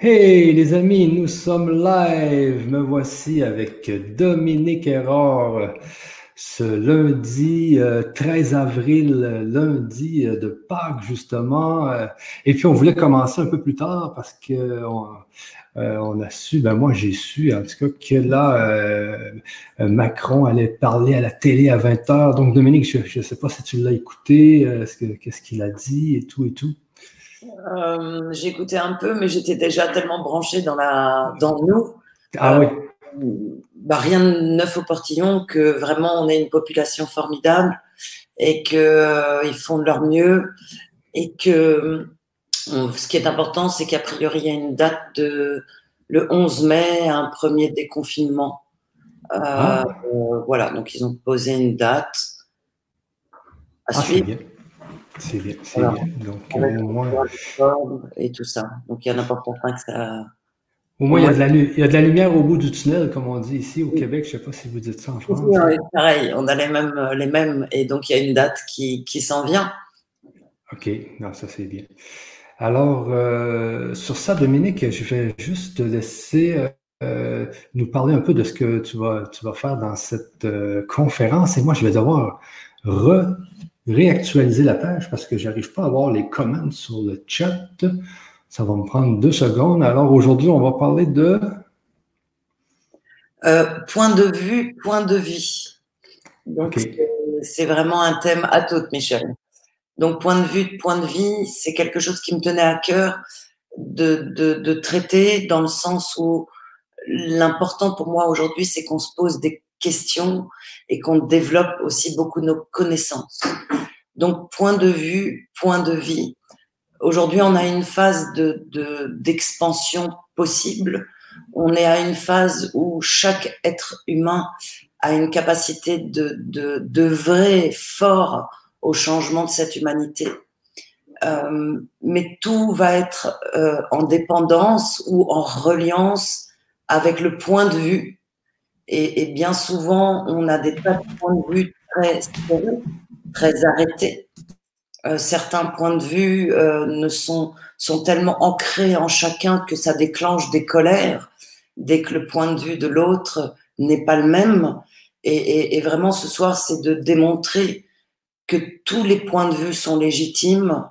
Hey les amis, nous sommes live. Me voici avec Dominique Error ce lundi 13 euh, avril, lundi euh, de Pâques justement. Euh, et puis on voulait commencer un peu plus tard parce que on, a su, ben moi j'ai su en tout cas que là Macron allait parler à la télé à 20h. Donc Dominique, je ne sais pas si tu l'as écouté, qu'est-ce qu'il a dit et tout et tout. Euh, J'écoutais un peu, mais j'étais déjà tellement branchée dans, la, dans nous. Ah oui. Euh, bah, rien de neuf au portillon, que vraiment on est une population formidable et qu'ils euh, font de leur mieux. Et que ce qui est important, c'est qu'à priori, il y a une date de le 11 mai, un premier déconfinement. Ah. voilà, donc ils ont posé une date à ah, suivre. C'est bien, c'est bien. Donc, au moins... Et tout ça. Donc, il y a n'importe quoi que ça. Au moins, il y, a de la, il y, a de la, lumière au bout du tunnel, comme on dit ici au Québec. Je ne sais pas si vous dites ça en France. Oui, pareil, on a les mêmes, les mêmes. Et donc, il y a une date qui, qui s'en vient. OK, non, ça c'est bien. Alors, euh, sur ça, Dominique, je vais juste te laisser euh, nous parler un peu de ce que tu vas, tu vas faire dans cette euh, conférence. Et moi, je vais devoir re réactualiser la page parce que j'arrive pas à voir les comments sur le chat. Ça va me prendre deux secondes. Alors aujourd'hui, on va parler de... Euh, point de vue, point de vie. Donc c'est vraiment un thème à toutes, Michel. Donc point de vue, point de vie, c'est quelque chose qui me tenait à cœur de, de, de traiter dans le sens où l'important pour moi aujourd'hui, c'est qu'on se pose des questions et qu'on développe aussi beaucoup nos connaissances. Donc, point de vue, point de vie. Aujourd'hui, on a une phase de, d'expansion possible. On est à une phase où chaque être humain a une capacité de, de, de vrai fort au changement de cette humanité. Euh, mais tout va être euh, en dépendance ou en reliance avec le point de vue et, bien souvent, on a des points de vue très très arrêtés. Euh, certains points de vue euh, ne sont, sont tellement ancrés en chacun que ça déclenche des colères dès que le point de vue de l'autre n'est pas le même. Et, et, vraiment, ce soir, c'est de démontrer que tous les points de vue sont légitimes.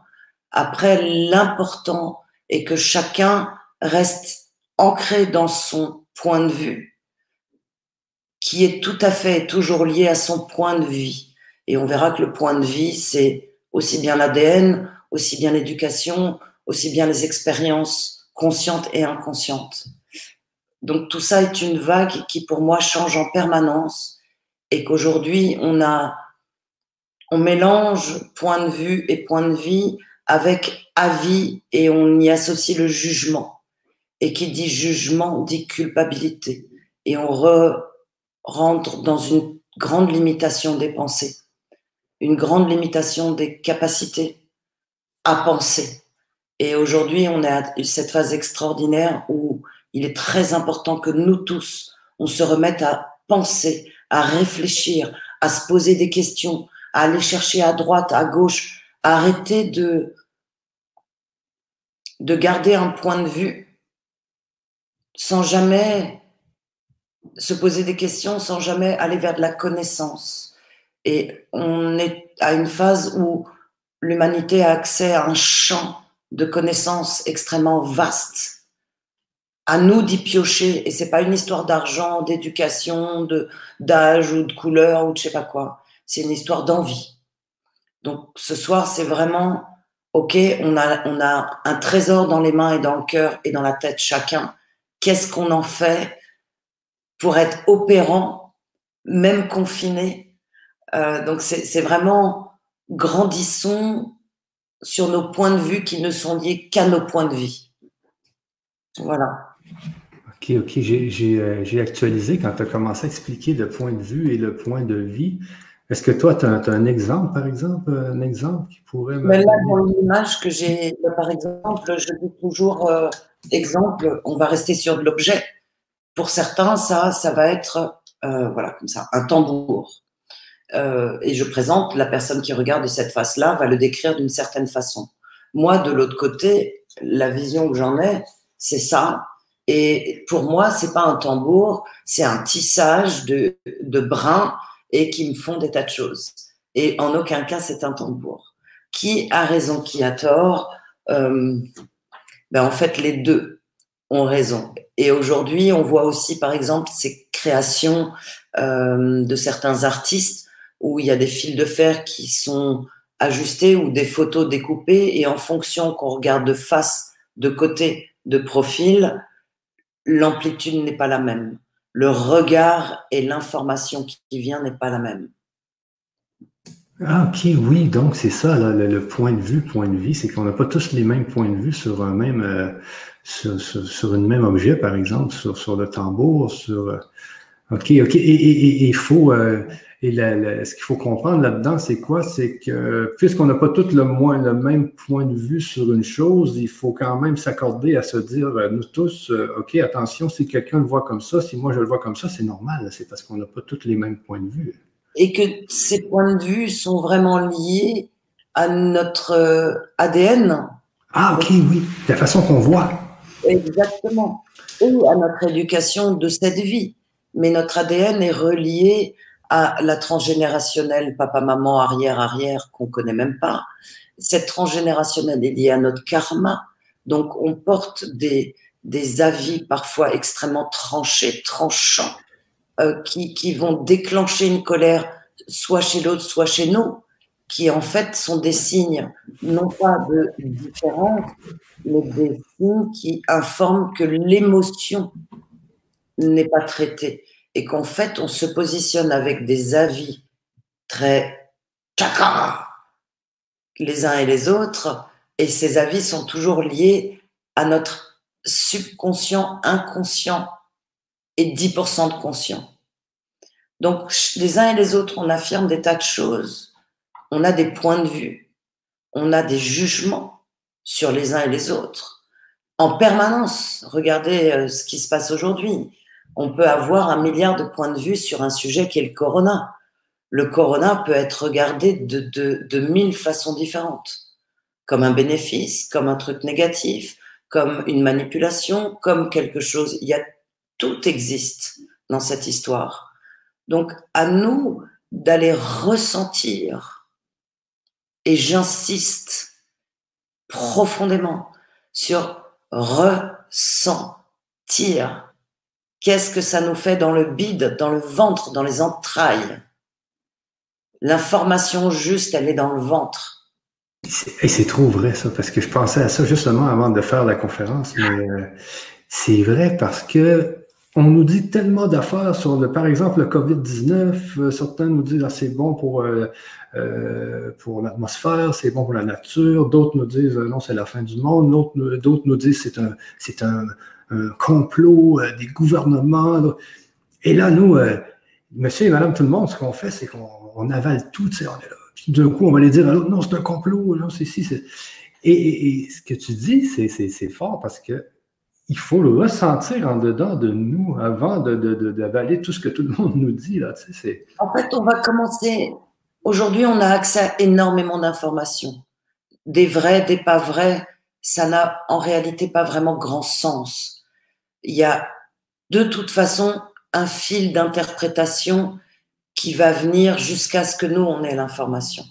Après, l'important est que chacun reste ancré dans son point de vue qui est tout à fait toujours lié à son point de vie. Et on verra que le point de vie, c'est aussi bien l'ADN, aussi bien l'éducation, aussi bien les expériences conscientes et inconscientes. Donc tout ça est une vague qui pour moi change en permanence et qu'aujourd'hui on a, on mélange point de vue et point de vie avec avis et on y associe le jugement. Et qui dit jugement dit culpabilité. Et on re, rentre dans une grande limitation des pensées, une grande limitation des capacités à penser. Et aujourd'hui, on à cette phase extraordinaire où il est très important que nous tous, on se remette à penser, à réfléchir, à se poser des questions, à aller chercher à droite, à gauche, à arrêter de, de garder un point de vue sans jamais se poser des questions sans jamais aller vers de la connaissance. Et on est à une phase où l'humanité a accès à un champ de connaissances extrêmement vaste. À nous d'y piocher, et c'est pas une histoire d'argent, d'éducation, de d'âge ou de couleur ou de je sais pas quoi. C'est une histoire d'envie. Donc ce soir, c'est vraiment ok. On a on a un trésor dans les mains et dans le cœur et dans la tête chacun. Qu'est-ce qu'on en fait pour être opérant, même confiné. Euh, donc c'est vraiment grandissons sur nos points de vue qui ne sont liés qu'à nos points de vie. Voilà. OK, OK. Euh, j'ai actualisé quand tu as commencé à expliquer le point de vue et le point de vie. Est-ce que toi, tu as, un exemple, par exemple, un exemple qui pourrait me. Mais là, dans l'image que j'ai, par exemple, je dis toujours euh, exemple, on va rester sur de l'objet. Pour certains, ça, ça va être, euh, voilà, comme ça, un tambour. Euh, et je présente, la personne qui regarde de cette face-là va le décrire d'une certaine façon. Moi, de l'autre côté, la vision que j'en ai, c'est ça. Et pour moi, c'est pas un tambour, c'est un tissage de, de brins et qui me font des tas de choses. Et en aucun cas, c'est un tambour. Qui a raison, qui a tort? Euh, ben En fait, les deux ont raison. Et aujourd'hui, on voit aussi, par exemple, ces créations euh, de certains artistes où il y a des fils de fer qui sont ajustés ou des photos découpées et en fonction qu'on regarde de face, de côté, de profil, l'amplitude n'est pas la même. Le regard et l'information qui vient n'est pas la même. Ah, ok, oui, donc c'est ça, le, point de vue, point de vie, c'est qu'on n'a pas tous les mêmes points de vue sur un même, euh, sur, sur, une même objet, par exemple, sur, sur le tambour, sur. Euh, ok, ok, et il faut, euh, et ce qu'il faut comprendre là-dedans, c'est quoi? C'est que puisqu'on n'a pas tous le, moins, le même point de vue sur une chose, il faut quand même s'accorder à se dire, euh, nous tous, euh, OK, attention, si quelqu'un le voit comme ça, si moi je le vois comme ça, c'est normal. C'est parce qu'on n'a pas tous les mêmes points de vue. Et que ces points de vue sont vraiment liés à notre ADN. Ah, OK, oui, la façon qu'on voit. Exactement. Et à notre éducation de cette vie. Mais notre ADN est relié à la transgénérationnelle papa, maman, arrière, arrière, qu'on connaît même pas. Cette transgénérationnelle est liée à notre karma. Donc, on porte des, des avis parfois extrêmement tranchés, tranchants, euh, qui, qui vont déclencher une colère soit chez l'autre, soit chez nous, qui en fait sont des signes, non pas de différence, mais des signes qui informent que l'émotion n'est pas traitée et qu'en fait, on se positionne avec des avis très chakra les uns et les autres, et ces avis sont toujours liés à notre subconscient, inconscient et 10% de conscient. Donc, les uns et les autres, on affirme des tas de choses, on a des points de vue, on a des jugements sur les uns et les autres. En permanence, regardez euh, ce qui se passe aujourd'hui on peut avoir un milliard de points de vue sur un sujet qui est le corona. Le corona peut être regardé de, de, mille façons différentes, comme un bénéfice, comme un truc négatif, comme une manipulation, comme quelque chose. Il y a tout existe dans cette histoire. Donc, à nous d'aller ressentir, et j'insiste profondément sur ressentir Qu'est-ce que ça nous fait dans le bide, dans le ventre, dans les entrailles L'information juste, elle est dans le ventre. Et c'est trop vrai ça, parce que je pensais à ça justement avant de faire la conférence, euh, c'est vrai parce que on nous dit tellement d'affaires sur, le, par exemple, le COVID-19. Euh, certains nous disent ah, c'est bon pour, euh, pour l'atmosphère, c'est bon pour la nature. D'autres nous disent non, c'est la fin du monde. D'autres nous disent c'est un, c'est un, complot euh, des gouvernements. Et là, nous, euh, monsieur et madame tout le monde, ce qu'on fait, c'est qu'on avale tout, on est là. Puis d'un coup, on va aller dire non, c'est un complot, non, c'est si, et, et, ce que tu dis, c'est fort parce que il faut le ressentir en dedans de nous avant d'avaler de, tout ce que tout le monde nous dit. Là, tu en fait, on va commencer. Aujourd'hui, on a accès à énormément d'informations, des vrais, des pas vrais. Ça n'a en réalité pas vraiment grand sens il y a de toute façon un fil d'interprétation qui va venir jusqu'à ce que nous, on ait l'information.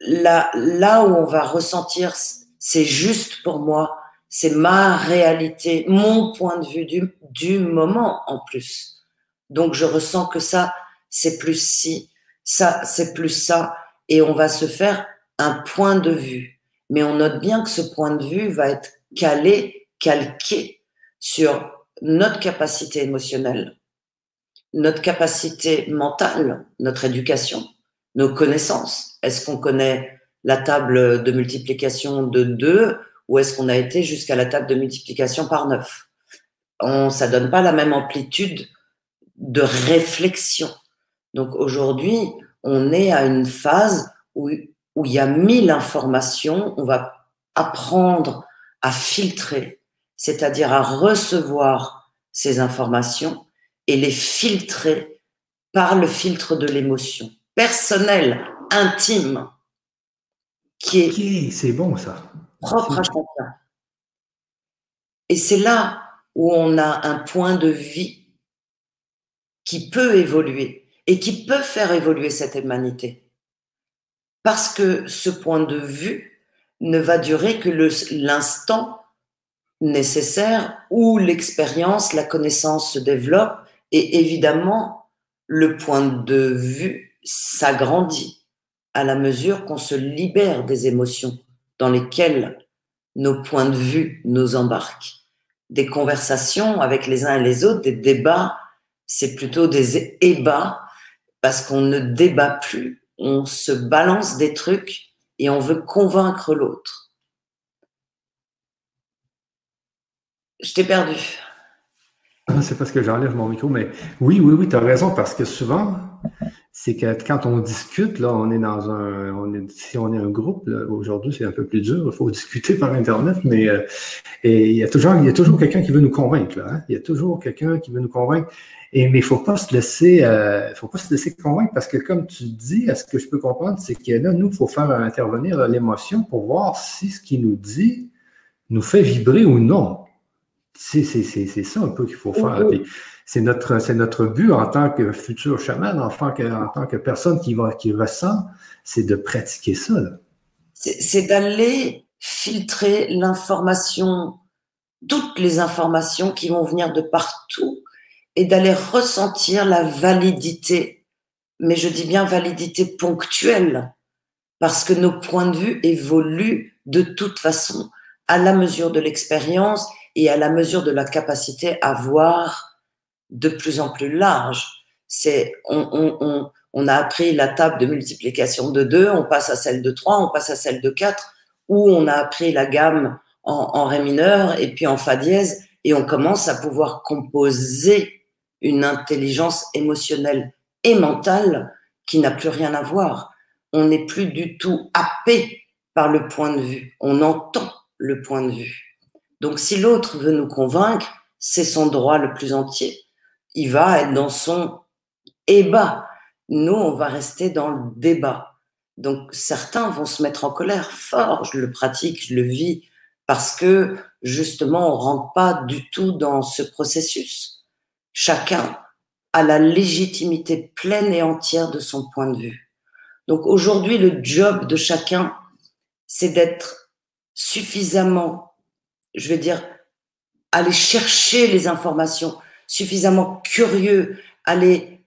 Là, là où on va ressentir, c'est juste pour moi, c'est ma réalité, mon point de vue du, du moment en plus. Donc je ressens que ça, c'est plus ci, ça, c'est plus ça, et on va se faire un point de vue. Mais on note bien que ce point de vue va être calé, calqué sur notre capacité émotionnelle, notre capacité mentale, notre éducation, nos connaissances. Est-ce qu'on connaît la table de multiplication de 2 ou est-ce qu'on a été jusqu'à la table de multiplication par 9 on, Ça donne pas la même amplitude de réflexion. Donc aujourd'hui, on est à une phase où, où il y a mille informations, on va apprendre à filtrer, c'est-à-dire à recevoir ces informations et les filtrer par le filtre de l'émotion personnelle, intime, qui est c'est bon ça. Propre à chacun. Et c'est là où on a un point de vie qui peut évoluer et qui peut faire évoluer cette humanité. Parce que ce point de vue ne va durer que l'instant nécessaire où l'expérience, la connaissance se développe et évidemment le point de vue s'agrandit à la mesure qu'on se libère des émotions dans lesquelles nos points de vue nous embarquent. Des conversations avec les uns et les autres, des débats, c'est plutôt des ébats parce qu'on ne débat plus, on se balance des trucs et on veut convaincre l'autre. Je t'ai perdu. Ah, c'est parce que j'enlève mon micro, mais oui, oui, oui, tu as raison, parce que souvent, c'est que quand on discute, là, on est dans un. On est, si on est un groupe, aujourd'hui, c'est un peu plus dur, il faut discuter par Internet, mais euh, et il y a toujours, il y a toujours quelqu'un qui veut nous convaincre, là, hein. Il y a toujours quelqu'un qui veut nous convaincre. Et, mais il ne faut pas se laisser euh, faut pas se laisser convaincre parce que comme tu dis, à ce que je peux comprendre, c'est que là, nous, il faut faire intervenir l'émotion pour voir si ce qu'il nous dit nous fait vibrer ou non. C'est ça un peu qu'il faut faire. C'est notre, notre but en tant que futur chaman, en tant que, en tant que personne qui, va, qui ressent, c'est de pratiquer ça. C'est d'aller filtrer l'information, toutes les informations qui vont venir de partout et d'aller ressentir la validité, mais je dis bien validité ponctuelle, parce que nos points de vue évoluent de toute façon à la mesure de l'expérience et à la mesure de la capacité à voir de plus en plus large. C'est, on, on, on, on a appris la table de multiplication de 2, on passe à celle de 3, on passe à celle de 4, ou on a appris la gamme en, en ré mineur et puis en fa dièse, et on commence à pouvoir composer une intelligence émotionnelle et mentale qui n'a plus rien à voir. On n'est plus du tout happé par le point de vue. On entend le point de vue. Donc si l'autre veut nous convaincre, c'est son droit le plus entier. Il va être dans son ébat. Nous, on va rester dans le débat. Donc certains vont se mettre en colère fort. Je le pratique, je le vis parce que justement, on rentre pas du tout dans ce processus. Chacun a la légitimité pleine et entière de son point de vue. Donc aujourd'hui, le job de chacun, c'est d'être suffisamment, je veux dire, aller chercher les informations, suffisamment curieux, aller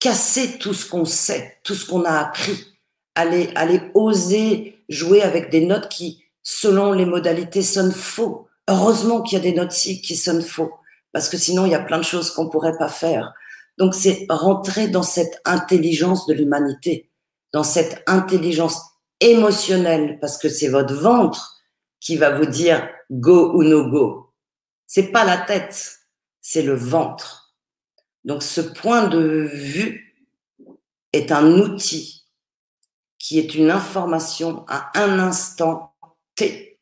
casser tout ce qu'on sait, tout ce qu'on a appris, aller, aller oser jouer avec des notes qui, selon les modalités, sonnent faux. Heureusement qu'il y a des notes qui sonnent faux parce que sinon il y a plein de choses qu'on pourrait pas faire. Donc c'est rentrer dans cette intelligence de l'humanité, dans cette intelligence émotionnelle, parce que c'est votre ventre qui va vous dire go ou no go. C'est pas la tête, c'est le ventre. Donc ce point de vue est un outil qui est une information à un instant T.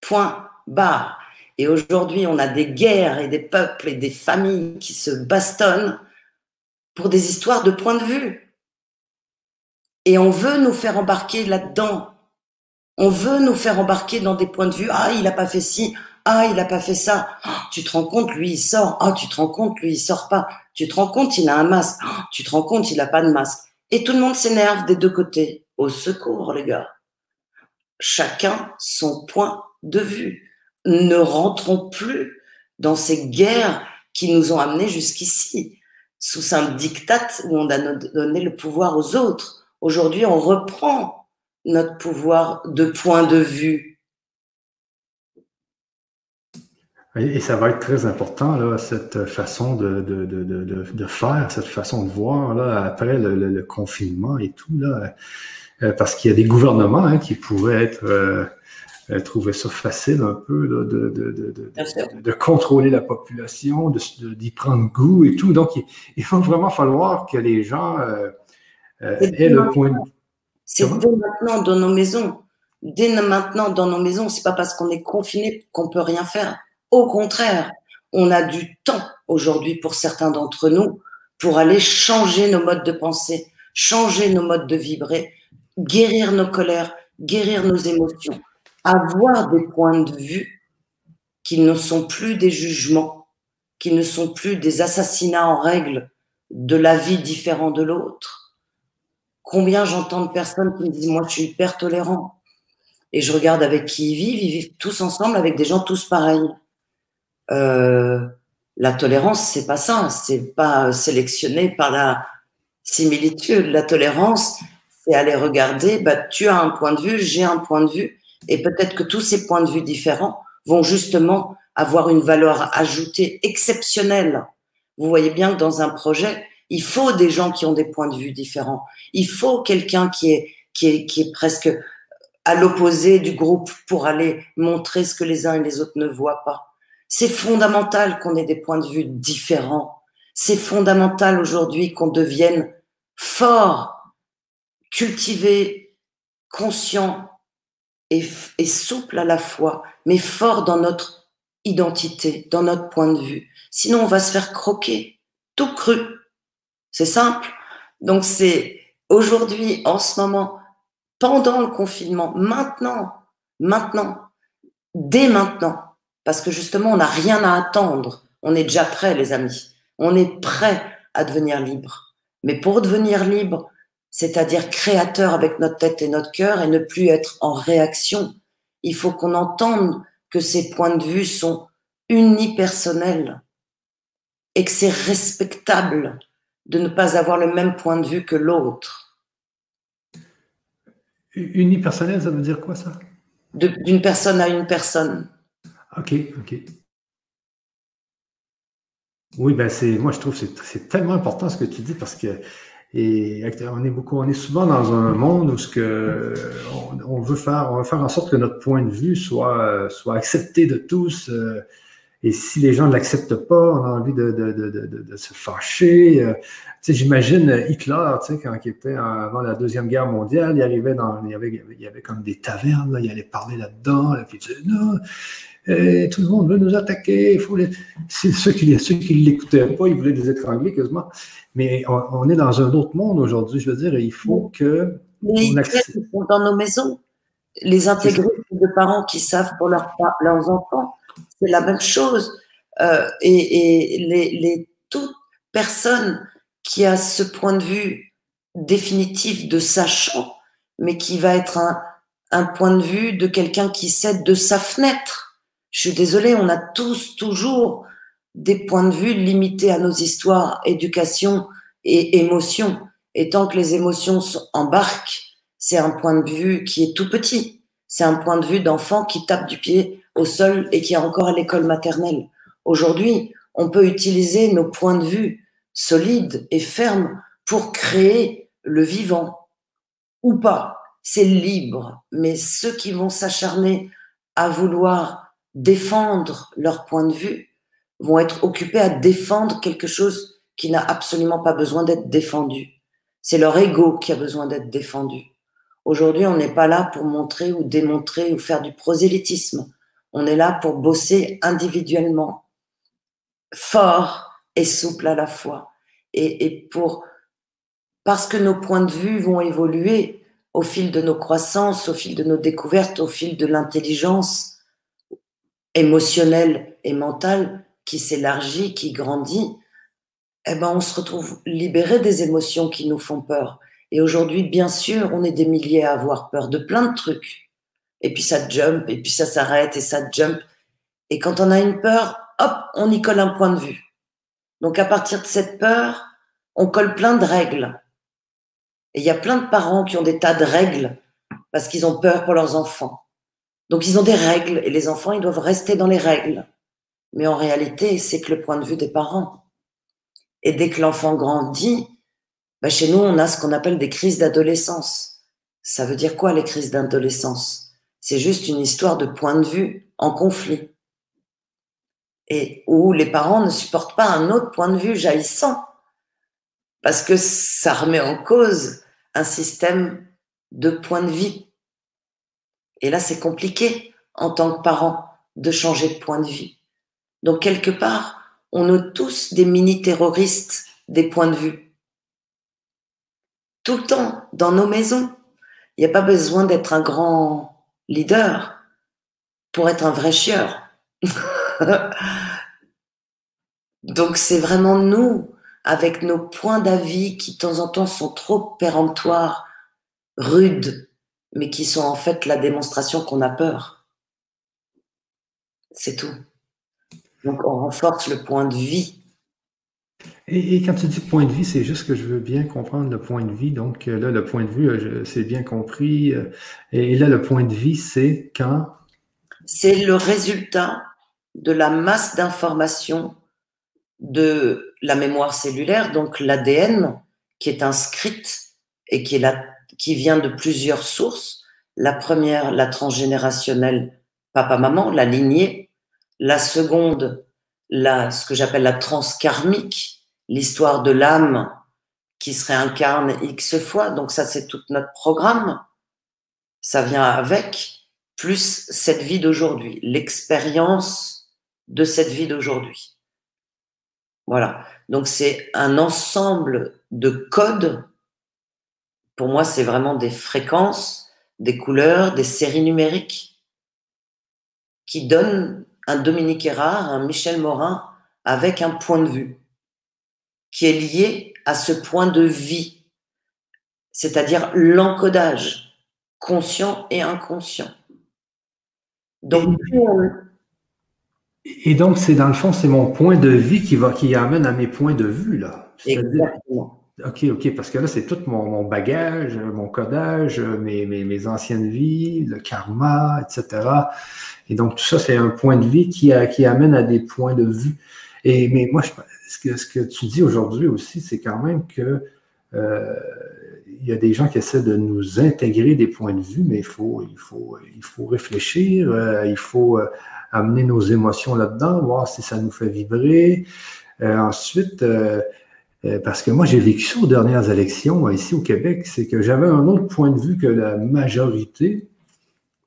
Point barre. Et aujourd'hui, on a des guerres et des peuples et des familles qui se bastonnent pour des histoires de point de vue. Et on veut nous faire embarquer là-dedans. On veut nous faire embarquer dans des points de vue. Ah, il n'a pas fait ci. Ah, il n'a pas fait ça. Ah, tu te rends compte, lui, il sort. Ah, tu te rends compte, lui, il sort pas. Tu te rends compte, il a un masque. Ah, tu te rends compte, il n'a pas de masque. Et tout le monde s'énerve des deux côtés. Au secours, les gars. Chacun son point de vue ne rentrons plus dans ces guerres qui nous ont amenés jusqu'ici, sous un diktat où on a donné le pouvoir aux autres. Aujourd'hui, on reprend notre pouvoir de point de vue. Et ça va être très important, là, cette façon de, de, de, de faire, cette façon de voir, là, après le, confinement et tout, là, euh, parce qu'il y a des gouvernements hein, qui pourraient être euh, elle trouvait ça facile un peu de, de, de, contrôler la population, d'y prendre goût et tout. Donc, il, va vraiment falloir que les gens euh, euh, aient le point de C'est dès maintenant dans nos maisons. Dès maintenant dans nos maisons, c'est pas parce qu'on est confiné qu'on peut rien faire. Au contraire, on a du temps aujourd'hui pour certains d'entre nous pour aller changer nos modes de pensée, changer nos modes de vibrer, guérir nos colères, guérir nos émotions avoir des points de vue qui ne sont plus des jugements, qui ne sont plus des assassinats en règle de la vie différente de l'autre. Combien j'entends de personnes qui me disent, moi je suis hyper tolérant. Et je regarde avec qui ils vivent, ils vivent tous ensemble avec des gens tous pareils. Euh, la tolérance, c'est pas ça, c'est pas sélectionné par la similitude. La tolérance, c'est aller regarder, bah, tu as un point de vue, j'ai un point de vue, et peut-être que tous ces points de vue différents vont justement avoir une valeur ajoutée exceptionnelle. Vous voyez bien que dans un projet, il faut des gens qui ont des points de vue différents. Il faut quelqu'un qui est, qui est, qui est presque à l'opposé du groupe pour aller montrer ce que les uns et les autres ne voient pas. C'est fondamental qu'on ait des points de vue différents. C'est fondamental aujourd'hui qu'on devienne fort, cultivé, conscient et, et souple à la fois, mais fort dans notre identité, dans notre point de vue. Sinon, on va se faire croquer, tout cru. C'est simple. Donc, c'est aujourd'hui, en ce moment, pendant le confinement, maintenant, maintenant, dès maintenant, parce que justement, on n'a rien à attendre. On est déjà prêt, les amis. On est prêt à devenir libre. Mais pour devenir libre, c'est-à-dire créateur avec notre tête et notre cœur et ne plus être en réaction, il faut qu'on entende que ces points de vue sont unipersonnels et que c'est respectable de ne pas avoir le même point de vue que l'autre. Unipersonnel, ça veut dire quoi ça? D'une personne à une personne. OK, OK. Oui, ben c'est, moi je trouve que c'est tellement important ce que tu dis parce que et on est beaucoup, on est souvent dans un monde où ce que on, veut faire, on veut faire en sorte que notre point de vue soit soit accepté de tous. Euh, et si les gens ne l'acceptent pas, on a envie de, de, de, de se fâcher. Euh, tu sais, j'imagine Hitler, tu sais, quand il était avant la Deuxième Guerre mondiale, il arrivait dans, il y avait, il y avait comme des tavernes, il allait parler là-dedans, là, puis il disait, non, eh, tout le monde veut nous attaquer. Il faut les... ceux qui ne l'écoutaient pas, ils voulaient les étrangler quasiment. Mais on, est dans un autre monde aujourd'hui. Je veux dire, il faut que. Les sont dans nos maisons. Les intégrés de parents qui savent pour leurs enfants, c'est la même chose. Euh, et, les, les, toute personne qui a ce point de vue définitif de sachant, mais qui va être un, un point de vue de quelqu'un qui sait de sa fenêtre je suis désolée, on a tous toujours des points de vue limités à nos histoires, éducation et émotion. Et tant que les émotions embarquent, c'est un point de vue qui est tout petit. C'est un point de vue d'enfant qui tape du pied au sol et qui est encore à l'école maternelle. Aujourd'hui, on peut utiliser nos points de vue solides et fermes pour créer le vivant ou pas. C'est libre. Mais ceux qui vont s'acharner à vouloir défendre leur point de vue, vont être occupés à défendre quelque chose qui n'a absolument pas besoin d'être défendu. C'est leur ego qui a besoin d'être défendu. Aujourd'hui, on n'est pas là pour montrer ou démontrer ou faire du prosélytisme. On est là pour bosser individuellement, fort et souple à la fois. Et, et pour, parce que nos points de vue vont évoluer au fil de nos croissances, au fil de nos découvertes, au fil de l'intelligence, émotionnel et mental qui s'élargit, qui grandit, eh ben, on se retrouve libéré des émotions qui nous font peur. Et aujourd'hui, bien sûr, on est des milliers à avoir peur de plein de trucs. Et puis ça jump, et puis ça s'arrête, et ça jump. Et quand on a une peur, hop, on y colle un point de vue. Donc à partir de cette peur, on colle plein de règles. Et il y a plein de parents qui ont des tas de règles parce qu'ils ont peur pour leurs enfants. Donc ils ont des règles et les enfants, ils doivent rester dans les règles. Mais en réalité, c'est que le point de vue des parents. Et dès que l'enfant grandit, bah chez nous, on a ce qu'on appelle des crises d'adolescence. Ça veut dire quoi les crises d'adolescence? C'est juste une histoire de point de vue en conflit. Et où les parents ne supportent pas un autre point de vue jaillissant. Parce que ça remet en cause un système de point de vie et là, c'est compliqué en tant que parent de changer de point de vue. Donc, quelque part, on est tous des mini-terroristes des points de vue. Tout le temps, dans nos maisons. Il n'y a pas besoin d'être un grand leader pour être un vrai chieur. Donc c'est vraiment nous, avec nos points d'avis qui de temps en temps sont trop péremptoires, rudes, mais qui sont en fait la démonstration qu'on a peur. C'est tout. Donc on renforce le point de vie. Et, quand tu dis point de vie, c'est juste que je veux bien comprendre le point de vie. Donc euh, là, le point de vue, euh, c'est bien compris. Euh, et là, le point de vie, c'est quand? C'est le résultat de la masse d'informations de la mémoire cellulaire, donc l'ADN, qui est inscrite et qui, est la, qui vient de plusieurs sources. La première, la transgénérationnelle papa-maman, la lignée. La seconde, la, ce que j'appelle la transkarmique, l'histoire de l'âme qui se réincarne X fois. Donc ça, c'est tout notre programme. Ça vient avec, plus cette vie d'aujourd'hui, l'expérience de cette vie d'aujourd'hui. Voilà. Donc c'est un ensemble de codes. Pour moi, c'est vraiment des fréquences, des couleurs, des séries numériques qui donnent un Dominique Erard, un Michel Morin avec un point de vue qui est lié à ce point de vie, c'est-à-dire l'encodage conscient et inconscient. Donc, et donc, c'est dans le fond, c'est mon point de vie qui va qui amène à mes points de vue, là. Exactement. OK, OK, parce que là, c'est tout mon, bagage, mon codage, mes, mes, anciennes vies, le karma, etc. Et donc, tout ça, c'est un point de vie qui, qui amène à des points de vue. Et, mais moi, ce, que, ce que tu dis aujourd'hui aussi, c'est quand même que euh, il y a des gens qui essaient de nous intégrer des points de vue, mais il faut, il faut, il faut réfléchir, euh, il faut euh, amener nos émotions là-dedans, voir si ça nous fait vibrer. Euh, ensuite, euh, parce que moi, j'ai vécu ça aux dernières élections ici au Québec, c'est que j'avais un autre point de vue que la majorité.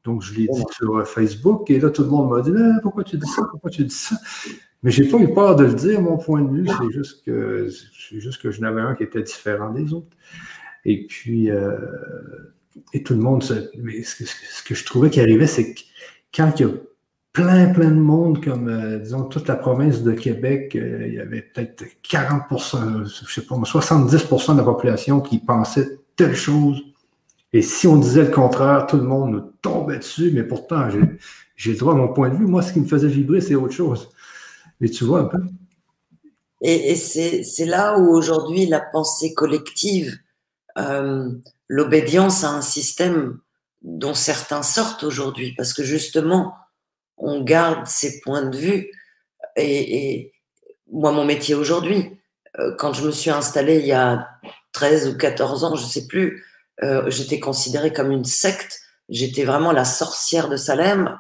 Donc, je l'ai dit sur Facebook, et là, tout le monde m'a dit ah, Pourquoi tu dis ça? Pourquoi tu dis ça? Mais j'ai pas eu peur de le dire, mon point de vue, c'est juste que juste que je n'avais un qui était différent des autres. Et puis, et tout le monde, mais ce, que, je trouvais qui arrivait, c'est que quand il y a plein, plein de monde, comme, euh, disons, toute la province de Québec, euh, il y avait peut-être 40% je sais pas, 70% de la population qui pensait telle chose. Et si on disait le contraire, tout le monde nous tombait dessus, mais pourtant, j'ai le droit à mon point de vue. Moi, ce qui me faisait vibrer, c'est autre chose. Mais tu vois un peu? Et, et c'est là où aujourd'hui la pensée collective, euh, l'obédience à un système dont certains sortent aujourd'hui, parce que justement, on garde ses points de vue. Et, moi, mon métier aujourd'hui, euh, quand je me suis installée il y a 13 ou 14 ans, je sais plus, euh, j'étais considérée comme une secte. J'étais vraiment la sorcière de Salem.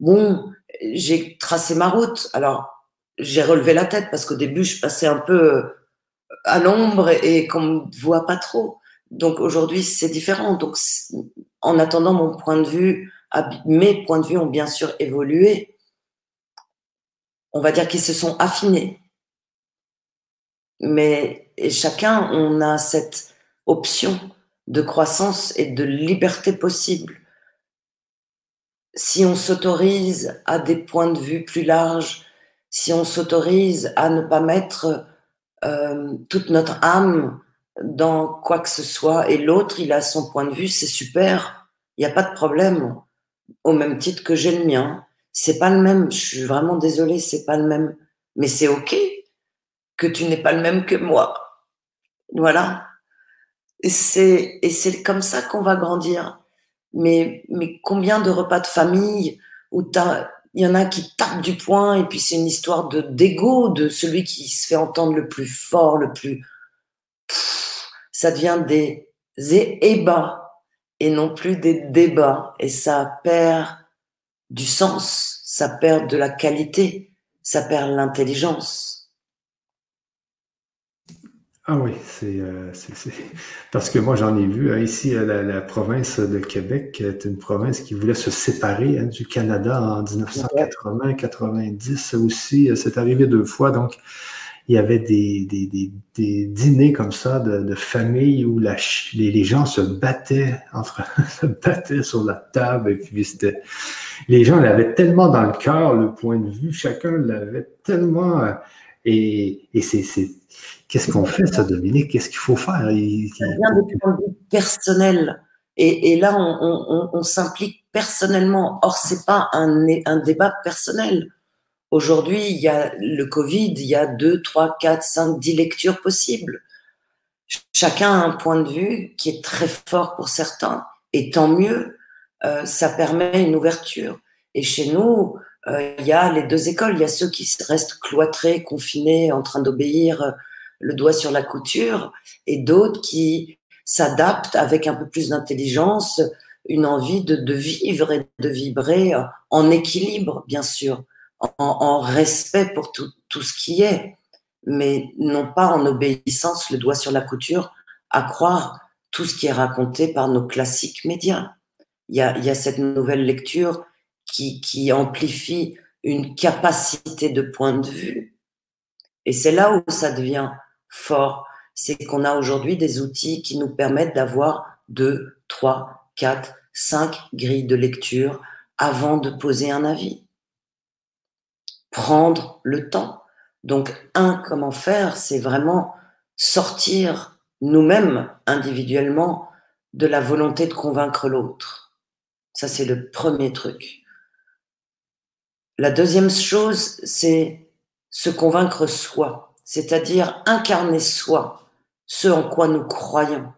Bon, j'ai tracé ma route. Alors, j'ai relevé la tête parce qu'au début, je passais un peu à l'ombre et, qu'on ne me voit pas trop. Donc aujourd'hui, c'est différent. Donc, en attendant mon point de vue, mes points de vue ont bien sûr évolué. On va dire qu'ils se sont affinés. Mais chacun, on a cette option de croissance et de liberté possible. Si on s'autorise à des points de vue plus larges, si on s'autorise à ne pas mettre euh, toute notre âme dans quoi que ce soit et l'autre, il a son point de vue, c'est super, il n'y a pas de problème au même titre que j'ai le mien. C'est pas le même. Je suis vraiment désolée, c'est pas le même. Mais c'est ok que tu n'es pas le même que moi. Voilà. Et c'est et c'est comme ça qu'on va grandir. Mais mais combien de repas de famille où il y en a qui tapent du poing et puis c'est une histoire de d'ego de celui qui se fait entendre le plus fort, le plus. ça devient des ébats et non plus des débats. Et ça perd du sens, ça perd de la qualité, ça perd l'intelligence. Ah oui, c'est euh, parce que moi j'en ai vu hein, ici la, la, province de Québec est une province qui voulait se séparer hein, du Canada en 1980-90 aussi. Euh, c'est arrivé deux fois, donc il y avait des, des, dîners comme ça de, famille où la, les, gens se battaient entre se battaient sur la table puis les gens l'avaient tellement dans le cœur le point de vue chacun l'avait tellement et, et c'est qu'est-ce qu'on fait ça Dominique? Qu'est-ce qu'il faut faire? Il, ça vient de point de vue personnel. Et, et là on, on, on s'implique personnellement. Or c'est pas un, un débat personnel Aujourd'hui, il y a le Covid, il y a deux, trois, quatre, cinq, dix lectures possibles. Chacun a un point de vue qui est très fort pour certains, et tant mieux, euh, ça permet une ouverture. Et chez nous, euh, il y a les deux écoles. Il y a ceux qui restent cloîtrés, confinés, en train d'obéir euh, le doigt sur la couture, et d'autres qui s'adaptent avec un peu plus d'intelligence, une envie de, de, vivre et de vibrer en équilibre, bien sûr en, respect pour tout, tout, ce qui est, mais non pas en obéissance, le doigt sur la couture, à croire tout ce qui est raconté par nos classiques médias. Il y a, il y a cette nouvelle lecture qui, qui amplifie une capacité de point de vue. Et c'est là où ça devient fort. C'est qu'on a aujourd'hui des outils qui nous permettent d'avoir deux, trois, quatre, cinq grilles de lecture avant de poser un avis prendre le temps. Donc, un, comment faire, c'est vraiment sortir nous-mêmes individuellement de la volonté de convaincre l'autre. Ça, c'est le premier truc. La deuxième chose, c'est se convaincre soi, c'est-à-dire incarner soi, ce en quoi nous croyons.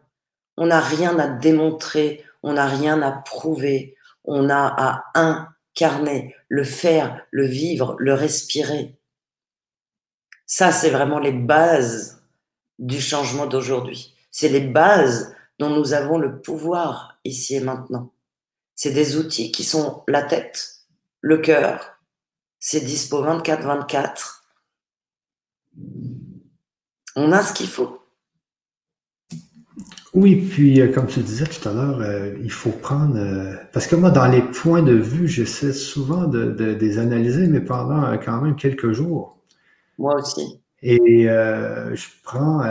On n'a rien à démontrer, on n'a rien à prouver, on a à incarner, le faire, le vivre, le respirer. Ça, c'est vraiment les bases du changement d'aujourd'hui. C'est les bases dont nous avons le pouvoir ici et maintenant. C'est des outils qui sont la tête, le cœur. C'est dispo 24-24. On a ce qu'il faut. Oui, puis euh, comme tu disais tout à l'heure, euh, il faut prendre... Euh, parce que moi, dans les points de vue, j'essaie souvent de, de, les analyser, mais pendant quand même quelques jours. Moi aussi. Et je, prends,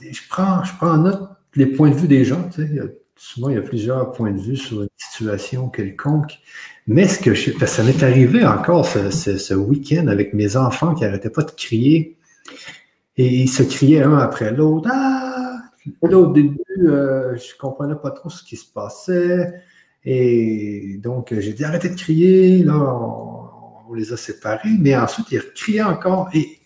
je, prends, je prends en note les points de vue des gens. Tu sais, souvent, il y a plusieurs points de vue sur une situation quelconque. Mais ce que je, parce que ça m'est arrivé encore ce, ce, ce week-end avec mes enfants qui n'arrêtaient pas de crier. Et ils se criaient un après l'autre. Ah! Au début, euh, je ne comprenais pas trop ce qui se passait. Et donc, j'ai dit arrêtez de crier. Là, on, les a séparés. Mais ensuite, ils criaient encore. Et,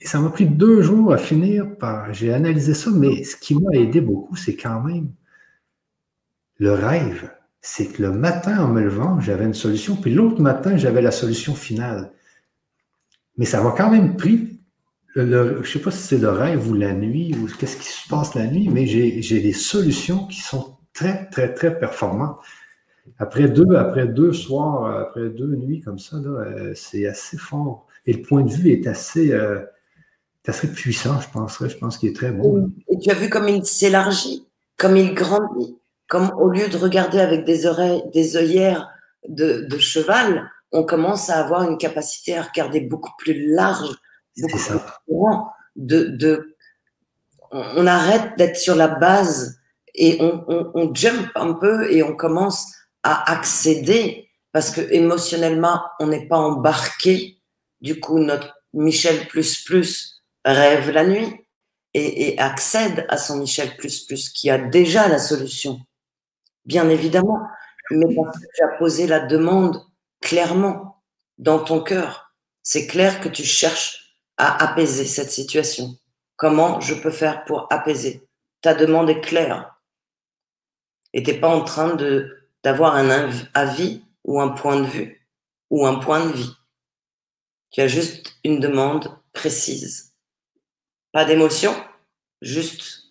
et ça m'a pris deux jours à finir par. J'ai analysé ça, mais ce qui m'a aidé beaucoup, c'est quand même le rêve. C'est que le matin, en me levant, j'avais une solution, puis l'autre matin, j'avais la solution finale. Mais ça m'a quand même pris je ne sais pas si c'est le rêve ou la nuit ou qu'est-ce qui se passe la nuit, mais j'ai des solutions qui sont très, très, très performantes. Après deux, après deux soirs, après deux nuits comme ça, euh, c'est assez fort. Et le point de vue est assez, euh, assez puissant, je penserais. Je pense qu'il est très bon. Et tu as vu comme il s'élargit, comme il grandit, comme au lieu de regarder avec des oreilles, des œillères de cheval, on commence à avoir une capacité à regarder beaucoup plus large de, de, on arrête d'être sur la base et on, on, on, jump un peu et on commence à accéder parce que émotionnellement on n'est pas embarqué. Du coup, notre Michel plus plus rêve la nuit et, et accède à son Michel plus plus qui a déjà la solution, bien évidemment, mais parce que tu as posé la demande clairement dans ton cœur. C'est clair que tu cherches à apaiser cette situation. Comment je peux faire pour apaiser? Ta demande est claire. Et tu n'es pas en train de, d'avoir un avis ou un point de vue ou un point de vie. Tu as juste une demande précise. Pas d'émotion, juste.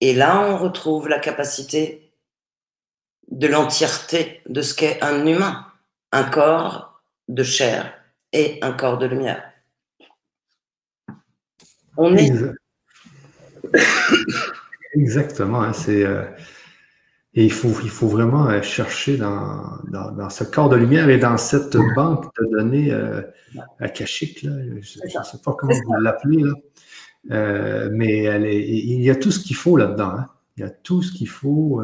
Et là, on retrouve la capacité de l'entièreté de ce qu'est un humain, un corps de chair et un corps de lumière. On est. Exactement. Hein, c'est, euh, Et il faut, il faut vraiment euh, chercher dans, dans, ce corps de lumière et dans cette banque de données euh, akashiques. Là. Je ne sais pas comment vous l'appelez, euh, mais il y a tout ce qu'il faut là-dedans. Hein. Il y a tout ce qu'il faut.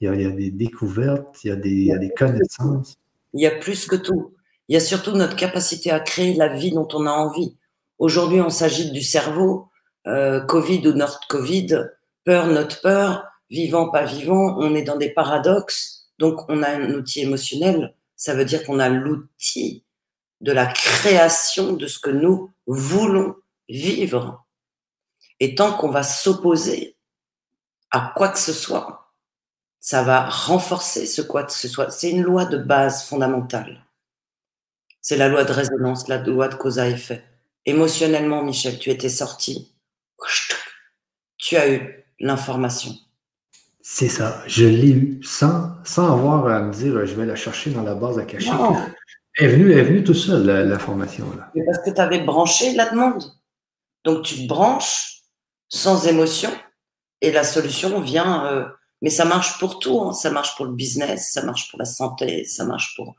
Il, y a, il, y a, des découvertes, il y a des, il y a des connaissances. Il y a plus que tout. Il y a surtout notre capacité à créer la vie dont on a envie. Aujourd'hui, on s'agite du cerveau, euh, Covid ou not Covid, peur, not peur, vivant, pas vivant, on est dans des paradoxes. Donc, on a un outil émotionnel. Ça veut dire qu'on a l'outil de la création de ce que nous voulons vivre. Et tant qu'on va s'opposer à quoi que ce soit, ça va renforcer ce quoi que ce soit. C'est une loi de base fondamentale. C'est la loi de résonance, la loi de cause à effet. Émotionnellement, Michel, tu étais sorti. Tu as eu l'information. C'est ça. Je l'ai eu sans, sans avoir à me dire je vais la chercher dans la base à cacher. Elle est venue, elle est venue tout seul, l'information. Parce que tu avais branché la demande. Donc tu te branches sans émotion et la solution vient. Euh, mais ça marche pour tout. Hein. Ça marche pour le business, ça marche pour la santé, ça marche pour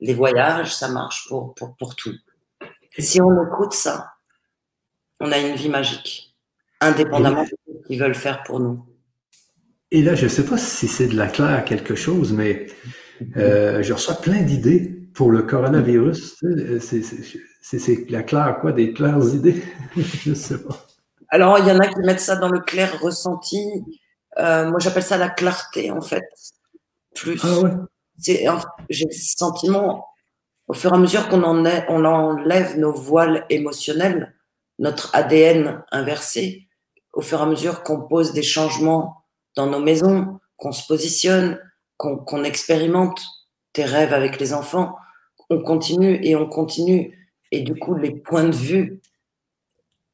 les voyages, ça marche pour, pour, pour tout. Si on écoute ça, on a une vie magique, indépendamment de ce qu'ils veulent faire pour nous. Et là, je ne sais pas si c'est de la claire quelque chose, mais euh, je reçois plein d'idées pour le coronavirus. C'est la claire quoi, des claires idées? je ne sais pas. Alors, il y en a qui mettent ça dans le clair ressenti. Euh, moi, j'appelle ça la clarté, en fait. Plus. Ah ouais. J'ai le sentiment, au fur et à mesure qu'on en on enlève nos voiles émotionnels, notre ADN inversé, au fur et à mesure qu'on pose des changements dans nos maisons, qu'on se positionne, qu'on expérimente tes rêves avec les enfants, on continue et on continue. Et du coup, les points de vue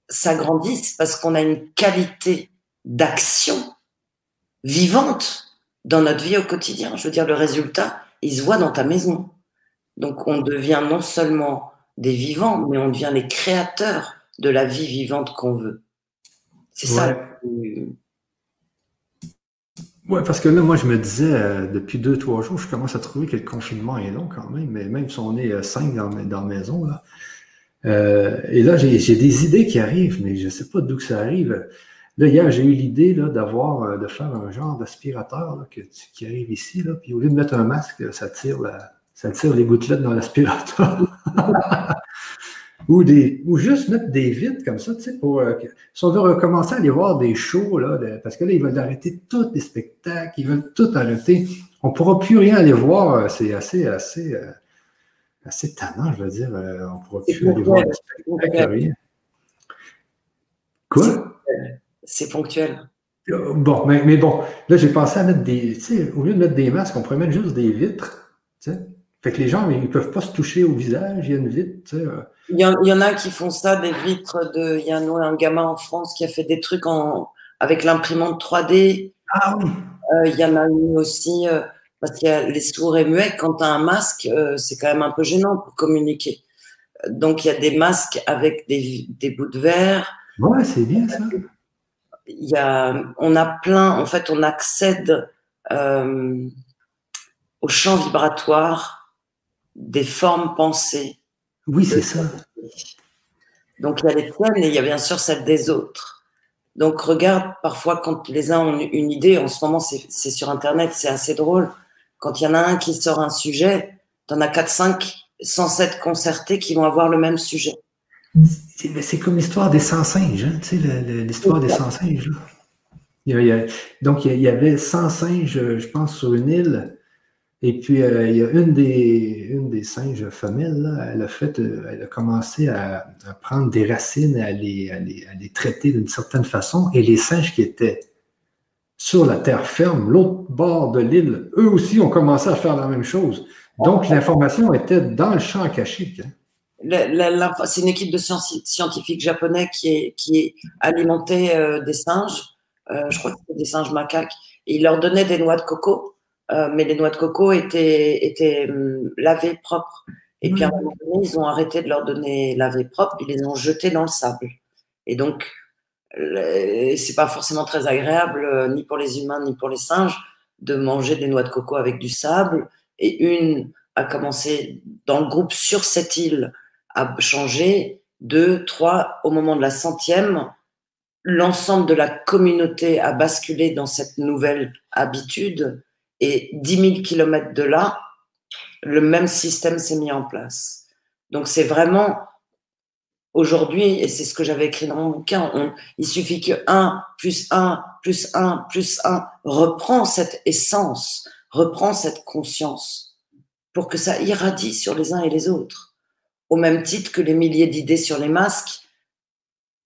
s'agrandissent parce qu'on a une qualité d'action vivante dans notre vie au quotidien. Je veux dire, le résultat, il se voit dans ta maison. Donc, on devient non seulement des vivants, mais on devient les créateurs de la vie vivante qu'on veut. C'est ça. Oui, parce que là, moi, je me disais, euh, depuis deux, trois jours, je commence à trouver que le confinement est long quand même, mais même si on est euh, cinq dans, dans la maison, là. Euh, et là, j'ai des idées qui arrivent, mais je ne sais pas d'où que ça arrive. Là, hier, j'ai eu l'idée d'avoir, de faire un genre d'aspirateur qui arrive ici, là, puis au lieu de mettre un masque, ça tire, ça tire les gouttelettes dans l'aspirateur. ou, des, ou juste mettre des vitres comme ça, tu sais, pour. Euh, si on veut recommencer à aller voir des shows, là, parce que là, ils veulent arrêter tous les spectacles, ils veulent tout arrêter. On ne pourra plus rien aller voir. Euh, c'est assez, assez, euh, assez tannant, je veux dire. on ne pourra plus aller voir des spectacles, rien. Quoi? C'est ponctuel. Bon, mais, mais, bon, là, j'ai pensé à mettre des. Tu sais, au lieu de mettre des masques, on pourrait mettre juste des vitres. Fait que les gens, ils ne peuvent pas se toucher au visage, il y a une vitre. Il y, en, a qui font ça, des vitres de. Il y a un, gamin en France qui a fait des trucs en, avec l'imprimante 3D. Ah oui. Euh, il y en a une aussi, euh, parce qu'il y a les sourds et muets, quand tu as un masque, euh, c'est quand même un peu gênant pour communiquer. Donc il y a des masques avec des, des bouts de verre. Ouais, c'est bien ça. Il y a, on a plein, en fait, on accède au champ vibratoire des formes pensées oui, c'est ça. Donc il y a les tiennes et il y a bien sûr celles des autres. Donc regarde, parfois quand les uns ont une idée, en ce moment c'est sur Internet, c'est assez drôle. Quand il y en a un qui sort un sujet, tu en as 4, 5, 107 concertés qui vont avoir le même sujet. C'est comme l'histoire des 100 singes, hein, tu sais, l'histoire des 100 singes. donc il y avait 100 singes, je pense, sur une île. Et puis, euh, il y a une des, une des singes femelles, elle, a fait, euh, elle a commencé à, prendre des racines, à les, à les, à les traiter d'une certaine façon. Et les singes qui étaient sur la terre ferme, l'autre bord de l'île, eux aussi ont commencé à faire la même chose. Donc, l'information était dans le champ akashique. Hein. C'est une équipe de scientifiques japonais qui, est, qui euh, des singes, je crois que c'était des singes macaques, et ils leur donnaient des noix de coco mais les noix de coco étaient, étaient hum, lavées propres. Et puis à un moment donné, ils ont arrêté de leur donner lavées propres, ils les ont jetées dans le sable. Et donc, c'est pas forcément très agréable, euh, ni pour les humains, ni pour les singes. de manger des noix de coco avec du sable, et une a commencé dans le groupe sur cette île à changer, deux, trois, au moment de la centième, l'ensemble de la communauté a basculé dans cette nouvelle habitude, et 10 000 kilomètres de là, le même système s'est mis en place. Donc c'est vraiment aujourd'hui, et c'est ce que j'avais écrit dans mon bouquin, il suffit que 1 plus 1 plus 1 plus 1 reprend cette essence, reprend cette conscience pour que ça irradie sur les uns et les autres. Au même titre que les milliers d'idées sur les masques,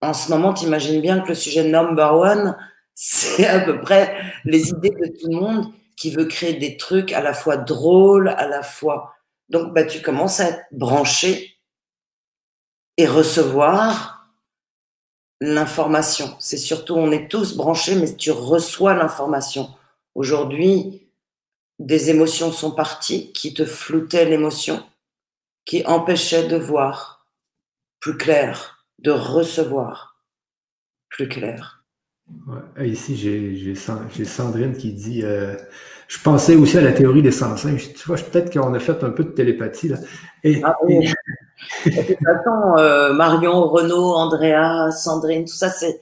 en ce moment, tu imagines bien que le sujet number one, c'est à peu près les idées de tout le monde qui veut créer des trucs à la fois drôles, à la fois. Donc, bah, tu commences à être branché et recevoir l'information. C'est surtout, on est tous branchés, mais tu reçois l'information. Aujourd'hui, des émotions sont parties qui te floutaient l'émotion, qui empêchaient de voir plus clair, de recevoir plus clair. Ouais. Ici, j'ai Sandrine qui dit euh, Je pensais aussi à la théorie des sens. Tu vois, peut-être qu'on a fait un peu de télépathie. Là. Et, ah, oui. de toute façon, euh, Marion, Renaud, Andrea, Sandrine, tout ça, c'est.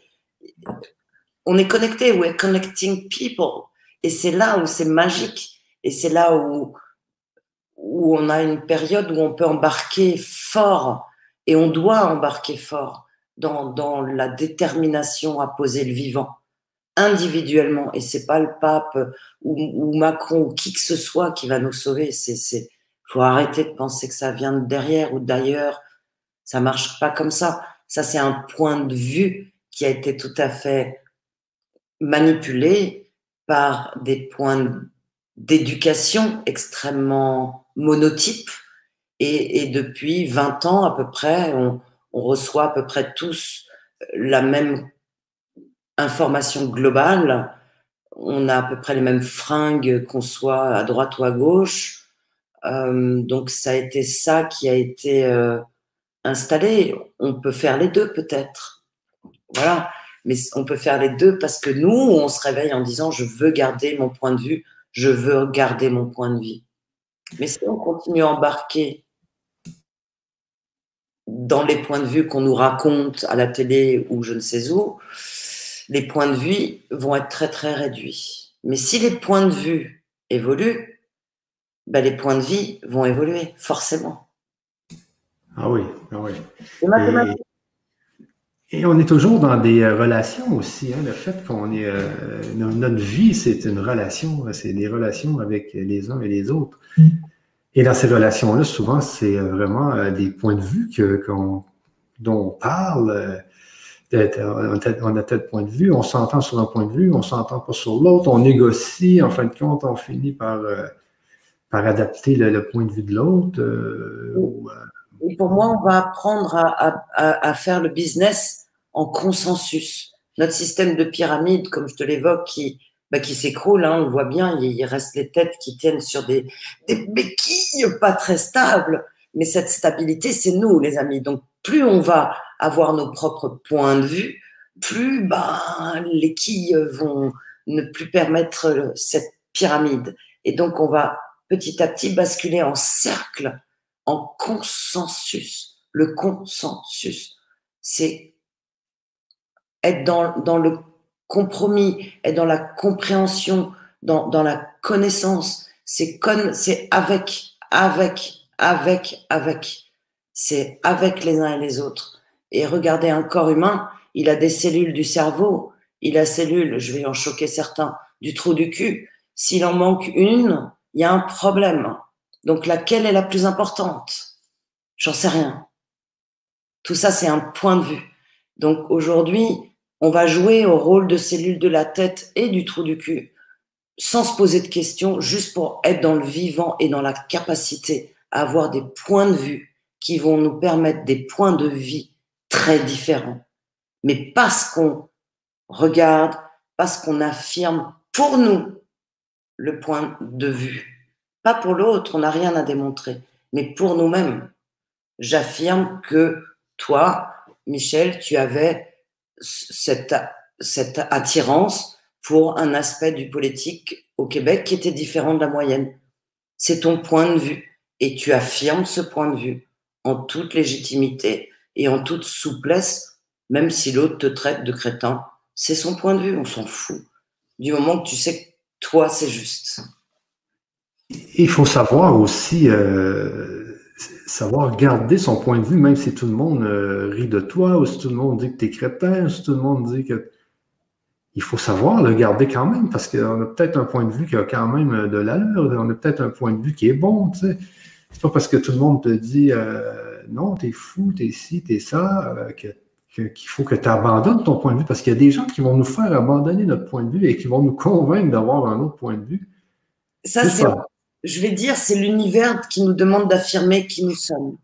On est connecté, we're connecting people. Et c'est là où c'est magique. Et c'est là où, où on a une période où on peut embarquer fort. Et on doit embarquer fort dans, dans la détermination à poser le vivant individuellement. Et c'est pas le pape ou, Macron ou qui que ce soit qui va nous sauver. C'est c'est faut arrêter de penser que ça vient de derrière ou d'ailleurs. Ça marche pas comme ça. Ça c'est un point de vue qui a été tout à fait manipulé par des points d'éducation extrêmement monotypes. Et, et depuis 20 ans à peu près on, on reçoit à peu près tous la même information globale. On a à peu près les mêmes fringues, qu'on soit à droite ou à gauche. Euh, donc ça a été ça qui a été euh, installé. On peut faire les deux peut-être. Voilà. Mais on peut faire les deux parce que nous, on se réveille en disant je veux garder mon point de vue, je veux garder mon point de vie. Mais si on continue à embarquer dans les points de vue qu'on nous raconte à la télé ou je ne sais où, les points de vue vont être très très réduits. Mais si les points de vue évoluent, ben les points de vie vont évoluer, forcément. Ah oui, ah oui. Et, on est toujours dans des euh, relations aussi. Hein, le fait qu'on est. Euh, notre vie, c'est une relation. C'est des relations avec les uns et les autres. Et dans ces relations-là, souvent, c'est euh, vraiment euh, des points de vue que, dont on parle. Euh, on a tel point de vue, on s'entend sur un point de vue, on s'entend pas sur l'autre, on négocie, en fin de compte, on finit par, par adapter le, point de vue de l'autre. Pour moi, on va apprendre à, à, faire le business en consensus. Notre système de pyramide, comme je te l'évoque, qui, bah, qui s'écroule. Hein, on voit bien, il, reste les têtes qui tiennent sur des, des béquilles pas très stables. Mais cette stabilité, c'est nous, les amis. Donc, plus on va avoir nos propres points de vue, plus bah, les quilles vont ne plus permettre cette pyramide. Et donc, on va petit à petit basculer en cercle, en consensus. Le consensus, c'est être dans, dans le compromis, et dans la compréhension, dans, dans la connaissance. C'est con, c'est avec, avec, avec, avec. C'est avec les uns et les autres. Et regardez un corps humain, il a des cellules du cerveau, il a cellules, je vais en choquer certains, du trou du cul. S'il en manque une, il y a un problème. Donc laquelle est la plus importante? J'en sais rien. Tout ça, c'est un point de vue. Donc aujourd'hui, on va jouer au rôle de cellule de la tête et du trou du cul sans se poser de questions, juste pour être dans le vivant et dans la capacité à avoir des points de vue qui vont nous permettre des points de vie très différents. Mais parce qu'on regarde, parce qu'on affirme pour nous le point de vue. Pas pour l'autre, on n'a rien à démontrer, mais pour nous-mêmes. J'affirme que toi, Michel, tu avais cette, cette attirance pour un aspect du politique au Québec qui était différent de la moyenne. C'est ton point de vue et tu affirmes ce point de vue en toute légitimité et en toute souplesse, même si l'autre te traite de crétin. C'est son point de vue, on s'en fout. Du moment que tu sais que toi, c'est juste. Il faut savoir aussi, euh, savoir garder son point de vue, même si tout le monde euh, rit de toi, ou si tout le monde dit que tu es crétin, ou si tout le monde dit que. Il faut savoir le garder quand même, parce qu'on a peut-être un point de vue qui a quand même de l'allure, on a peut-être un point de vue qui est bon, tu sais. C'est pas parce que tout le monde te dit euh, non, t'es fou, t'es ci, t'es ça, euh, qu'il faut que tu abandonnes ton point de vue, parce qu'il y a des gens qui vont nous faire abandonner notre point de vue et qui vont nous convaincre d'avoir un autre point de vue. Ça, c'est je vais dire, c'est l'univers qui nous demande d'affirmer qui nous sommes.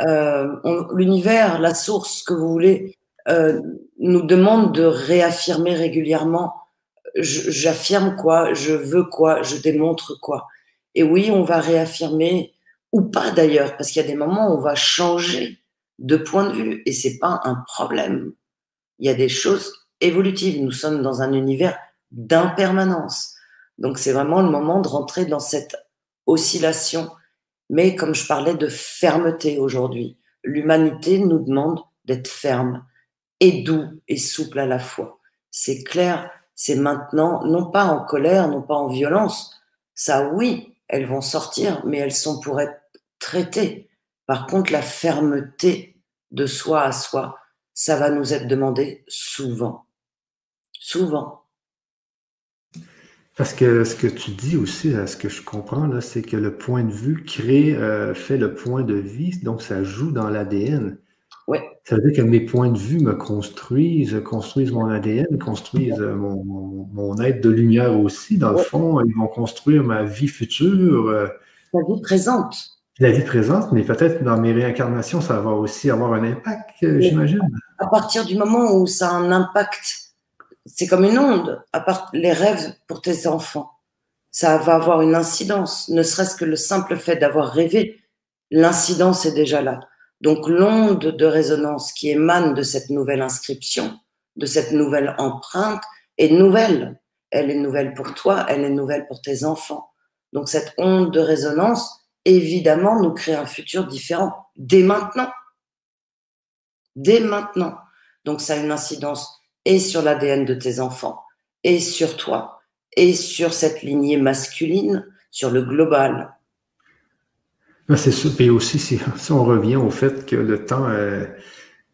Euh, l'univers, la source que vous voulez, euh, nous demande de réaffirmer régulièrement. J'affirme quoi, je veux quoi, je démontre quoi. Et oui, on va réaffirmer ou pas d'ailleurs, parce qu'il y a des moments où on va changer de point de vue et c'est pas un problème. Il y a des choses évolutives. Nous sommes dans un univers d'impermanence. Donc c'est vraiment le moment de rentrer dans cette oscillation. Mais comme je parlais de fermeté aujourd'hui, l'humanité nous demande d'être ferme et doux et souple à la fois. C'est clair, c'est maintenant, non pas en colère, non pas en violence. Ça, oui, elles vont sortir, mais elles sont pour être traitées. Par contre, la fermeté de soi à soi, ça va nous être demandé souvent. Souvent. Parce que ce que tu dis aussi, ce que je comprends, là, c'est que le point de vue crée, euh, fait le point de vie, donc ça joue dans l'ADN. Ouais. Ça veut dire que mes points de vue me construisent, construisent mon ADN, construisent euh, mon, mon, être de lumière aussi. Dans le fond, ils vont construire ma vie future. Euh, la vie présente. La vie présente, mais peut-être dans mes réincarnations, ça va aussi avoir un impact, j'imagine. À partir du moment où ça a un impact c'est comme une onde, à part les rêves pour tes enfants. Ça va avoir une incidence, ne serait-ce que le simple fait d'avoir rêvé, l'incidence est déjà là. Donc l'onde de résonance qui émane de cette nouvelle inscription, de cette nouvelle empreinte, est nouvelle. Elle est nouvelle pour toi, elle est nouvelle pour tes enfants. Donc cette onde de résonance, évidemment, nous crée un futur différent dès maintenant. Dès maintenant. Donc ça a une incidence et sur l'ADN de tes enfants, et sur toi, et sur cette lignée masculine, sur le global. Ben, c'est ça. Et aussi, si, on revient au fait que le temps, euh,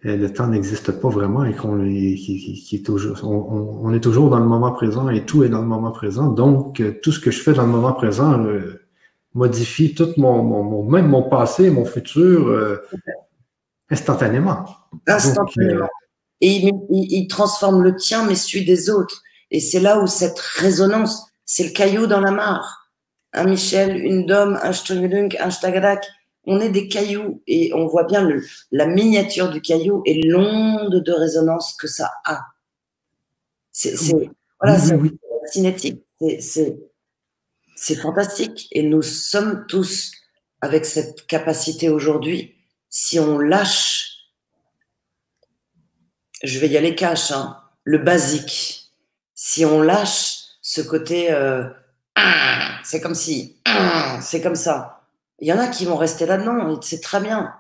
euh, le temps n'existe pas vraiment et qu'on est toujours, on, est toujours dans le moment présent et tout est dans le moment présent. Donc, euh, tout ce que je fais dans le moment présent modifie tout mon, même mon passé, mon futur instantanément. Instantanément et il, transforme le tien, mais celui des autres. Et c'est là où cette résonance, c'est le caillou dans la mare. Un Michel, une Dom, un Stungelunk, un Stagadak, on est des cailloux et on voit bien le, la miniature du caillou et l'onde de résonance que ça a. C'est voilà, cinétique, c'est fantastique. Et nous sommes tous avec cette capacité aujourd'hui, si on lâche je vais y aller cash, hein, le basique. Si on lâche ce côté, euh, ah, c'est comme si, ah, c'est comme ça. Il y en a qui vont rester là-dedans, c'est très bien.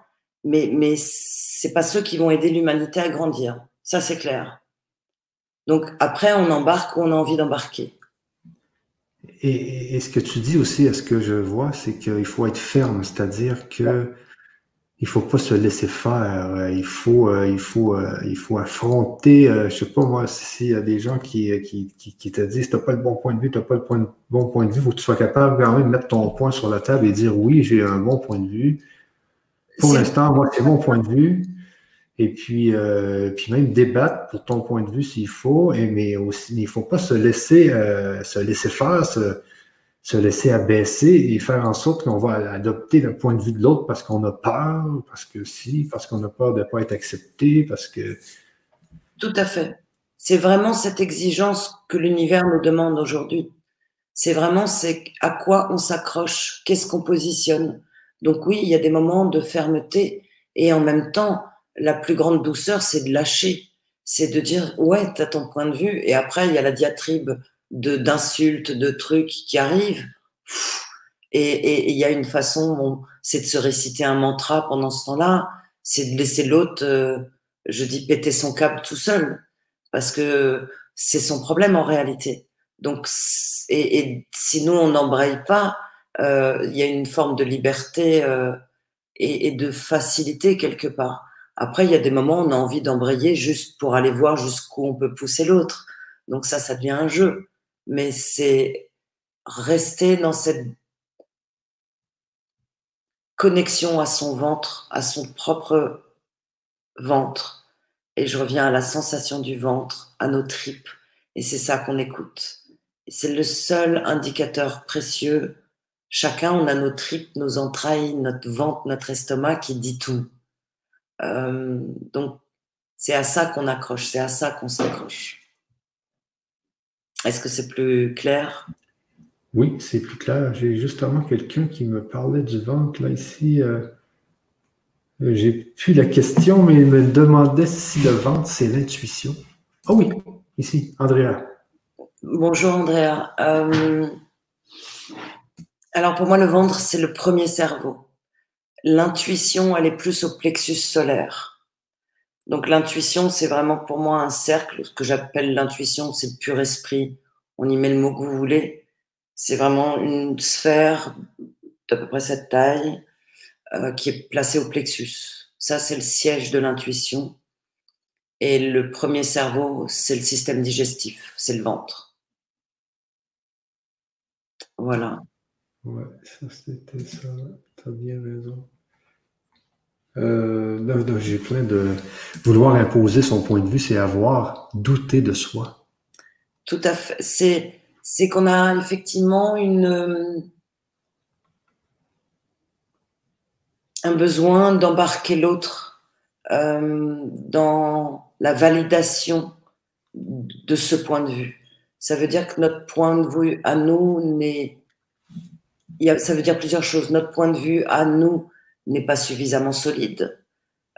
Mais, mais c'est pas ceux qui vont aider l'humanité à grandir. Ça, c'est clair. Donc après, on embarque où on a envie d'embarquer. Et, ce que tu dis aussi, à ce que je vois, c'est qu'il faut être ferme, c'est-à-dire que il faut pas se laisser faire. Euh, il faut, euh, il faut, euh, il faut affronter. je sais pas moi s'il y a des gens qui, qui, qui, te disent t'as pas le bon point de vue, t'as pas le point, bon point de vue, faut que tu sois capable quand même de mettre ton point sur la table et dire oui, j'ai un bon point de vue. Pour l'instant, moi c'est mon point de vue. Et puis, puis même débattre pour ton point de vue s'il faut. Et mais aussi, il faut pas se laisser, se laisser faire. Se, se laisser abaisser et faire en sorte qu'on va adopter le point de vue de l'autre parce qu'on a peur, parce que si, parce qu'on a peur de ne pas être accepté, parce que... Tout à fait. C'est vraiment cette exigence que l'univers nous demande aujourd'hui. C'est vraiment à quoi on s'accroche, qu'est-ce qu'on positionne. Donc oui, il y a des moments de fermeté et en même temps, la plus grande douceur, c'est de lâcher. c'est de dire ouais, tu as ton point de vue, et après il y a la diatribe d'insultes, de trucs qui arrivent. Et il y a une façon, c'est de se réciter un mantra pendant ce temps-là, c'est de laisser l'autre, euh, je dis, péter son câble tout seul, parce que c'est son problème en réalité. Donc, et, et si nous on n'embraye pas, euh, il y a une forme de liberté euh, et, et, de facilité quelque part. Après, il y a des moments où on a envie d'embrayer juste pour aller voir jusqu'où on peut pousser l'autre. Donc ça, ça devient un jeu. Mais c'est rester dans cette connexion à son ventre, à son propre ventre. Et je reviens à la sensation du ventre, à nos tripes. Et c'est ça qu'on écoute. C'est le seul indicateur précieux. Chacun, on a nos tripes, nos entrailles, notre ventre, notre estomac qui dit tout. Euh, donc, c'est à ça qu'on accroche, c'est à ça qu'on s'accroche. Est-ce que c'est plus clair? Oui, c'est plus clair. J'ai justement quelqu'un qui me parlait du ventre, là, ici. Euh, j'ai plus la question, mais il me demandait si le ventre, c'est l'intuition. Oh oui, ici, Andrea. Bonjour, Andrea. Euh, alors, pour moi, le ventre, c'est le premier cerveau l'intuition, elle est plus au plexus solaire. Donc l'intuition, c'est vraiment pour moi un cercle. Ce que j'appelle l'intuition, c'est le pur esprit. On y met le mot que vous voulez. C'est vraiment une sphère d'à peu près cette taille euh, qui est placée au plexus. Ça, c'est le siège de l'intuition. Et le premier cerveau, c'est le système digestif, c'est le ventre. Voilà. Ouais, ça c'était ça. T'as bien raison. Euh, j'ai plein de vouloir imposer son point de vue, c'est avoir douté de soi. Tout à fait. C'est, qu'on a effectivement une, un besoin d'embarquer l'autre euh, dans la validation de ce point de vue. Ça veut dire que notre point de vue à nous n'est ça veut dire plusieurs choses. Notre point de vue à nous n'est pas suffisamment solide,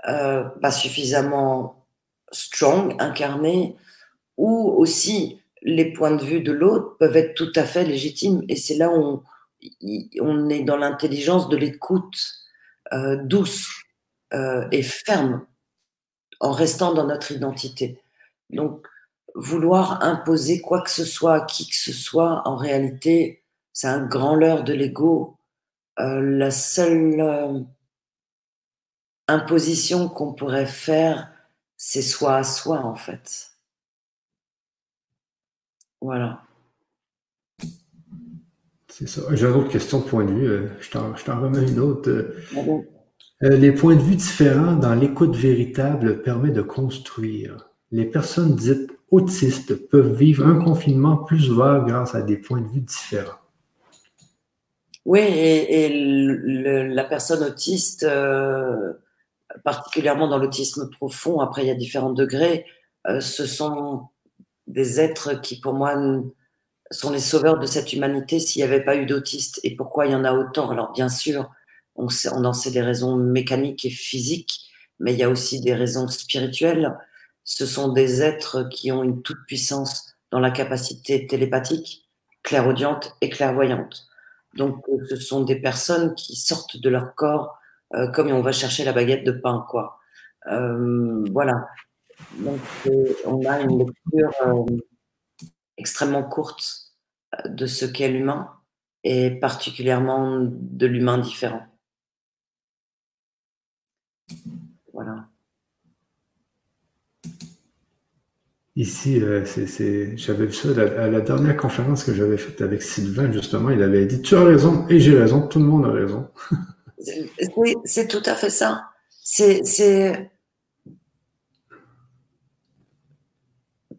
euh, pas suffisamment strong, incarné, ou aussi les points de vue de l'autre peuvent être tout à fait légitimes. Et c'est là où on, est dans l'intelligence de l'écoute euh, douce euh, et ferme, en restant dans notre identité. Donc, vouloir imposer quoi que ce soit à qui que ce soit, en réalité, c'est un grand leurre de l'ego. La seule imposition qu'on pourrait faire, c'est soi à soi, en fait. Voilà. C'est ça. J'ai une autre question de point de vue. Euh, je t'en remets une autre. les points de vue différents dans l'écoute véritable permet de construire. Les personnes dites autistes peuvent vivre un confinement plus ouvert grâce à des points de vue différents. Oui, et, la personne autiste, euh, particulièrement dans l'autisme profond, après il y a différents degrés, euh, ce sont des êtres qui, pour moi, sont les sauveurs de cette humanité s'il n'y avait pas eu d'autistes. Et pourquoi il y en a autant Alors, bien sûr, on, sait, on en sait des raisons mécaniques et physiques, mais il y a aussi des raisons spirituelles. Ce sont des êtres qui ont une toute puissance dans la capacité télépathique, clairaudiente et clairvoyante. Donc, euh, ce sont des personnes qui sortent de leur corps euh, comme on va chercher la baguette de pain, quoi. Euh, voilà. Donc, on a une lecture extrêmement courte de ce qu'est l'humain et particulièrement de l'humain différent. Voilà. Ici, euh, j'avais vu ça à la, dernière conférence que j'avais faite avec Sylvain, justement, il avait dit Tu as raison et j'ai raison, tout le monde a raison. c'est tout à fait ça.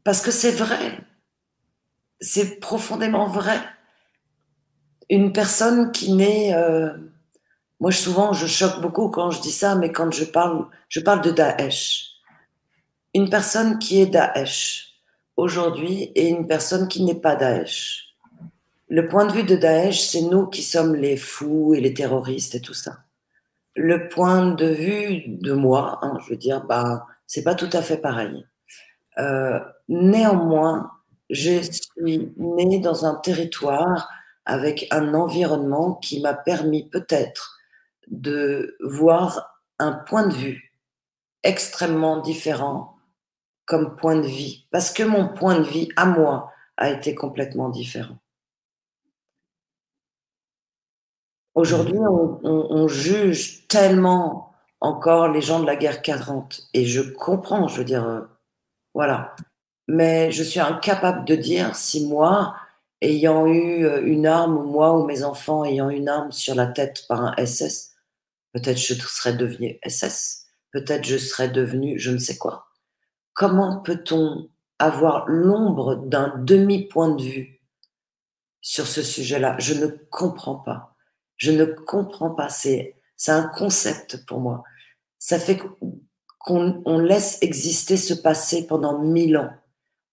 Parce que c'est vrai. C'est profondément vrai. Une personne qui naît. Euh, moi, souvent, je choque beaucoup quand je dis ça, mais quand je parle, je parle de Daesh une personne qui est Daesh aujourd'hui et une personne qui n'est pas Daesh. Le point de vue de Daesh, c'est nous qui sommes les fous et les terroristes et tout ça. Le point de vue de moi, hein, je veux dire, bah, c'est pas tout à fait pareil. Euh, néanmoins, je suis née dans un territoire avec un environnement qui m'a permis peut-être de voir un point de vue extrêmement différent comme point de vie, parce que mon point de vie à moi a été complètement différent. Aujourd'hui, mmh. on, juge tellement encore les gens de la guerre 40, et je comprends, je veux dire, euh, voilà. Mais je suis incapable de dire si moi, ayant eu euh, une arme, ou moi ou mes enfants ayant une arme sur la tête par un SS, peut-être je serais devenu SS, peut-être je serais devenu je ne sais quoi. Comment peut-on avoir l'ombre d'un demi-point de vue sur ce sujet-là? Je ne comprends pas. Je ne comprends pas. C'est un concept pour moi. Ça fait qu'on laisse exister ce passé pendant mille ans,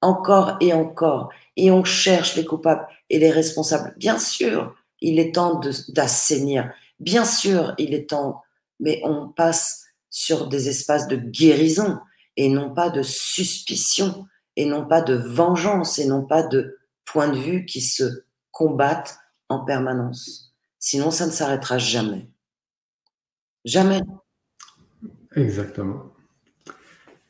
encore et encore, et on cherche les coupables et les responsables. Bien sûr, il est temps d'assainir. Bien sûr, il est temps, mais on passe sur des espaces de guérison et non pas de suspicion et non pas de vengeance et non pas de points de vue qui se combattent en permanence. Sinon, ça ne s'arrêtera jamais. Jamais. Exactement.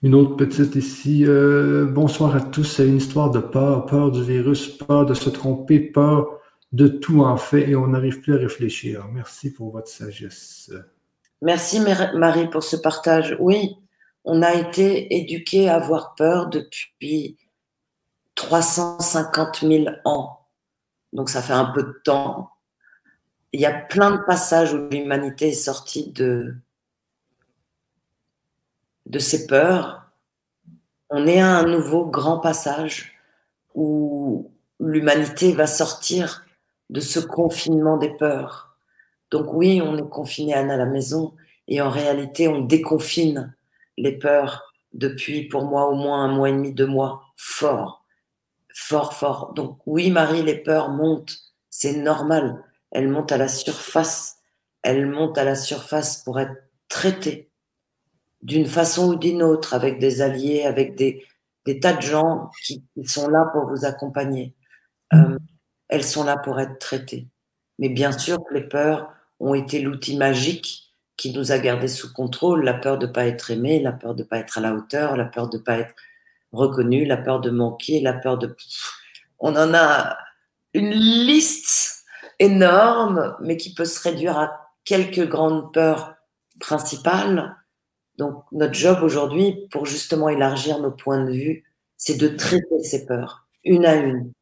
Une autre petite ici. Euh, bonsoir à tous. C'est une histoire de peur, peur du virus, peur de se tromper, peur de tout en fait, et on n'arrive plus à réfléchir. Merci pour votre sagesse. Merci Marie pour ce partage. Oui, on a été éduqués à avoir peur depuis 350 000 ans. Donc ça fait un peu de temps. Il y a plein de passages où l'humanité est sortie de, de ses peurs, on est à un nouveau grand passage où l'humanité va sortir de ce confinement des peurs. Donc oui, on est confiné à la maison et en réalité, on déconfine les peurs depuis, pour moi, au moins un mois et demi, deux mois, fort, fort, fort. Donc oui, Marie, les peurs montent, c'est normal. Elles montent à la surface. Elles montent à la surface pour être traitées d'une façon ou d'une autre, avec des alliés, avec des, tas de gens qui, sont là pour vous accompagner. Euh, elles sont là pour être traitées. Mais bien sûr les peurs ont été l'outil magique qui nous a gardés sous contrôle, la peur de ne pas être aimé, la peur de ne pas être à la hauteur, la peur de ne pas être reconnu, la peur de manquer, la peur de... On en a une liste énorme, mais qui peut se réduire à quelques grandes peurs principales donc, notre job aujourd'hui, pour justement élargir nos points de vue, c'est de traiter ces peurs, une à une,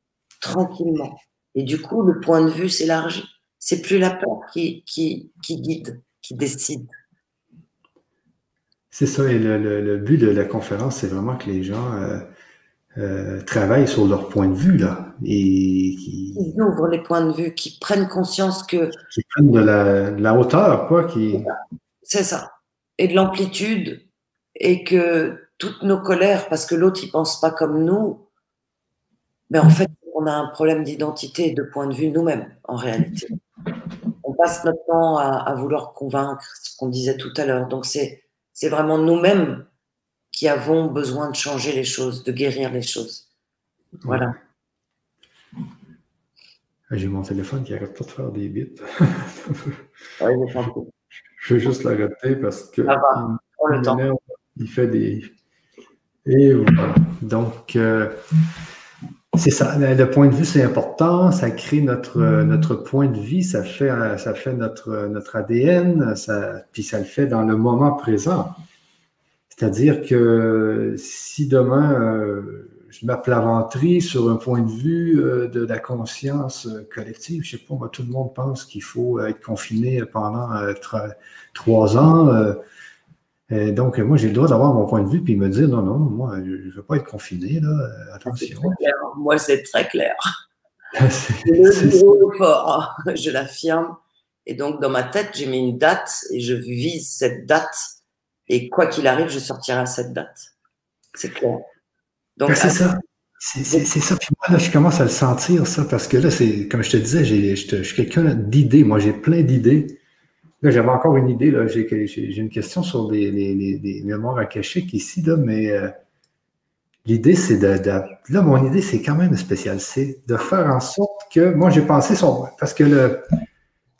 tranquillement. Et du coup, le point de vue s'élargit. C'est plus la peur qui, guide, qui décide. C'est ça, et le, but de la conférence, c'est vraiment que les gens euh, euh, travaillent sur leur point de vue, là. Et qui, Ils ouvrent les points de vue, qui prennent conscience que. Qui prennent de la, de la hauteur, quoi. Qui... C'est ça et de l'amplitude et que toutes nos colères, parce que l'autre il pense pas comme nous, mais en fait on a un problème d'identité et de point de vue nous-mêmes en réalité. On passe notre temps à, vouloir convaincre ce qu'on disait tout à l'heure. Donc c'est c'est vraiment nous-mêmes qui avons besoin de changer les choses, de guérir les choses. Voilà. J'ai mon téléphone qui arrête pas de faire des bits. je vais juste l'arrêter parce que il, fait des. Et voilà. Donc, euh, c'est ça. Le point de vue, c'est important. Ça crée notre, notre point de vie. Ça fait, ça fait notre, notre ADN. Ça, puis ça le fait dans le moment présent. C'est-à-dire que si demain, euh, je m'aplaventerie sur un point de vue euh, de la conscience euh, collective. Je ne sais pas, moi, tout le monde pense qu'il faut être confiné pendant euh, trois ans. donc, moi, j'ai le droit d'avoir mon point de vue puis me dire non, non, moi, je ne veux pas être confiné, là, attention. Moi, c'est très clair. le fort, je l'affirme. Et donc, dans ma tête, j'ai mis une date et je vise cette date. Et quoi qu'il arrive, je sortirai à cette date. C'est clair. Ben, c'est ça. C'est ça. Puis moi, là, je commence à le sentir, ça, parce que là, c'est, comme je te disais, je suis quelqu'un d'idées. Moi, j'ai plein d'idées. Là, j'avais encore une idée. Là, j'ai, une question sur les, les, les, mémoires akashiques ici, là, mais euh, l'idée, c'est de, Là, mon idée, c'est quand même spécial. C'est de faire en sorte que. Moi, j'ai pensé son. Parce que le,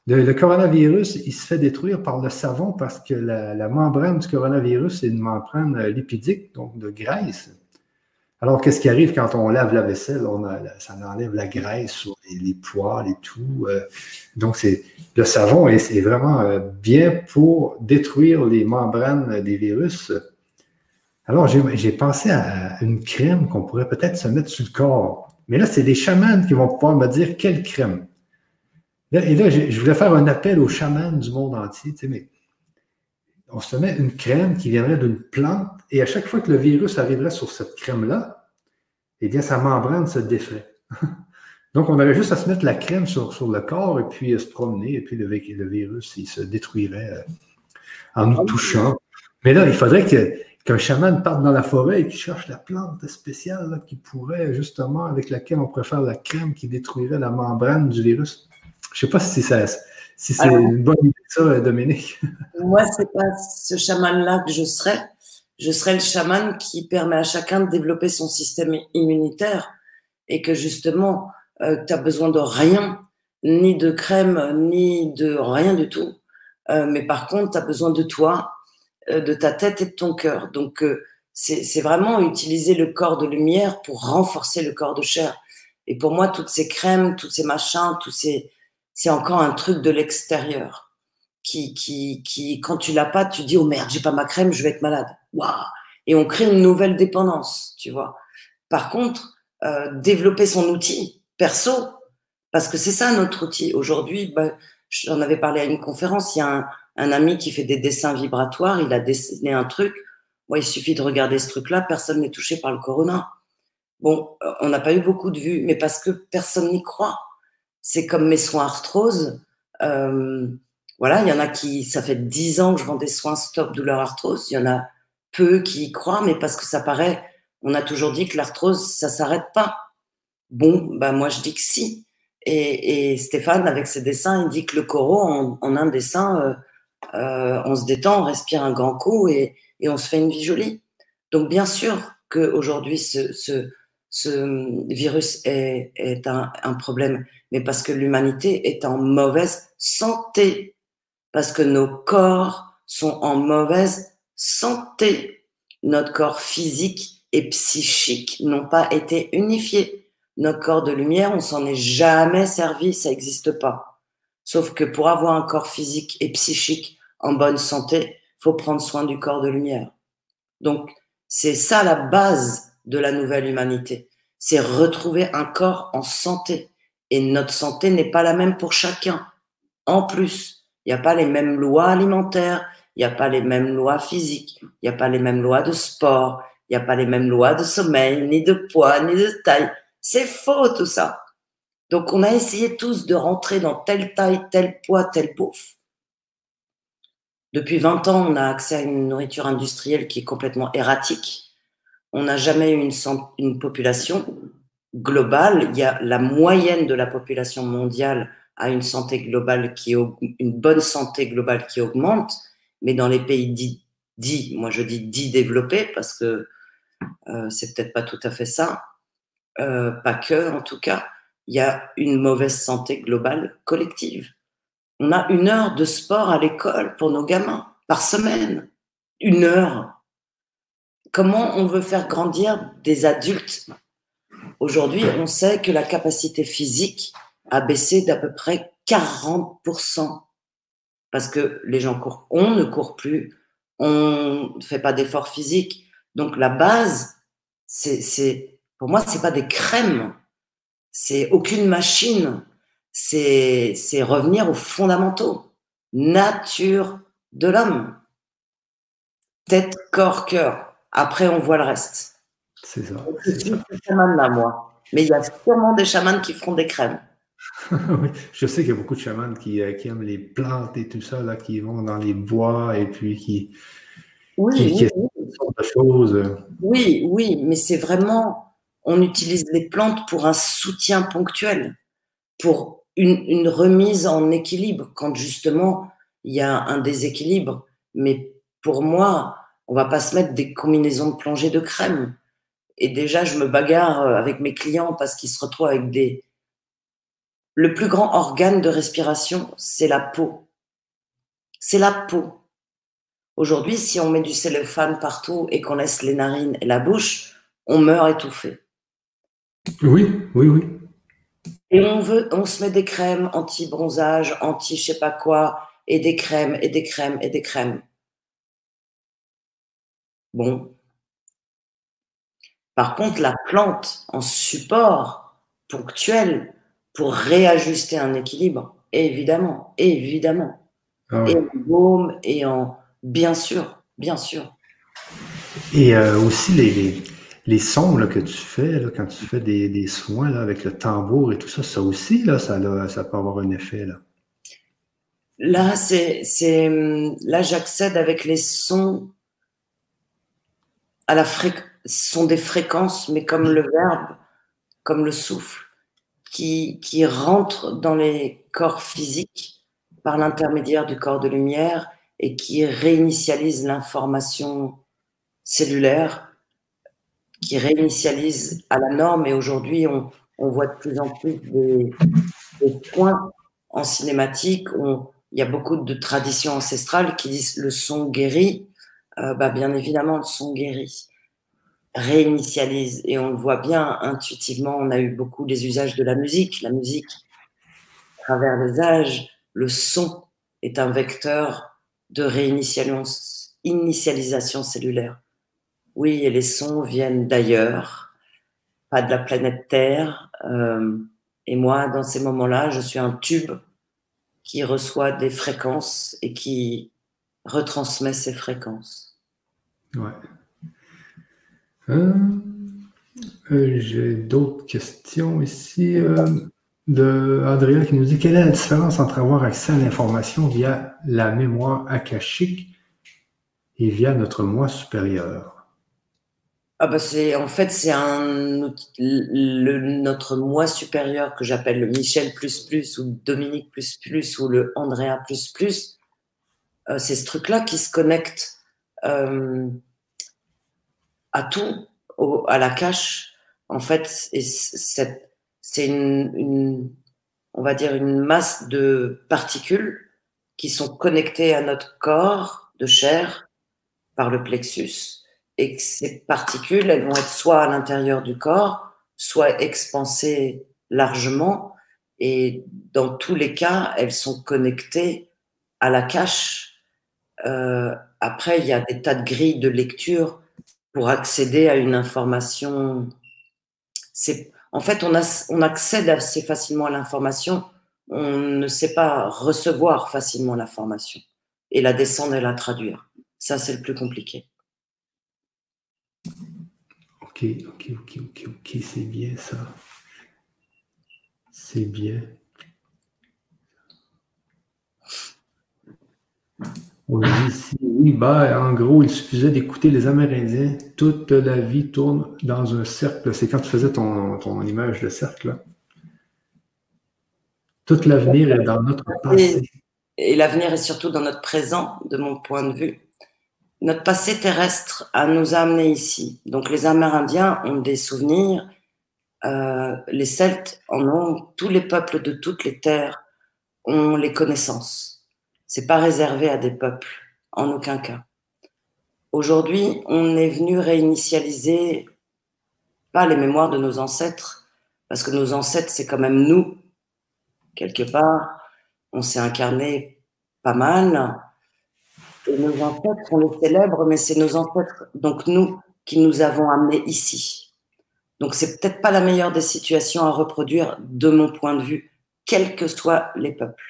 le, coronavirus, il se fait détruire par le savon parce que la, membrane du coronavirus, c'est une membrane lipidique, donc de graisse. Alors, qu'est-ce qui arrive quand on lave la vaisselle? On ça enlève la graisse sur les, poils et tout. Euh. donc, c'est le savon est, vraiment euh, bien pour détruire les membranes des virus. Alors, j'ai pensé à une crème qu'on pourrait peut-être se mettre sur le corps. Mais là, c'est les chamans qui vont pouvoir me dire quelle crème. Et là, je voulais faire un appel aux chamans du monde entier. Tu sais, mais on se met une crème qui viendrait d'une plante, et à chaque fois que le virus arriverait sur cette crème-là, eh bien, sa membrane se défrait. Donc, on aurait juste à se mettre la crème sur, le corps et puis se promener, et puis le, le virus, il se détruirait euh, en nous touchant. Mais là, il faudrait qu'un chaman parte dans la forêt et qu'il cherche la plante spéciale qui pourrait, justement, avec laquelle on pourrait faire la crème qui détruirait la membrane du virus. Je ne sais pas si ça, si c'est une bonne idée, ça, Dominique. Moi, c'est pas ce chaman-là que je serais. Je serais le chaman qui permet à chacun de développer son système immunitaire et que justement, euh, tu as besoin de rien, ni de crème, ni de rien du tout. Euh, mais par contre, tu as besoin de toi, euh, de ta tête et de ton cœur. Donc, euh, c'est vraiment utiliser le corps de lumière pour renforcer le corps de chair. Et pour moi, toutes ces crèmes, tous ces machins, tous ces, c'est encore un truc de l'extérieur qui, qui, qui, quand tu l'as pas, tu dis oh merde, j'ai pas ma crème, je vais être malade. Waouh Et on crée une nouvelle dépendance, tu vois. Par contre, euh, développer son outil perso, parce que c'est ça notre outil. Aujourd'hui, bah, j'en avais parlé à une conférence, il y a un, un, ami qui fait des dessins vibratoires, il a dessiné un truc. Moi, il suffit de regarder ce truc-là, personne n'est touché par le corona. Bon, euh, on n'a pas eu beaucoup de vues, mais parce que personne n'y croit c'est comme mes soins arthrose. Euh, voilà, il y en a qui, ça fait dix ans que je vends des soins stop douleur arthrose. Il y en a peu qui y croient, mais parce que ça paraît, on a toujours dit que l'arthrose, ça s'arrête pas. Bon, bah moi je dis que si. Et, Stéphane, avec ses dessins, il dit que le coraux, en, un dessin, euh, euh, on se détend, on respire un grand coup et, on se fait une vie jolie. Donc bien sûr qu'aujourd'hui, ce, ce, ce virus est, un, problème, mais parce que l'humanité est en mauvaise santé, parce que nos corps sont en mauvaise santé. Notre corps physique et psychique n'ont pas été unifiés. Notre corps de lumière, on s'en est jamais servi, ça n'existe pas. Sauf que pour avoir un corps physique et psychique en bonne santé, faut prendre soin du corps de lumière. Donc, c'est ça la base de la nouvelle humanité. C'est retrouver un corps en santé. Et notre santé n'est pas la même pour chacun. En plus, il n'y a pas les mêmes lois alimentaires, il n'y a pas les mêmes lois physiques, il n'y a pas les mêmes lois de sport, il n'y a pas les mêmes lois de sommeil, ni de poids, ni de taille. C'est faux tout ça. Donc on a essayé tous de rentrer dans telle taille, tel poids, tel bouffe. Depuis 20 ans, on a accès à une nourriture industrielle qui est complètement erratique on n'a jamais eu une, population globale. Il y a la moyenne de la population mondiale a une santé globale qui une bonne santé globale qui augmente, mais dans les pays dits, moi je dis dits développés parce que euh, c'est peut-être pas tout à fait ça, euh, pas que en tout cas, il y a une mauvaise santé globale collective. On a une heure de sport à l'école pour nos gamins par semaine, une heure comment on veut faire grandir des adultes Aujourd'hui, on sait que la capacité physique a baissé d'à peu près 40%. Parce que les gens courent, on ne court plus, on ne fait pas d'efforts physiques. Donc la base, c'est, pour moi, c'est pas des crèmes, c'est aucune machine, c'est, c'est revenir aux fondamentaux, nature de l'homme, tête, corps, cœur. Après, on voit le reste. C'est ça. Je suis chaman là, moi. Mais il y a sûrement des chamans qui feront des crèmes. oui, je sais qu'il y a beaucoup de chamans qui, euh, qui, aiment les plantes et tout ça, là, qui vont dans les bois et puis qui. Oui, oui, oui. choses. oui, oui, mais c'est vraiment. On utilise les plantes pour un soutien ponctuel, pour une, une remise en équilibre, quand justement il y a un déséquilibre. Mais pour moi, on va pas se mettre des combinaisons de plongée de crème. et déjà, je me bagarre avec mes clients parce qu'ils se retrouvent avec des. Le plus grand organe de respiration, c'est la peau. C'est la peau. Aujourd'hui, si on met du cellophane partout et qu'on laisse les narines et la bouche, on meurt étouffé. Oui, oui, oui. Et on veut, on se met des crèmes anti-bronzage, anti je sais pas quoi, et des crèmes, et des crèmes, et des crèmes. Bon. Par contre, la plante en support ponctuel pour réajuster un équilibre, évidemment, évidemment. Ah et en baume, et en. Bien sûr, bien sûr. Et euh, aussi les, les, sons là, que tu fais là, quand tu fais des, des soins là, avec le tambour et tout ça, ça aussi, là, ça, ça peut avoir un effet. Là. Là, c'est, c'est, là, j'accède avec les sons à la fréquence, sont des fréquences, mais comme le verbe, comme le souffle, qui, qui rentrent dans les corps physiques par l'intermédiaire du corps de lumière et qui réinitialisent l'information cellulaire, qui réinitialise à la norme. Et aujourd'hui, on, on, voit de plus en plus des, des points en cinématique. Il y a beaucoup de traditions ancestrales qui disent le son guérit. Euh, bah, bien évidemment, le son guérit, réinitialise. Et on le voit bien intuitivement, on a eu beaucoup des usages de la musique. La musique, à travers les âges, le son est un vecteur de réinitialisation cellulaire. Oui, et les sons viennent d'ailleurs, pas de la planète Terre. Euh, et moi, dans ces moments-là, je suis un tube qui reçoit des fréquences et qui retransmet ces fréquences. Ouais. Euh, euh, j'ai d'autres questions ici. Euh, de Adrien qui nous dit quelle est la différence entre avoir accès à l'information via la mémoire akashique et via notre moi supérieur? Ah bah c'est en fait c'est un notre moi supérieur que j'appelle le Michel plus plus ou Dominique plus plus ou le Andrea plus plus. Euh, c'est ce truc-là qui se connecte à tout, à la cache. En fait, c'est une, une, on va dire une masse de particules qui sont connectées à notre corps de chair par le plexus et que ces particules, elles vont être soit à l'intérieur du corps, soit expansées largement. Et dans tous les cas, elles sont connectées à la cache. Euh, après, il y a des tas de grilles de lecture pour accéder à une information. C'est, en fait, on, a, on accède assez facilement à l'information. On ne sait pas recevoir facilement l'information et la descendre et la traduire. Ça, c'est le plus compliqué. Ok, ok, ok, ok, ok, c'est bien ça. C'est bien. Ici, oui, bah, en gros, il suffisait d'écouter les Amérindiens. Toute la vie tourne dans un cercle. C'est quand tu faisais ton, ton image de cercle. Tout l'avenir est dans notre passé. et l'avenir est surtout dans notre présent, de mon point de vue notre passé terrestre a nous a amenés ici. Donc les Amérindiens ont des souvenirs, euh, les Celtes en ont, tous les peuples de toutes les terres ont les connaissances. C'est pas réservé à des peuples, en aucun cas. Aujourd'hui, on est venu réinitialiser pas les mémoires de nos ancêtres, parce que nos ancêtres, c'est quand même nous, quelque part. On s'est incarné pas mal, et nos ancêtres, on les célèbre, mais c'est nos ancêtres, donc nous, qui nous avons amenés ici. Donc c'est peut-être pas la meilleure des situations à reproduire de mon point de vue, quels que soient les peuples.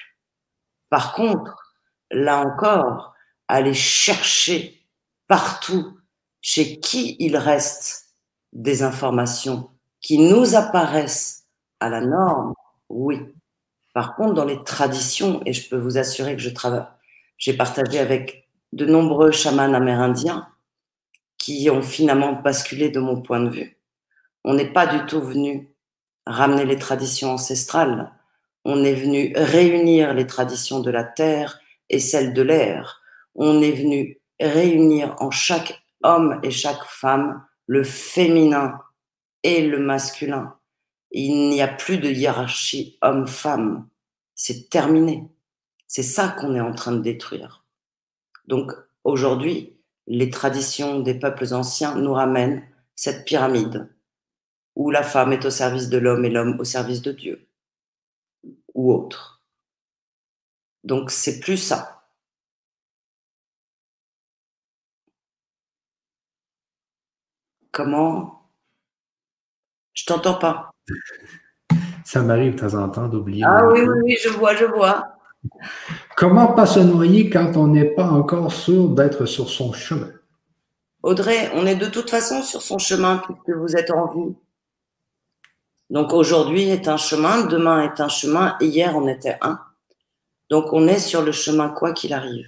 Par contre, là encore, aller chercher partout chez qui il reste des informations qui nous apparaissent à la norme, oui. Par contre, dans les traditions, et je peux vous assurer que je travaille, j'ai partagé avec de nombreux chamans amérindiens qui ont finalement basculé de mon point de vue. On n'est pas du tout venu ramener les traditions ancestrales, on est venu réunir les traditions de la terre et celles de l'air. On est venu réunir en chaque homme et chaque femme le féminin et le masculin. Il n'y a plus de hiérarchie homme-femme. C'est terminé. C'est ça qu'on est en train de détruire. Donc aujourd'hui, les traditions des peuples anciens nous ramènent cette pyramide où la femme est au service de l'homme et l'homme au service de Dieu ou autre. Donc c'est plus ça. Comment? Je t'entends pas. Ça m'arrive de temps en temps d'oublier. Ah oui, oui, oui, je vois, je vois. Comment pas se noyer quand on n'est pas encore sûr d'être sur son chemin? Audrey, on est de toute façon sur son chemin puisque vous êtes en vie. Donc aujourd'hui est un chemin, demain est un chemin, et hier on était un. Donc on est sur le chemin quoi qu'il arrive.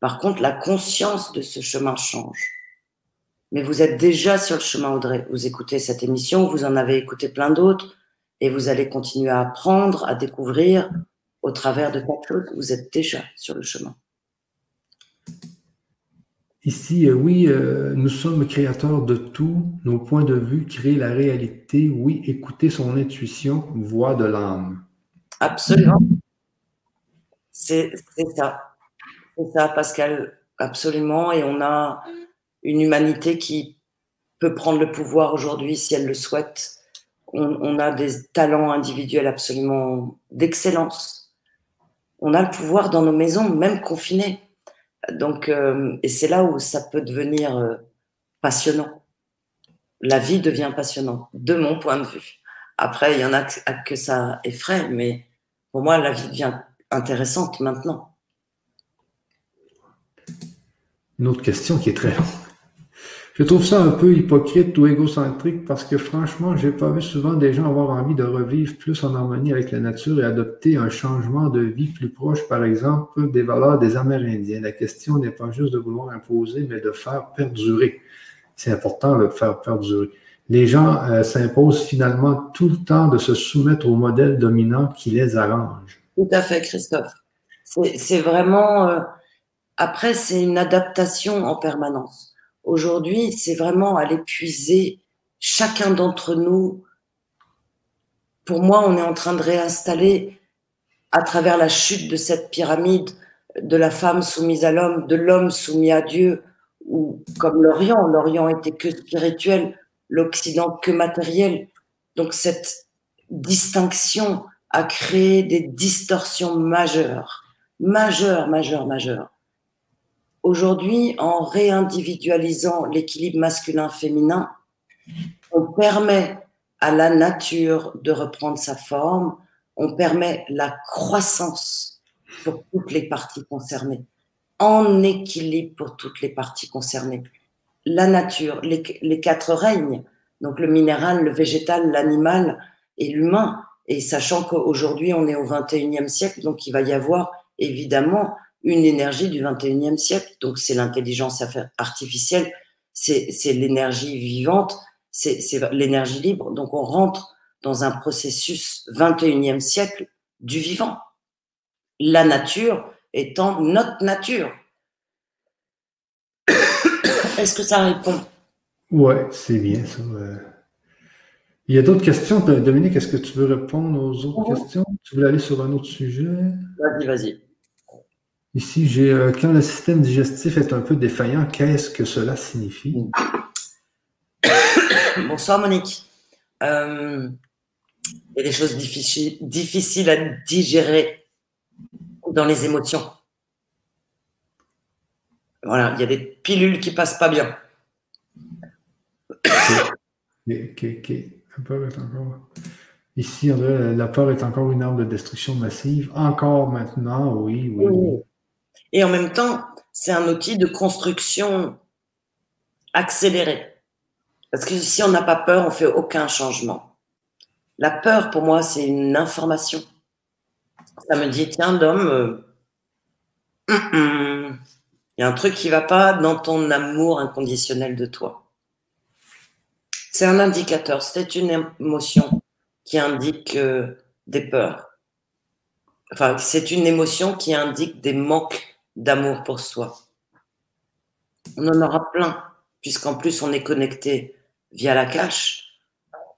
Par contre, la conscience de ce chemin change. Mais vous êtes déjà sur le chemin, Audrey. Vous écoutez cette émission, vous en avez écouté plein d'autres, et vous allez continuer à apprendre, à découvrir au travers de quelque chose. Vous êtes déjà sur le chemin. Ici, euh, oui, euh, nous sommes créateurs de tout. Nos points de vue créent la réalité. Oui, écouter son intuition, voix de l'âme. Absolument. C'est ça. C'est ça, Pascal. Absolument. Et on a une humanité qui peut prendre le pouvoir aujourd'hui si elle le souhaite. On, a des talents individuels absolument d'excellence. On a le pouvoir dans nos maisons, même confinés. Donc, euh, et c'est là où ça peut devenir euh, passionnant. La vie devient passionnante, de mon point de vue. Après, il y en a que, ça effraie, mais pour moi, la vie devient intéressante maintenant. Une autre question qui est très longue. Je trouve ça un peu hypocrite ou égocentrique parce que franchement, j'ai pas vu souvent des gens avoir envie de revivre plus en harmonie avec la nature et adopter un changement de vie plus proche, par exemple, des valeurs des Amérindiens. La question n'est pas juste de vouloir imposer, mais de faire perdurer. C'est important de faire perdurer. Les gens euh, s'imposent finalement tout le temps de se soumettre au modèle dominant qui les arrange. Tout à fait, Christophe. C'est vraiment. Euh, après, c'est une adaptation en permanence. Aujourd'hui, c'est vraiment à l'épuiser chacun d'entre nous. Pour moi, on est en train de réinstaller à travers la chute de cette pyramide de la femme soumise à l'homme, de l'homme soumis à Dieu, ou comme l'Orient, l'Orient était que spirituel, l'Occident que matériel. Donc cette distinction a créé des distorsions majeures, majeures, majeures, majeures. Aujourd'hui, en réindividualisant l'équilibre masculin-féminin, on permet à la nature de reprendre sa forme, on permet la croissance pour toutes les parties concernées, en équilibre pour toutes les parties concernées. La nature, les, quatre règnes, donc le minéral, le végétal, l'animal et l'humain, et sachant qu'aujourd'hui on est au 21e siècle, donc il va y avoir évidemment une énergie du 21e siècle. Donc, c'est l'intelligence artificielle, c'est l'énergie vivante, c'est l'énergie libre. Donc, on rentre dans un processus 21e siècle du vivant. La nature étant notre nature. Est-ce que ça répond? Ouais, c'est bien ça. Il y a d'autres questions? Dominique, est-ce que tu veux répondre aux autres questions? Tu veux aller sur un autre sujet? Vas-y, vas-y. Ici, j'ai euh, quand le système digestif est un peu défaillant, qu'est-ce que cela signifie? Bonsoir Monique. Euh, il y a des choses difficiles, difficiles à digérer dans les émotions. Voilà, il y a des pilules qui passent pas bien. Ici, la peur est encore une arme de destruction massive. Encore maintenant, oui, oui. Et en même temps, c'est un outil de construction accélérée. Parce que si on n'a pas peur, on fait aucun changement. La peur, pour moi, c'est une information. Ça me dit, tiens, Dom, euh, il y a un truc qui va pas dans ton amour inconditionnel de toi. C'est un indicateur, c'est une émotion qui indique euh, des peurs. Enfin, c'est une émotion qui indique des manques d'amour pour soi. On en aura plein. puisqu'en plus on est connecté via la cache.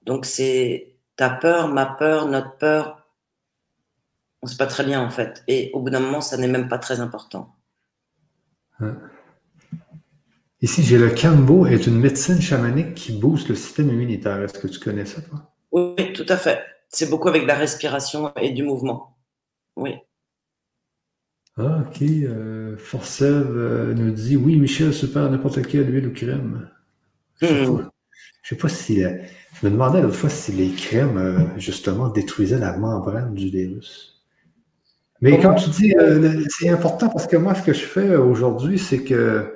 Donc c'est ta peur, ma peur, notre peur. On ne sait pas très bien en fait. Et au bout d'un moment, ça n'est même pas très important. Ici, j'ai le Kambo, est une médecine chamanique qui booste le système immunitaire. Est-ce que tu connais ça, toi? Oui, tout à fait. C'est beaucoup avec la respiration et du mouvement. Oui. Ah, ok. Euh, euh nous dit Oui, Michel, super, n'importe quelle huile ou crème. Je ne hmm. sais, pas si. Euh, je me demandais l'autre fois si les crèmes, euh, justement, détruisaient la membrane du virus. Mais comme tu dis, c'est important parce que moi, ce que je fais aujourd'hui, c'est que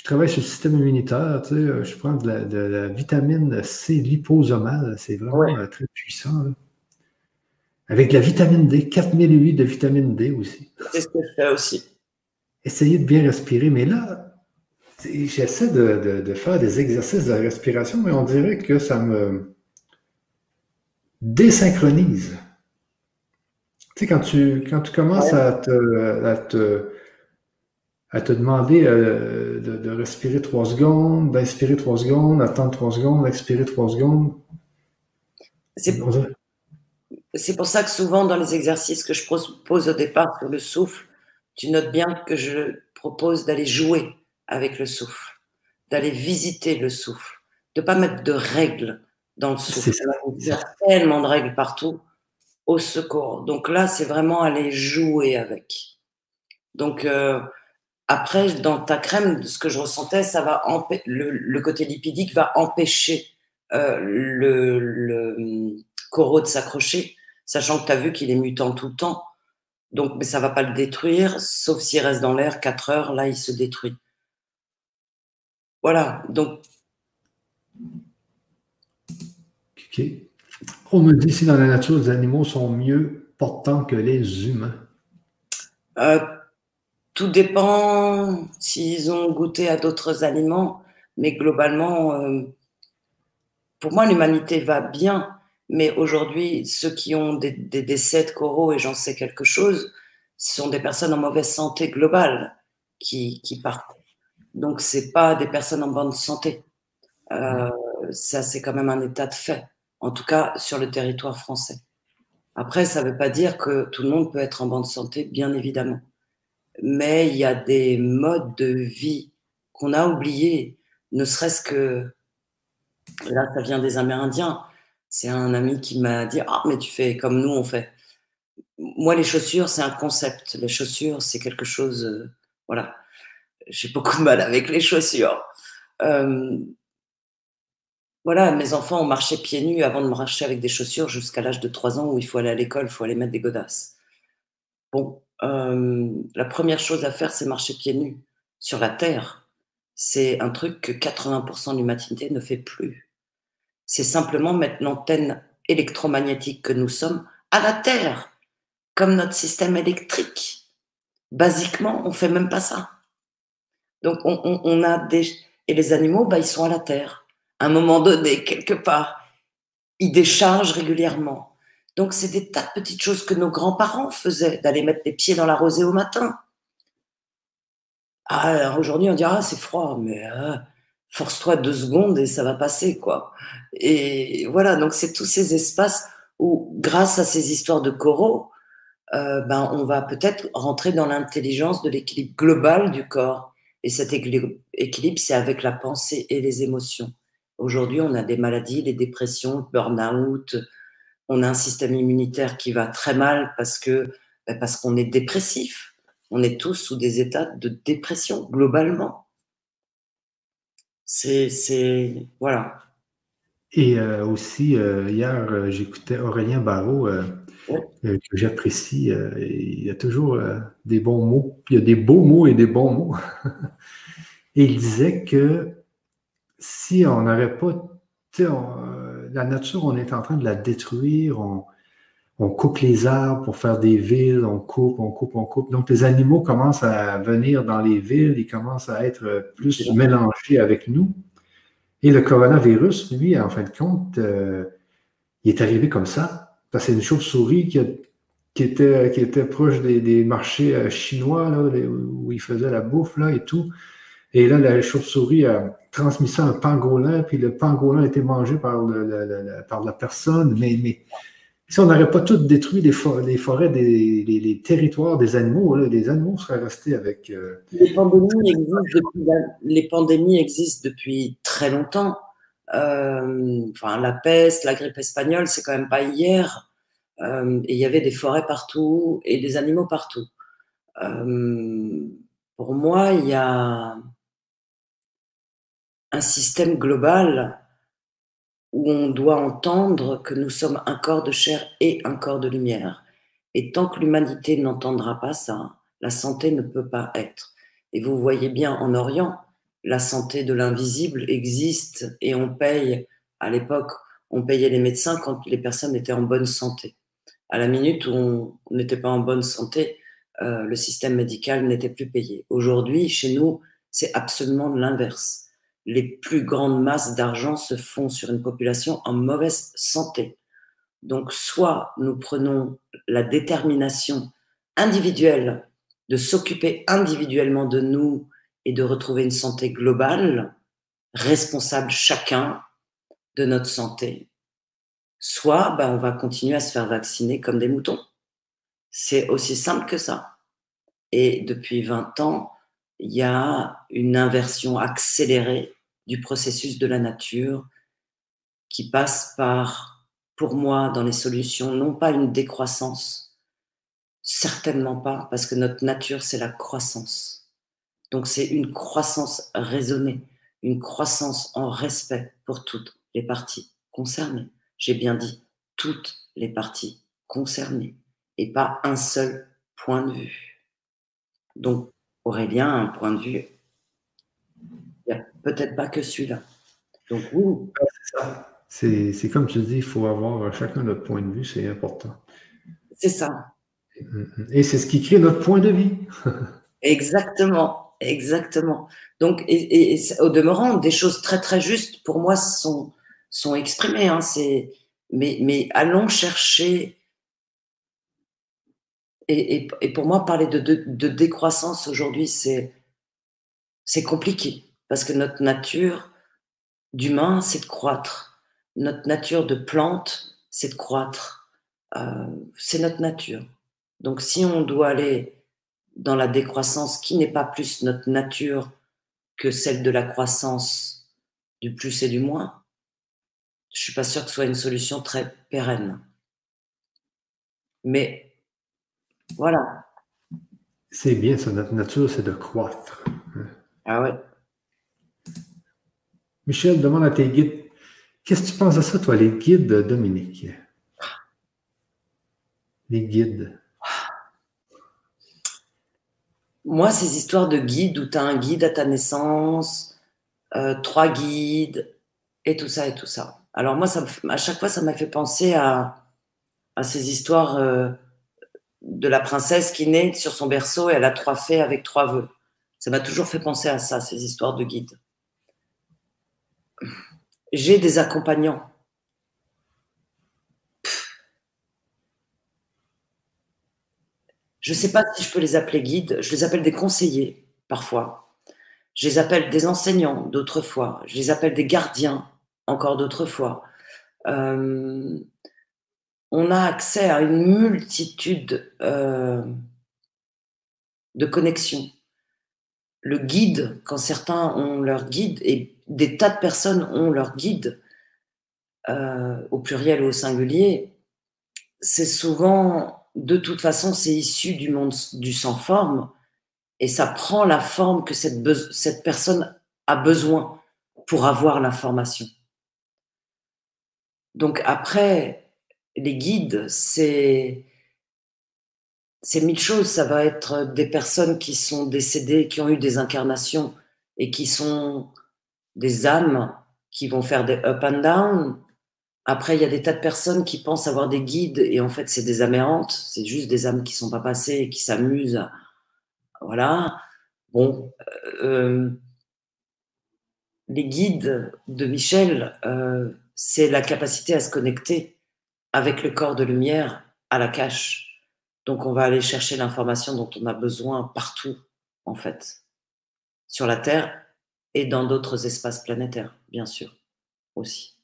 je travaille sur le système immunitaire. Tu sais, je prends de la, vitamine C liposomale. C'est vraiment très puissant. Avec de la vitamine D, 4008 de vitamine D aussi. C'est ce que je fais aussi. Essayez de bien respirer. Mais là, j'essaie de, faire des exercices de respiration, mais on dirait que ça me désynchronise. Tu sais, quand tu, quand tu commences à, te, à, te, demander euh, de, de, respirer trois secondes, d'inspirer trois secondes, attendre trois secondes, expirer trois secondes. C'est pour ça que souvent dans les exercices que je propose au départ sur le souffle, tu notes bien que je propose d'aller jouer avec le souffle, d'aller visiter le souffle, de pas mettre de règles dans le souffle. Il y a tellement de règles partout au secours. Donc là, c'est vraiment aller jouer avec. Donc euh, après, dans ta crème, ce que je ressentais, ça va le, le, côté lipidique va empêcher euh, le, le coraux de s'accrocher sachant que tu as vu qu'il est mutant tout le temps. Donc, mais ça va pas le détruire, sauf s'il reste dans l'air 4 heures, là, il se détruit. Voilà, donc. Ok. On me dit si dans la nature, les animaux sont mieux portants que les humains. Euh, tout dépend s'ils ont goûté à d'autres aliments, mais globalement, euh, pour moi, l'humanité va bien. Mais aujourd'hui, ceux qui ont des, décès de coraux, et j'en sais quelque chose, sont des personnes en mauvaise santé globale qui, partent. Donc, c'est pas des personnes en bonne santé. Euh, ça, c'est quand même un état de fait, en tout cas sur le territoire français. Après, ça ne veut pas dire que tout le monde peut être en bonne santé, bien évidemment. Mais il y a des modes de vie qu'on a oubliés, ne serait-ce que, là, ça vient des Amérindiens, c'est un ami qui m'a dit Ah, mais tu fais comme nous, on fait. Moi, les chaussures, c'est un concept. Les chaussures, c'est quelque chose. Euh, voilà. J'ai beaucoup de mal avec les chaussures. Euh, voilà, mes enfants ont marché pieds nus avant de marcher avec des chaussures jusqu'à l'âge de 3 ans où il faut aller à l'école, il faut aller mettre des godasses. Bon, euh, la première chose à faire, c'est marcher pieds nus sur la terre. C'est un truc que 80% de l'humanité ne fait plus c'est simplement mettre l'antenne électromagnétique que nous sommes à la Terre, comme notre système électrique. Basiquement, on fait même pas ça. Donc, on, a des. Et les animaux, bah, ils sont à la Terre. À un moment donné, quelque part, ils déchargent régulièrement. Donc, c'est des tas de petites choses que nos grands-parents faisaient, d'aller mettre les pieds dans la rosée au matin. Ah, aujourd'hui, on dira, ah, c'est froid, mais euh, force-toi deux secondes et ça va passer, quoi. Et voilà, donc c'est tous ces espaces où, grâce à ces histoires de coraux, euh, ben, on va peut-être rentrer dans l'intelligence de l'équilibre global du corps. Et cet équilibre, c'est avec la pensée et les émotions. Aujourd'hui, on a des maladies, les dépressions, burn-out, on a un système immunitaire qui va très mal parce que ben, parce qu'on est dépressif. On est tous sous des états de dépression globalement. C'est, voilà. Et euh, aussi, euh, hier, euh, j'écoutais Aurélien Barrault, que j'apprécie. il y a toujours des bons mots. Il y a des beaux mots et des bons mots. et il disait que si on n'aurait pas. La nature, on est en train de la détruire. On, on coupe les arbres pour faire des villes, on coupe, on coupe, on coupe. Donc, les animaux commencent à venir dans les villes, ils commencent à être plus mélangés avec nous. Et le coronavirus, lui, en fin de compte, euh, il est arrivé comme ça. Parce que c'est une chauve-souris qui, était, qui était proche des, marchés euh, chinois, là, où ils faisaient la bouffe là, et tout. Et là, la chauve-souris a, transmis à un pangolin, puis le pangolin a été mangé par, le, par la personne. Mais, si on n'aurait pas tout détruit les, les forêts, des, les, territoires des animaux, les animaux seraient restés avec. Euh, les, pandémies depuis, les pandémies existent depuis très longtemps. Euh, enfin, la peste, la grippe espagnole, c'est quand même pas hier. Euh, et il y avait des forêts partout et des animaux partout. pour moi, il y a un système global où on doit entendre que nous sommes un corps de chair et un corps de lumière. Et tant que l'humanité n'entendra pas ça, la santé ne peut pas être. Et vous voyez bien en Orient, la santé de l'invisible existe et on paye, à l'époque, on payait les médecins quand les personnes étaient en bonne santé. À la minute où on n'était pas en bonne santé, euh, le système médical n'était plus payé. Aujourd'hui, chez nous, c'est absolument l'inverse les plus grandes masses d'argent se font sur une population en mauvaise santé. Donc, soit nous prenons la détermination individuelle de s'occuper individuellement de nous et de retrouver une santé globale, responsable chacun de notre santé, soit ben, on va continuer à se faire vacciner comme des moutons. C'est aussi simple que ça. Et depuis 20 ans, il y a une inversion accélérée du processus de la nature qui passe par, pour moi, dans les solutions, non pas une décroissance, certainement pas, parce que notre nature, c'est la croissance. Donc c'est une croissance raisonnée, une croissance en respect pour toutes les parties concernées. J'ai bien dit toutes les parties concernées et pas un seul point de vue. Donc Aurélien a un point de vue. Il n'y a peut-être pas que celui-là. Donc, oui. C'est comme tu dis, il faut avoir chacun notre point de vue, c'est important. C'est ça. Et c'est ce qui crée notre point de vie. exactement, exactement. Donc, et, au demeurant, des choses très très justes pour moi sont, sont exprimées. Hein, mais, mais allons chercher et, pour moi, parler de, décroissance aujourd'hui, c'est, compliqué parce que notre nature d'humain, c'est de croître. Notre nature de plante, c'est de croître. Euh, c'est notre nature. Donc, si on doit aller dans la décroissance qui n'est pas plus notre nature que celle de la croissance du plus et du moins, je suis pas sûr que ce soit une solution très pérenne. Mais voilà. C'est bien, ça. Notre nature, c'est de croître. Ah ouais. Michel, demande à tes guides. Qu'est-ce que tu penses de ça, toi, les guides, Dominique? Les guides. Moi, ces histoires de guides où tu as un guide à ta naissance, euh, trois guides, et tout ça, et tout ça. Alors moi, ça, à chaque fois, ça m'a fait penser à, à ces histoires euh, de la princesse qui naît sur son berceau et elle a trois fées avec trois vœux. Ça m'a toujours fait penser à ça, ces histoires de guides. J'ai des accompagnants. Je ne sais pas si je peux les appeler guides, je les appelle des conseillers parfois. Je les appelle des enseignants d'autres fois. Je les appelle des gardiens encore d'autres fois. Euh, on a accès à une multitude euh, de connexions. Le guide, quand certains ont leur guide, et des tas de personnes ont leur guide, euh, au pluriel ou au singulier, c'est souvent, de toute façon, c'est issu du monde du sans forme, et ça prend la forme que cette personne a besoin pour avoir l'information. Donc après, les guides, c'est c'est mille choses. Ça va être des personnes qui sont décédées, qui ont eu des incarnations et qui sont des âmes qui vont faire des up and down. Après, il y a des tas de personnes qui pensent avoir des guides et en fait, c'est des amérantes. C'est juste des âmes qui sont pas passées et qui s'amusent. Voilà. Bon, euh, les guides de Michel, euh, c'est la capacité à se connecter avec le corps de lumière à la cache. Donc on va aller chercher l'information dont on a besoin partout, en fait, sur la Terre et dans d'autres espaces planétaires, bien sûr, aussi.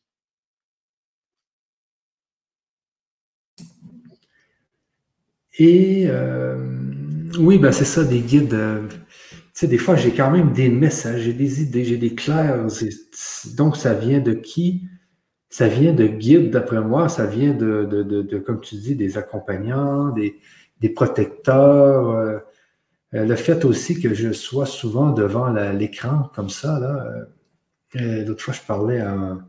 Et euh, oui, ben c'est ça, des guides. Euh, tu sais, des fois, j'ai quand même des messages, j'ai des idées, j'ai des clairs. Donc, ça vient de qui? Ça vient de guides, d'après moi. Ça vient de, de, de, comme tu dis, des accompagnants, des, des protecteurs. Euh, le fait aussi que je sois souvent devant l'écran comme ça, là. L'autre fois, je parlais à un,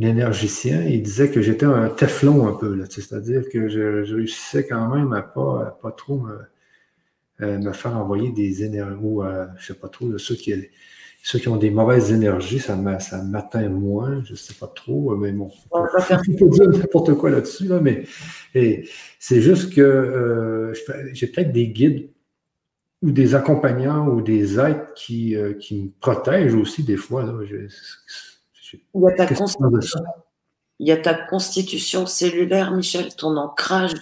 l'énergicien, il disait que j'étais un teflon un peu, c'est-à-dire que je, réussissais quand même à pas, pas trop me, euh, faire envoyer des énergies, ou euh, je sais pas trop, ceux, qui, ceux qui ont des mauvaises énergies, ça m'atteint moins, je sais pas trop, mais bon, il faut dire n'importe quoi là-dessus, là, mais c'est juste que euh, j'ai peut-être des guides ou des accompagnants ou des êtres qui, qui me protègent aussi des fois. Là, il y, a ta constitution, il y a ta constitution cellulaire, Michel, ton ancrage,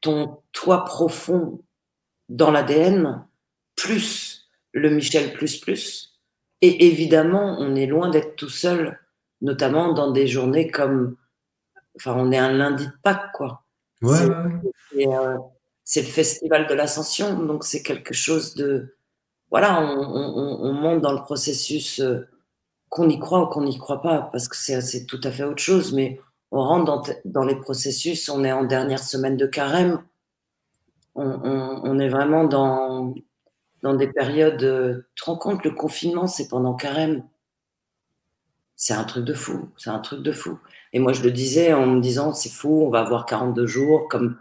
ton toit profond dans l'ADN, plus le Michel plus plus. Et évidemment, on est loin d'être tout seul, notamment dans des journées comme. Enfin, on est un lundi de Pâques, quoi. Euh, c'est le festival de l'ascension, donc c'est quelque chose de. Voilà, on, monte dans le processus. Euh, qu'on y croit ou qu'on n'y croit pas, parce que c'est tout à fait autre chose, mais on rentre dans, les processus, on est en dernière semaine de carême, on, est vraiment dans, dans des périodes... Tu te rends compte, le confinement, c'est pendant carême. C'est un truc de fou, c'est un truc de fou. Et moi, je le disais en me disant, c'est fou, on va avoir 42 jours, comme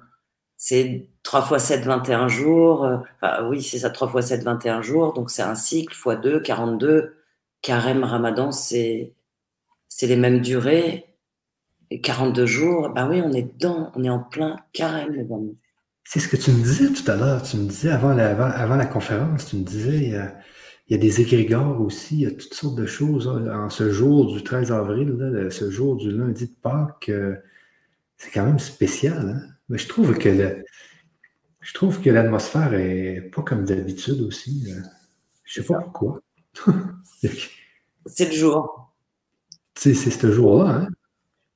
c'est 3 fois 7, 21 jours. Enfin, oui, c'est ça, 3 fois 7, 21 jours. Donc, c'est un cycle, fois 2, 42 carême, ramadan, c'est les mêmes durées. Et 42 jours, ben oui, on est dedans, on est en plein carême, les amis. C'est ce que tu me disais tout à l'heure. Tu me disais avant la, avant, la conférence, tu me disais, il y, a, il y, a, des égrégores aussi, il y a toutes sortes de choses. En ce jour du 13 avril, ce jour du lundi de Pâques, euh, c'est quand même spécial. Hein. Mais je trouve que je trouve que l'atmosphère est pas comme d'habitude aussi. Euh. Je sais pas pourquoi. c'est le jour. C'est ce jour-là. Hein.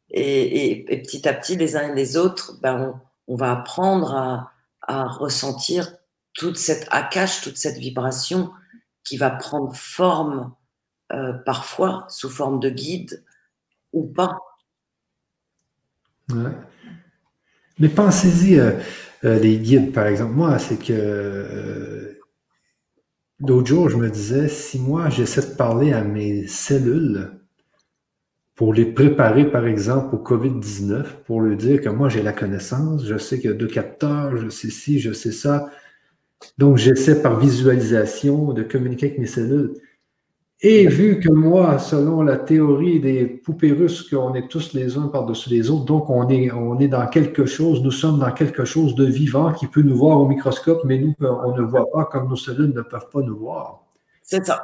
Et, petit à petit, les uns et les autres, ben, on, va apprendre à, ressentir toute cette akash, toute cette vibration qui va prendre forme euh, parfois sous forme de guide ou pas. Mais pensez-y, euh, euh, les guides, par exemple. Moi, c'est que L'autre jour, je me disais, si moi j'essaie de parler à mes cellules pour les préparer, par exemple, au COVID-19, pour leur dire que moi j'ai la connaissance, je sais qu'il y a deux capteurs, je sais ci, je sais ça. Donc j'essaie par visualisation de communiquer avec mes cellules. Et vu que moi, selon la théorie des poupées russes, qu'on est tous les uns par-dessus les autres, donc on est, on est dans quelque chose, nous sommes dans quelque chose de vivant qui peut nous voir au microscope, mais nous, on ne voit pas comme nos cellules ne peuvent pas nous voir. C'est ça.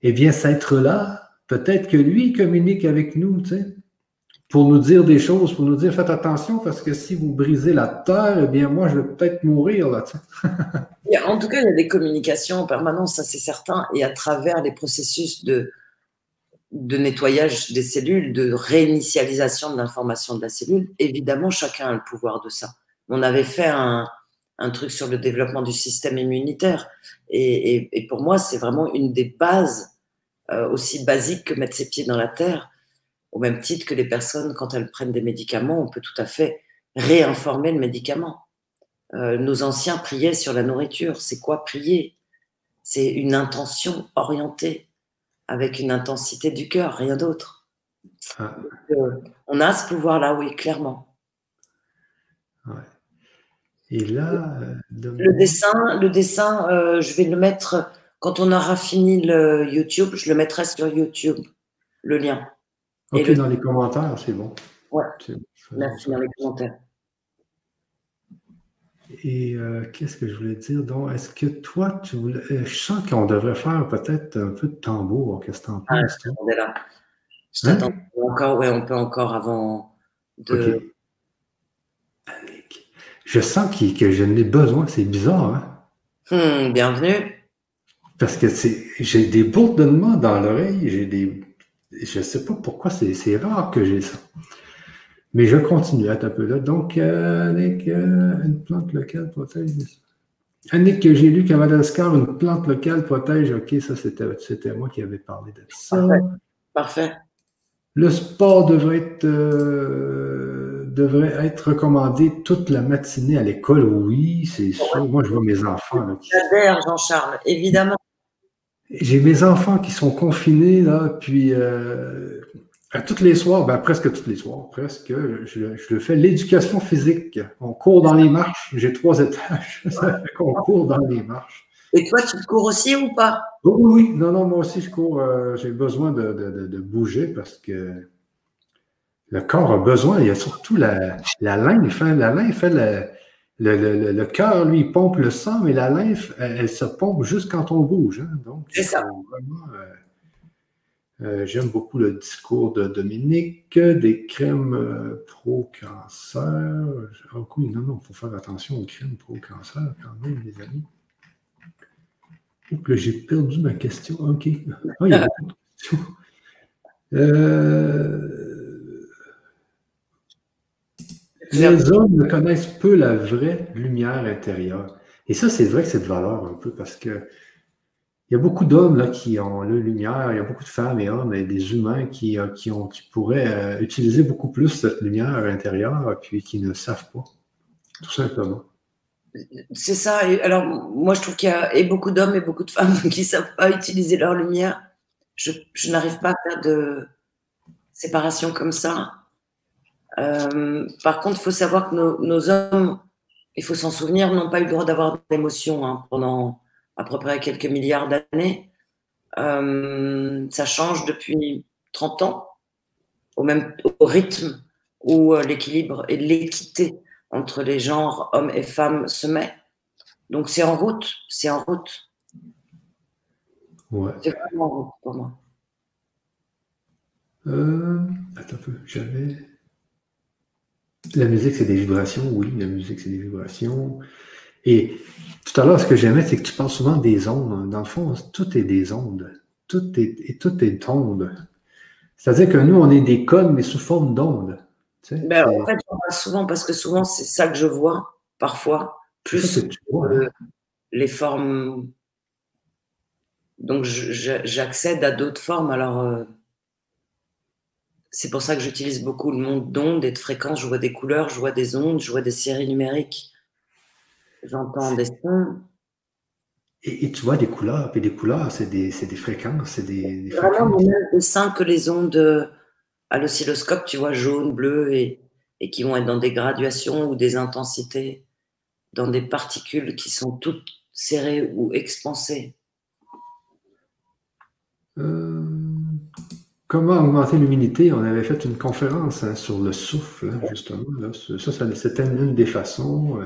Eh bien, cet être-là, peut-être que lui communique avec nous, tu sais pour nous dire des choses, pour nous dire faites attention parce que si vous brisez la terre, eh bien moi je vais peut-être mourir là. en tout cas, il y a des communications en permanence, ça c'est certain, et à travers les processus de, de nettoyage des cellules, de réinitialisation de l'information de la cellule, évidemment chacun a le pouvoir de ça. On avait fait un, un truc sur le développement du système immunitaire, et, pour moi c'est vraiment une des bases aussi basiques que mettre ses pieds dans la terre au même titre que les personnes, quand elles prennent des médicaments, on peut tout à fait réinformer le médicament. Euh, nos anciens priaient sur la nourriture. C'est quoi prier? C'est une intention orientée, avec une intensité du cœur, rien d'autre. Ah. Euh, on a ce pouvoir-là, oui, clairement. Et là, euh, le dessin, le dessin, je vais le mettre quand on aura fini le YouTube. Je le mettrai sur YouTube, le lien. Ok, dans les commentaires, c'est bon. Ouais. Merci dans les commentaires. Et euh, qu'est-ce que je voulais dire? Donc, est-ce que toi, tu voulais. Euh, je sens qu'on devrait faire peut-être un peu de tambour. Qu'est-ce que en ah, penses? Ah, là. Je hein? t'attends encore. Oui, on peut encore avant de. Je sens que je n'ai besoin. C'est bizarre, hein? Hmm, bienvenue. Parce que j'ai des bourdonnements dans l'oreille, j'ai des. Je ne sais pas pourquoi, c'est rare que j'ai ça. Mais je continue à un peu là. Donc, euh, avec euh, une plante locale protège. Annick, que j'ai lu qu'à Madagascar, une plante locale protège. OK, ça, c'était moi qui avais parlé de ça. Parfait. Le sport devrait être, euh, devrait être recommandé toute la matinée à l'école. Oui, c'est sûr. Moi, je vois mes enfants. J'adhère, Jean-Charles, évidemment. J'ai mes enfants qui sont confinés, là, puis euh, à tous les soirs, ben, presque tous les soirs, presque, je, je fais l'éducation physique. On court dans les marches. J'ai trois étages. Ça fait qu'on court dans les marches. Et toi, tu cours aussi ou pas? Oui, oui, non, non, moi aussi, je cours. Euh, j'ai besoin de, de, de, bouger parce que le corps a besoin. Il y a surtout la, la lymphe. Hein, la lymphe, fait le, le, le, cœur, lui, pompe le sang, mais la lymphe, elle, se pompe juste quand on bouge. Hein, donc, c'est ça. Euh, euh, j'aime beaucoup le discours de Dominique, des crèmes euh, pro-cancer. Oh, non, non, il faut faire attention aux crèmes pro-cancer quand même, les amis. j'ai perdu ma question. OK. Ah, il y a beaucoup questions. Les hommes ne connaissent peu la vraie lumière intérieure. Et ça, c'est vrai que c'est de valeur un peu parce que il y a beaucoup d'hommes là, qui ont la lumière, il y a beaucoup de femmes et hommes et des humains qui, euh, qui, ont, qui pourraient euh, utiliser beaucoup plus cette lumière intérieure puis qui ne savent pas, tout simplement. C'est ça. Alors, moi, je trouve qu'il y a et beaucoup d'hommes et beaucoup de femmes qui ne savent pas utiliser leur lumière. Je, je n'arrive pas à faire de séparation comme ça. Euh, par contre, il faut savoir que nos, hommes, il faut s'en souvenir, n'ont pas eu le droit d'avoir d'émotions hein, pendant à peu près quelques milliards d'années. Euh, ça change depuis 30 ans, au même au rythme où euh, l'équilibre et l'équité entre les genres hommes et femmes se met. Donc c'est en route, c'est en route. Ouais. C'est vraiment en route pour moi. attends un peu, j'avais. La musique, c'est des vibrations, oui, la musique, c'est des vibrations. Et tout à l'heure, ce que j'aimais, c'est que tu parles souvent des ondes. Dans le fond, tout est des ondes. Tout est, et tout est onde. C'est-à-dire que nous, on est des codes, mais sous forme d'ondes. ben, en fait, j'en parle souvent parce que souvent, c'est ça que je vois, parfois, plus que hein. les formes. Donc, j'accède à d'autres formes. Alors, euh, c'est pour ça que j'utilise beaucoup le monde d'ondes et de fréquences. Je vois des couleurs, je vois des ondes, je vois des séries numériques. J'entends des sons. Et, tu vois des couleurs, et des couleurs, c'est des, des, fréquences, c'est des, des Vraiment le même dessin que les ondes euh, à l'oscilloscope, tu vois, jaune, bleu, et, et qui vont être dans des graduations ou des intensités, dans des particules qui sont toutes serrées ou expansées. Euh, Comment augmenter l'humidité? On avait fait une conférence hein, sur le souffle, hein, justement. Ça, c'était une des façons. Euh,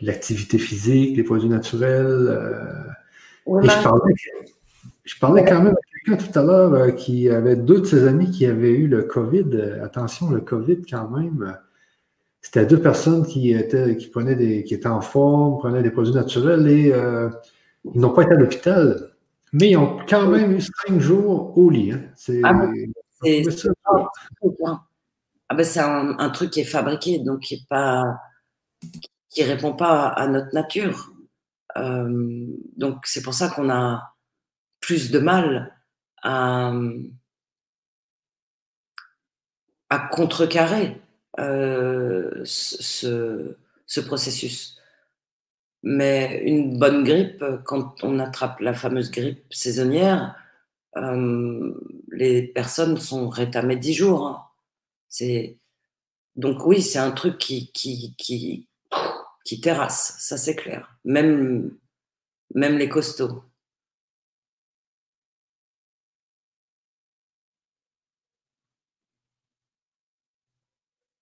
l'activité physique, les produits naturels. Euh, et je parlais, quand même à quelqu'un tout à l'heure euh, qui avait deux de ses amis qui avaient eu le COVID. Attention, le COVID, quand même. C'était deux personnes qui étaient, qui prenaient des, qui étaient en forme, prenaient des produits naturels et ils n'ont pas été à l'hôpital. Mais ils ont quand même eu cinq jours au lit. Hein. C'est ah, ah ben, un, un, truc qui est fabriqué, donc qui est pas qui répond pas à notre nature. Euh, donc c'est pour ça qu'on a plus de mal à, à contrecarrer euh, ce, ce processus. Mais une bonne grippe, quand on attrape la fameuse grippe saisonnière, euh, les personnes sont rétamées dix jours. Hein. C'est donc oui, c'est un truc qui terrasse, ça c'est clair. Même même les costauds.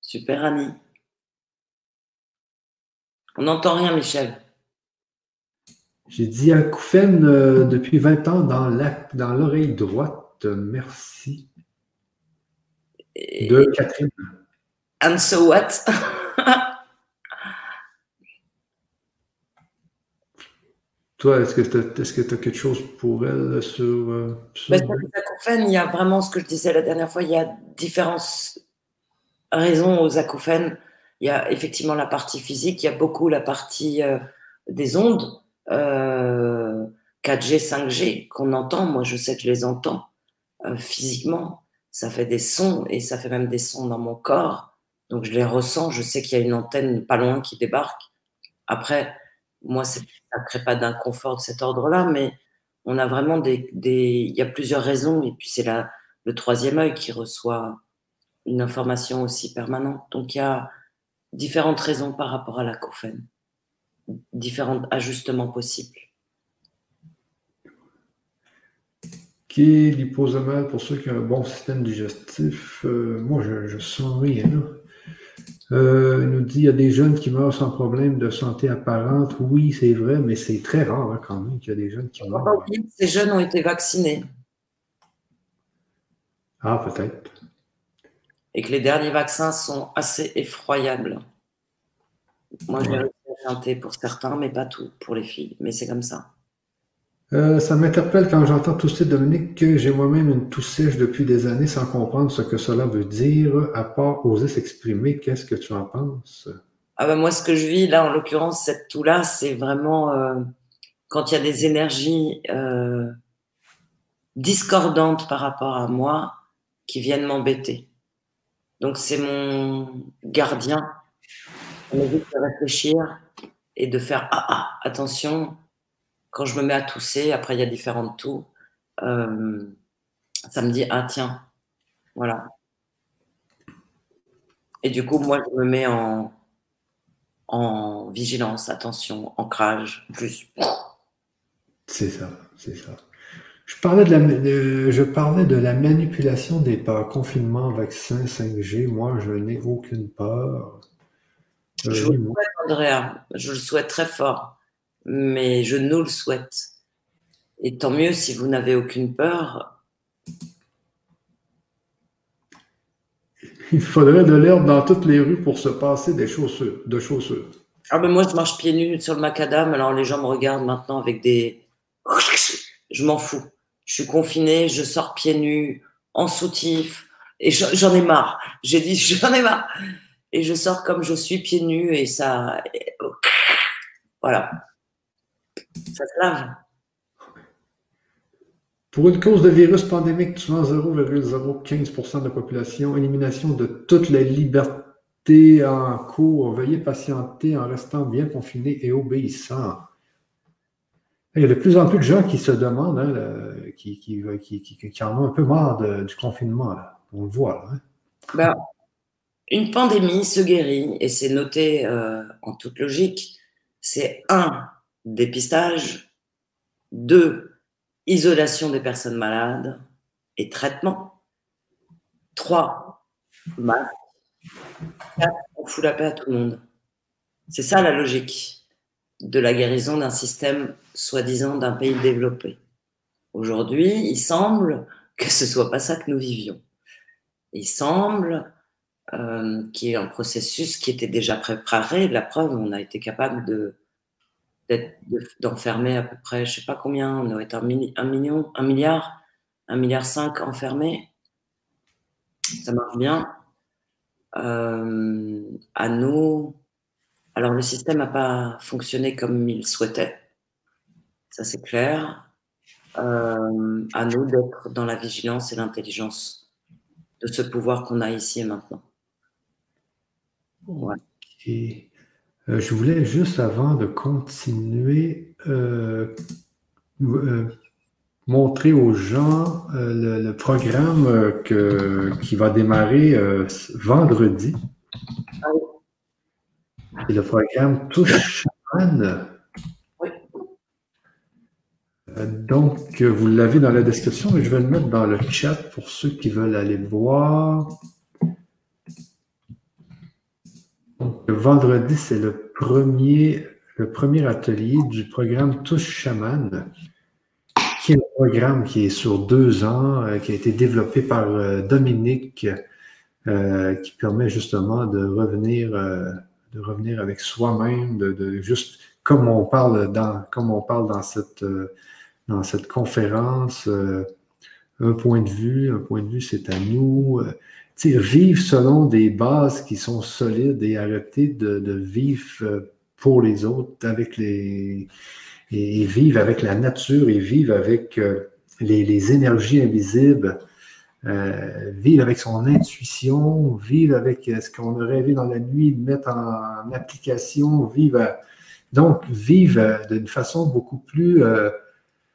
Super Annie. On n'entend rien, Michel. J'ai dit acouphène euh, depuis 20 ans dans l'oreille dans droite. Merci. De Catherine. And so what? toi, est-ce que tu as, quelque chose pour elle sur. Euh, ben, acouphènes, il y a vraiment ce que je disais la dernière fois, il y a différentes raisons aux acouphènes. Il y a effectivement la partie physique, il y a beaucoup la partie euh, des ondes, 4G, euh, 5G qu'on entend. Moi, je sais que je les entends physiquement. Ça fait des sons et ça fait même des sons dans mon corps. Donc, je les ressens. Je sais qu'il y a une antenne pas loin qui débarque. Après, moi, ça ne crée pas d'inconfort de cet ordre-là, mais on a vraiment des, Il y a plusieurs raisons, et puis c'est le troisième œil qui reçoit une information aussi permanente. Donc il y a différentes raisons par rapport à la l'acouphène, différents ajustements possibles. Qui l'hyposomal pour ceux qui ont un bon système digestif? Euh, moi, je, je sens rien. Là. Euh, il nous dit qu'il y a des jeunes qui meurent sans problème de santé apparente. Oui, c'est vrai, mais c'est très rare hein, quand même qu'il y a des jeunes qui meurent. Ces jeunes ont été vaccinés. Ah, peut-être. Et que les derniers vaccins sont assez effroyables. Moi, j'ai pour certains, mais pas tout pour les filles. Mais c'est comme ça. Euh, ça m'interpelle quand j'entends tousser Dominique que j'ai moi-même une toux sèche depuis des années sans comprendre ce que cela veut dire, à part oser s'exprimer. Qu'est-ce que tu en penses? Ah ben moi, ce que je vis là, en l'occurrence, cette toux-là, c'est vraiment euh, quand il y a des énergies euh, discordantes par rapport à moi qui viennent m'embêter. Donc c'est mon gardien. On de réfléchir et de faire ah, ah attention, quand je me mets à tousser, après il y a différentes toux, euh, ça me dit ah tiens, voilà. Et du coup, moi, je me mets en, en vigilance, attention, ancrage, plus. C'est ça, c'est ça. Je parlais de, la, je parlais de la manipulation des peurs, confinement, vaccin, 5G. Moi, je n'ai aucune peur. Je, euh, le souhaite, Andrea. Je le souhaite très fort mais je nous le souhaite. Et tant mieux si vous n'avez aucune peur. Il faudrait de l'herbe dans toutes les rues pour se passer des chaussures, de chaussures. Ah ben moi, je marche pieds nus sur le macadam, alors les gens me regardent maintenant avec des... Je m'en fous. Je suis confinée, je sors pieds nus, en soutif, et j'en ai marre. J'ai dit, j'en ai marre. Et je sors comme je suis pieds nus, et ça... Voilà. Ça se lave. Pour une cause de virus pandémique tuant 0,015% de la population, élimination de toutes les libertés en cours, veuillez patienter en restant bien confiné et obéissant. Il y a de plus en plus de gens qui se demandent, hein, qui, qui, qui, en ont un peu marre du confinement. On le voit. Hein. Ben, une pandémie se guérit, et c'est noté euh, en toute logique, c'est un, dépistage. Deux, isolation des personnes malades et traitement. Trois, masque. Quatre, on fout la paix à tout le monde. C'est ça la logique de la guérison d'un système soi-disant d'un pays développé. Aujourd'hui, il semble que ce soit pas ça que nous vivions. Il semble euh, qu'il y ait un processus qui était déjà préparé. La preuve, on a été capable de d'enfermer à peu près, je sais pas combien, on doit être un, million, un milliard, un milliard cinq enfermés. Ça marche bien. Euh, à nous, alors le système n'a pas fonctionné comme il souhaitait, ça c'est clair. Euh, à nous d'être dans la vigilance et l'intelligence de ce pouvoir qu'on a ici et maintenant. Ouais. Euh, je voulais juste, avant de continuer, euh, euh, montrer aux gens le, programme qui va démarrer vendredi. C'est le programme Touche Oui. Donc, vous l'avez dans la description, mais je vais le mettre dans le chat pour ceux qui veulent aller le voir. Le vendredi, c'est le premier, le premier atelier du programme Tous Chaman, qui est un programme qui est sur deux ans, euh, qui a été développé par euh, Dominique, euh, qui permet justement de revenir, de revenir avec soi-même, de, juste comme on parle dans, comme on parle dans cette, dans cette conférence, un point de vue, un point de vue, c'est à nous. Vivre selon des bases qui sont solides et arrêter de, vivre pour les autres, avec les et, vivre avec la nature et vivre avec les, les, énergies invisibles euh, vivre avec son intuition, vivre avec euh, ce qu'on a rêvé dans la nuit, mettre en, application, vivre, donc vivre d'une façon beaucoup plus, euh,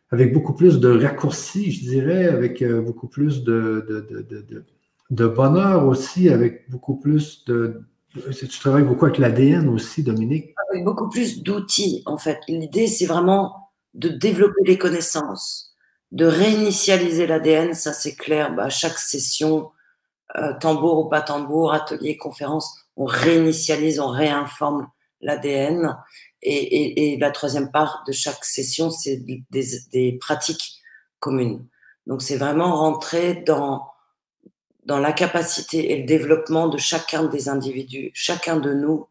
avec beaucoup plus de raccourcis, je dirais, avec beaucoup plus de, de, bonheur aussi, avec beaucoup plus de, tu travailles beaucoup avec l'ADN aussi, Dominique. Avec beaucoup plus d'outils, en fait. L'idée, c'est vraiment de développer les connaissances de réinitialiser l'ADN, ça c'est clair. Bah, chaque session, euh, tambour ou pas tambour, atelier, conférence, on réinitialise, on réinforme l'ADN. Et, la troisième part de chaque session, c'est des, pratiques communes. Donc c'est vraiment rentrer dans dans la capacité et le développement de chacun des individus, chacun de nous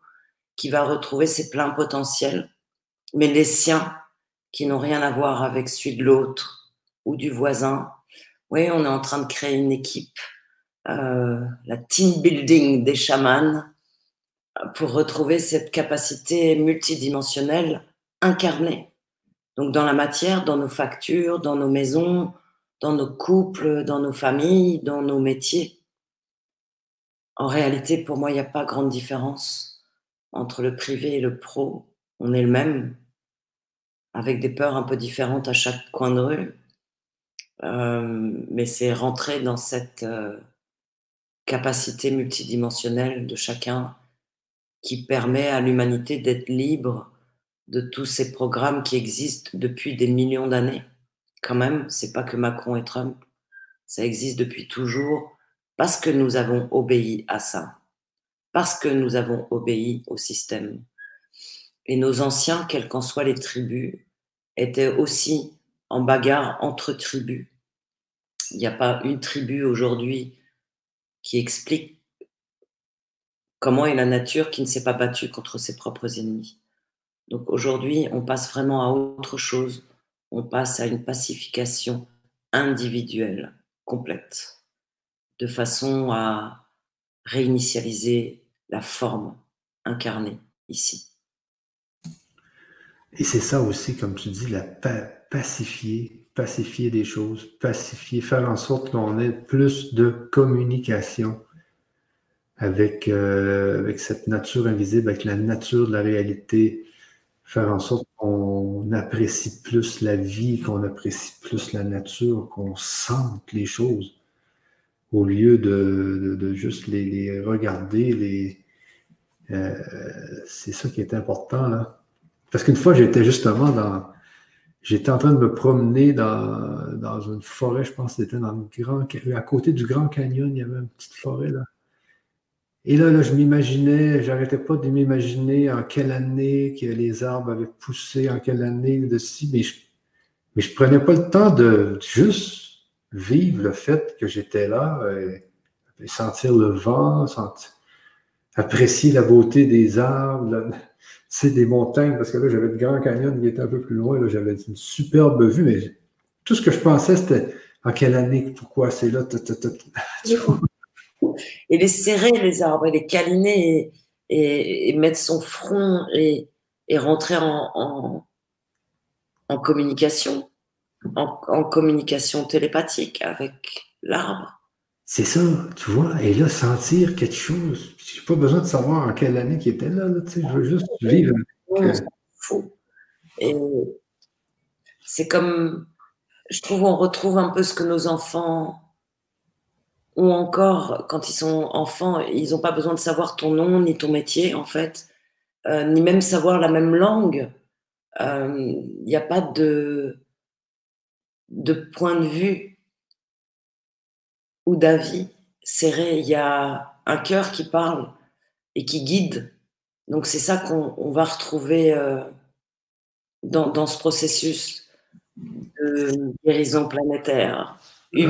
qui va retrouver ses pleins potentiels, mais les siens qui n'ont rien à voir avec celui de l'autre, ou du voisin. Oui, on est en train de créer une équipe, euh, la team building des chamans, pour retrouver cette capacité multidimensionnelle incarnée. Donc dans la matière, dans nos factures, dans nos maisons, dans nos couples, dans nos familles, dans nos métiers. En réalité, pour moi, il n'y a pas grande différence entre le privé et le pro. On est le même, avec des peurs un peu différentes à chaque coin de rue. Euh, mais c'est rentrer dans cette euh, capacité multidimensionnelle de chacun qui permet à l'humanité d'être libre de tous ces programmes qui existent depuis des millions d'années. Quand même, c'est pas que Macron et Trump, ça existe depuis toujours parce que nous avons obéi à ça, parce que nous avons obéi au système. Et nos anciens, quelles qu'en soient les tribus, étaient aussi en bagarre entre tribus. Il n'y a pas une tribu aujourd'hui qui explique comment est la nature qui ne s'est pas battue contre ses propres ennemis. Donc aujourd'hui, on passe vraiment à autre chose. On passe à une pacification individuelle complète, de façon à réinitialiser la forme incarnée ici. Et c'est ça aussi, comme tu dis, la pacifier pacifier des choses, pacifier, faire en sorte qu'on ait plus de communication avec, euh, avec cette nature invisible, avec la nature de la réalité, faire en sorte qu'on apprécie plus la vie, qu'on apprécie plus la nature, qu'on sente les choses, au lieu de, juste les, regarder. Euh, c'est ça qui est important là. Parce qu'une fois, j'étais justement dans, J'étais en train de me promener dans, dans une forêt, je pense que c'était dans le grand, à côté du Grand Canyon, il y avait une petite forêt là. Et là, là je m'imaginais, j'arrêtais pas de m'imaginer en quelle année que les arbres avaient poussé, en quelle année de ci, mais je, mais je prenais pas le temps de juste vivre le fait que j'étais là, et, sentir le vent, sentir, apprécier la beauté des arbres, c'est des montagnes, parce que là, j'avais le Grand Canyon qui était un peu plus loin, là, j'avais une superbe vue, mais tout ce que je pensais, c'était en quelle année, pourquoi c'est là, Et les serrer, les arbres, et les câliner, et, mettre son front, et, rentrer en, en, communication, en communication télépathique avec l'arbre. C'est ça, tu vois. Et là, sentir quelque chose. J'ai pas besoin de savoir en quelle année qui était là. tu sais, je veux juste vivre. Fou. Et c'est comme, je trouve, on retrouve un peu ce que nos enfants ont encore quand ils sont enfants. Ils n'ont pas besoin de savoir ton nom ni ton métier, en fait, euh, ni même savoir la même langue. Il euh, n'y a pas de, de point de vue ou d'avis serré. Il y a un cœur qui parle et qui guide. Donc c'est ça qu'on va retrouver euh, dans, ce processus de guérison planétaire. Qui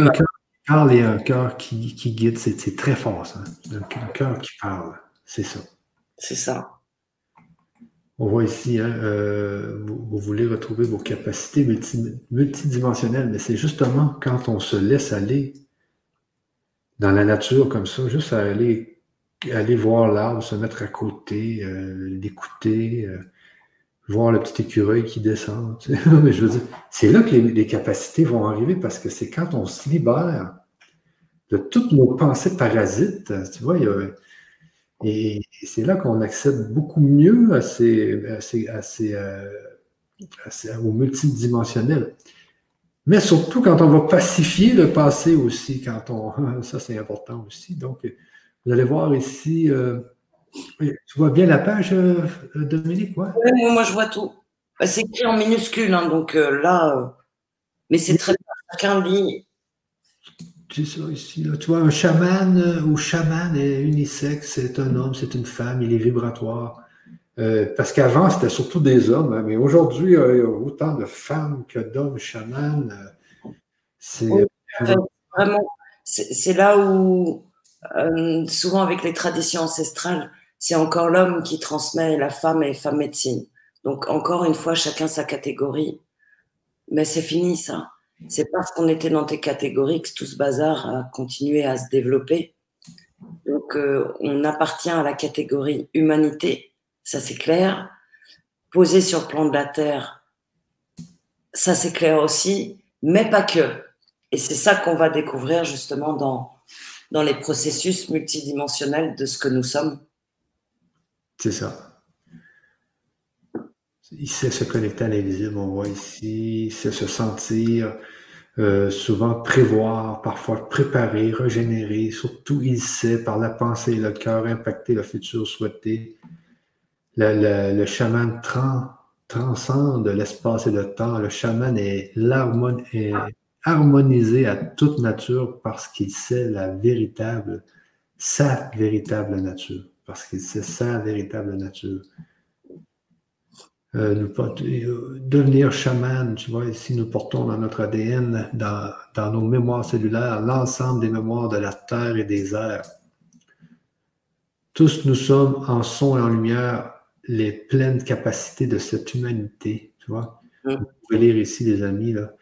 parle et un cœur qui, guide, c'est très fort ça. Un cœur qui parle, c'est ça. C'est ça. On voit ici, hein, euh, vous, voulez retrouver vos capacités multidimensionnelles, mais c'est justement quand on se laisse aller dans la nature comme ça, juste à aller, aller voir l'arbre, se mettre à côté, euh, l'écouter, euh, voir le petit écureuil qui descend. mais je veux dire, c'est là que les, capacités vont arriver parce que c'est quand on se libère de toutes nos pensées parasites, tu vois, et c'est là qu'on accède beaucoup mieux à ces, à ces, euh, au multidimensionnel. Mais surtout quand on va pacifier le passé aussi, quand on, ça c'est important aussi. Donc, vous allez voir ici, euh, tu vois bien la page, euh, Dominique? Ouais? Oui, moi je vois tout. Bah, c'est écrit en minuscule, hein, donc là, mais c'est très bien. Chacun lit ça ici, là. Tu vois, un chaman euh, ou chaman est unisexe, c'est un homme, c'est une femme, il est vibratoire. Euh, parce qu'avant, c'était surtout des hommes, hein, mais aujourd'hui, il y a autant de femmes que d'hommes chamans. Euh, c'est vraiment, c'est là où, souvent avec les traditions ancestrales, c'est encore l'homme qui transmet la femme et femme médecine. Donc, encore une fois, chacun sa catégorie. Mais c'est fini, ça. C'est parce qu'on était dans tes catégories que tout ce bazar a continué à se développer. Donc, euh, on appartient à la catégorie humanité, ça c'est clair. Posé sur le plan de la Terre, ça c'est clair aussi, mais pas que. Et c'est ça qu'on va découvrir justement dans, dans les processus multidimensionnels de ce que nous sommes. C'est ça. Il sait se connecter à l'invisible, on voit ici, il sait se sentir, euh, souvent prévoir, parfois préparer, régénérer. Surtout, il sait par la pensée et le cœur impacter le futur souhaité. Le, le, chaman transcende l'espace et le temps. Le chaman est, est harmonisé à toute nature parce qu'il sait la véritable, sa véritable nature. Parce qu'il sait sa véritable nature. Euh, nous, euh, devenir chaman, tu vois, ici nous portons dans notre ADN, dans, dans nos mémoires cellulaires, l'ensemble des mémoires de la terre et des airs. Tous nous sommes en son et en lumière les pleines capacités de cette humanité, tu vois. Vous pouvez lire ici, les amis, là.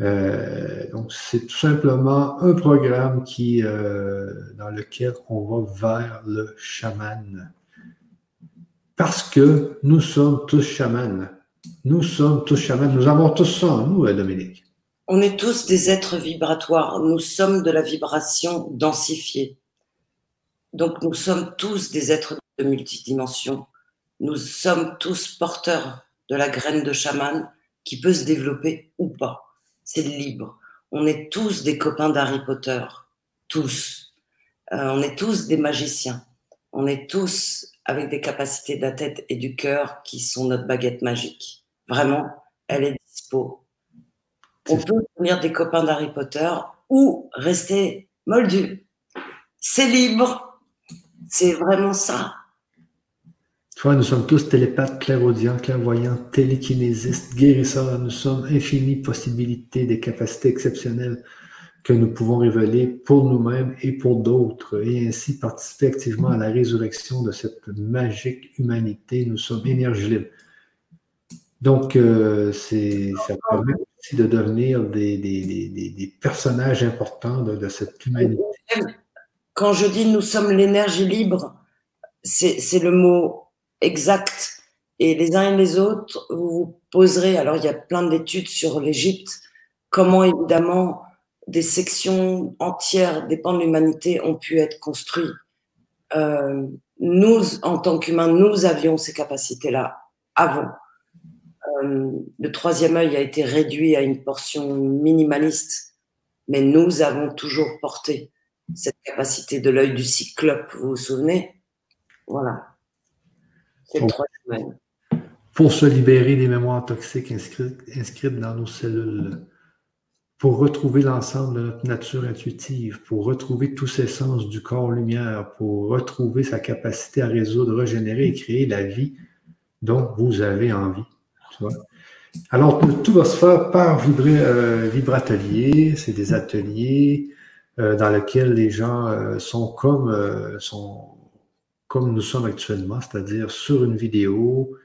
Euh, donc, c'est tout simplement un programme qui, dans lequel on va vers le chaman. Parce que nous sommes tous chamans. Nous sommes tous chamans. Nous avons tous ça nous, hein, Dominique. On est tous des êtres vibratoires. Nous sommes de la vibration densifiée. Donc nous sommes tous des êtres de multidimension. Nous sommes tous porteurs de la graine de chaman qui peut se développer ou pas. C'est libre. On est tous des copains d'Harry Potter. Tous. Euh, on est tous des magiciens. On est tous avec des capacités de la tête et du cœur qui sont notre baguette magique. Vraiment, elle est dispo. On peut devenir des copains d'Harry Potter ou rester moldu. C'est libre. C'est vraiment ça. Tu nous sommes tous télépathes, clairaudients, clairvoyants, télékinésistes, guérisseurs. Nous sommes infinies possibilités, des capacités exceptionnelles que nous pouvons révéler pour nous-mêmes et pour d'autres, et ainsi participer activement à la résurrection de cette magique humanité. Nous sommes énergie libre. Donc, euh, ça permet aussi de devenir des, personnages importants de, cette humanité. Quand je dis nous sommes l'énergie libre, c'est le mot exact. Et les uns et les autres, vous vous poserez, alors il y a plein d'études sur l'Égypte, comment évidemment des sections entières des pans de l'humanité ont pu être construits. Euh, nous, en tant qu'humains, nous avions ces capacités-là avant. Euh, le troisième œil a été réduit à une portion minimaliste, mais nous avons toujours porté cette capacité de l'œil du cyclope, vous vous souvenez? Voilà. C'est le troisième œil. Pour se libérer des mémoires toxiques inscrites, inscrites dans nos cellules pour retrouver l'ensemble de notre nature intuitive, pour retrouver tous ces sens du corps lumière, pour retrouver sa capacité à résoudre, régénérer et créer la vie dont vous avez envie. Alors, tout va se faire par euh, vibratelier. C'est des ateliers euh, dans lesquels les gens euh, sont comme, sont comme nous sommes actuellement, c'est-à-dire sur une vidéo,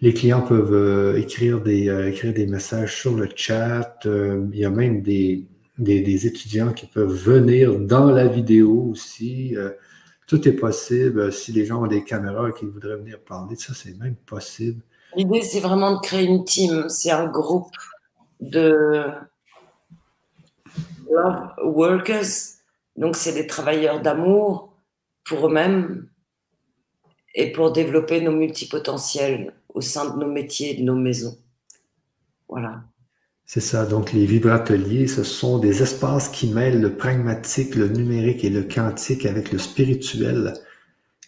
Les clients peuvent écrire, des, écrire des messages sur le chat. il y a même des, des, étudiants qui peuvent venir dans la vidéo aussi. tout est possible. Si les gens ont des caméras et qu'ils voudraient venir parler, ça, c'est même possible. L'idée, c'est vraiment de créer une team. C'est un groupe de love workers. Donc, c'est des travailleurs d'amour pour eux-mêmes et pour développer nos multipotentiels au sein de nos métiers et de nos maisons. Voilà. C'est ça. Donc, les vibrateliers, ce sont des espaces qui mêlent le pragmatique, le numérique et le quantique avec le spirituel,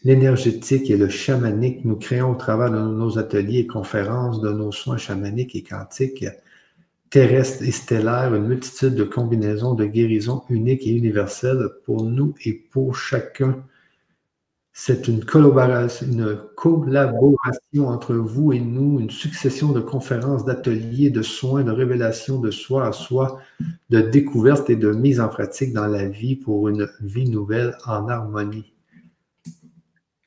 l'énergétique et le chamanique. Nous créons au travers de nos ateliers et conférences, de nos soins chamaniques et quantiques, terrestre et stellaire, une multitude de combinaisons de guérisons uniques et universelles pour nous et pour chacun. C'est une collaboration, entre vous et nous, une succession de conférences, d'ateliers, de soins, de révélations de soi à soi, de découvertes et de mise en pratique dans la vie pour une vie nouvelle en harmonie.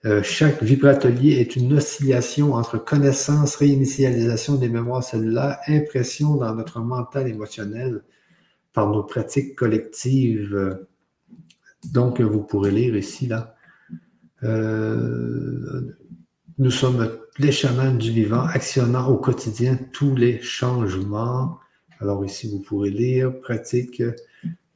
Euh, chaque vibratelier est une oscillation entre connaissance, réinitialisation des mémoires cellulaires, impression dans notre mental émotionnel par nos pratiques collectives. Donc, vous pourrez lire ici, là. Euh, nous sommes les chamans du vivant, actionnant au quotidien tous les changements. Alors ici, vous pourrez lire pratique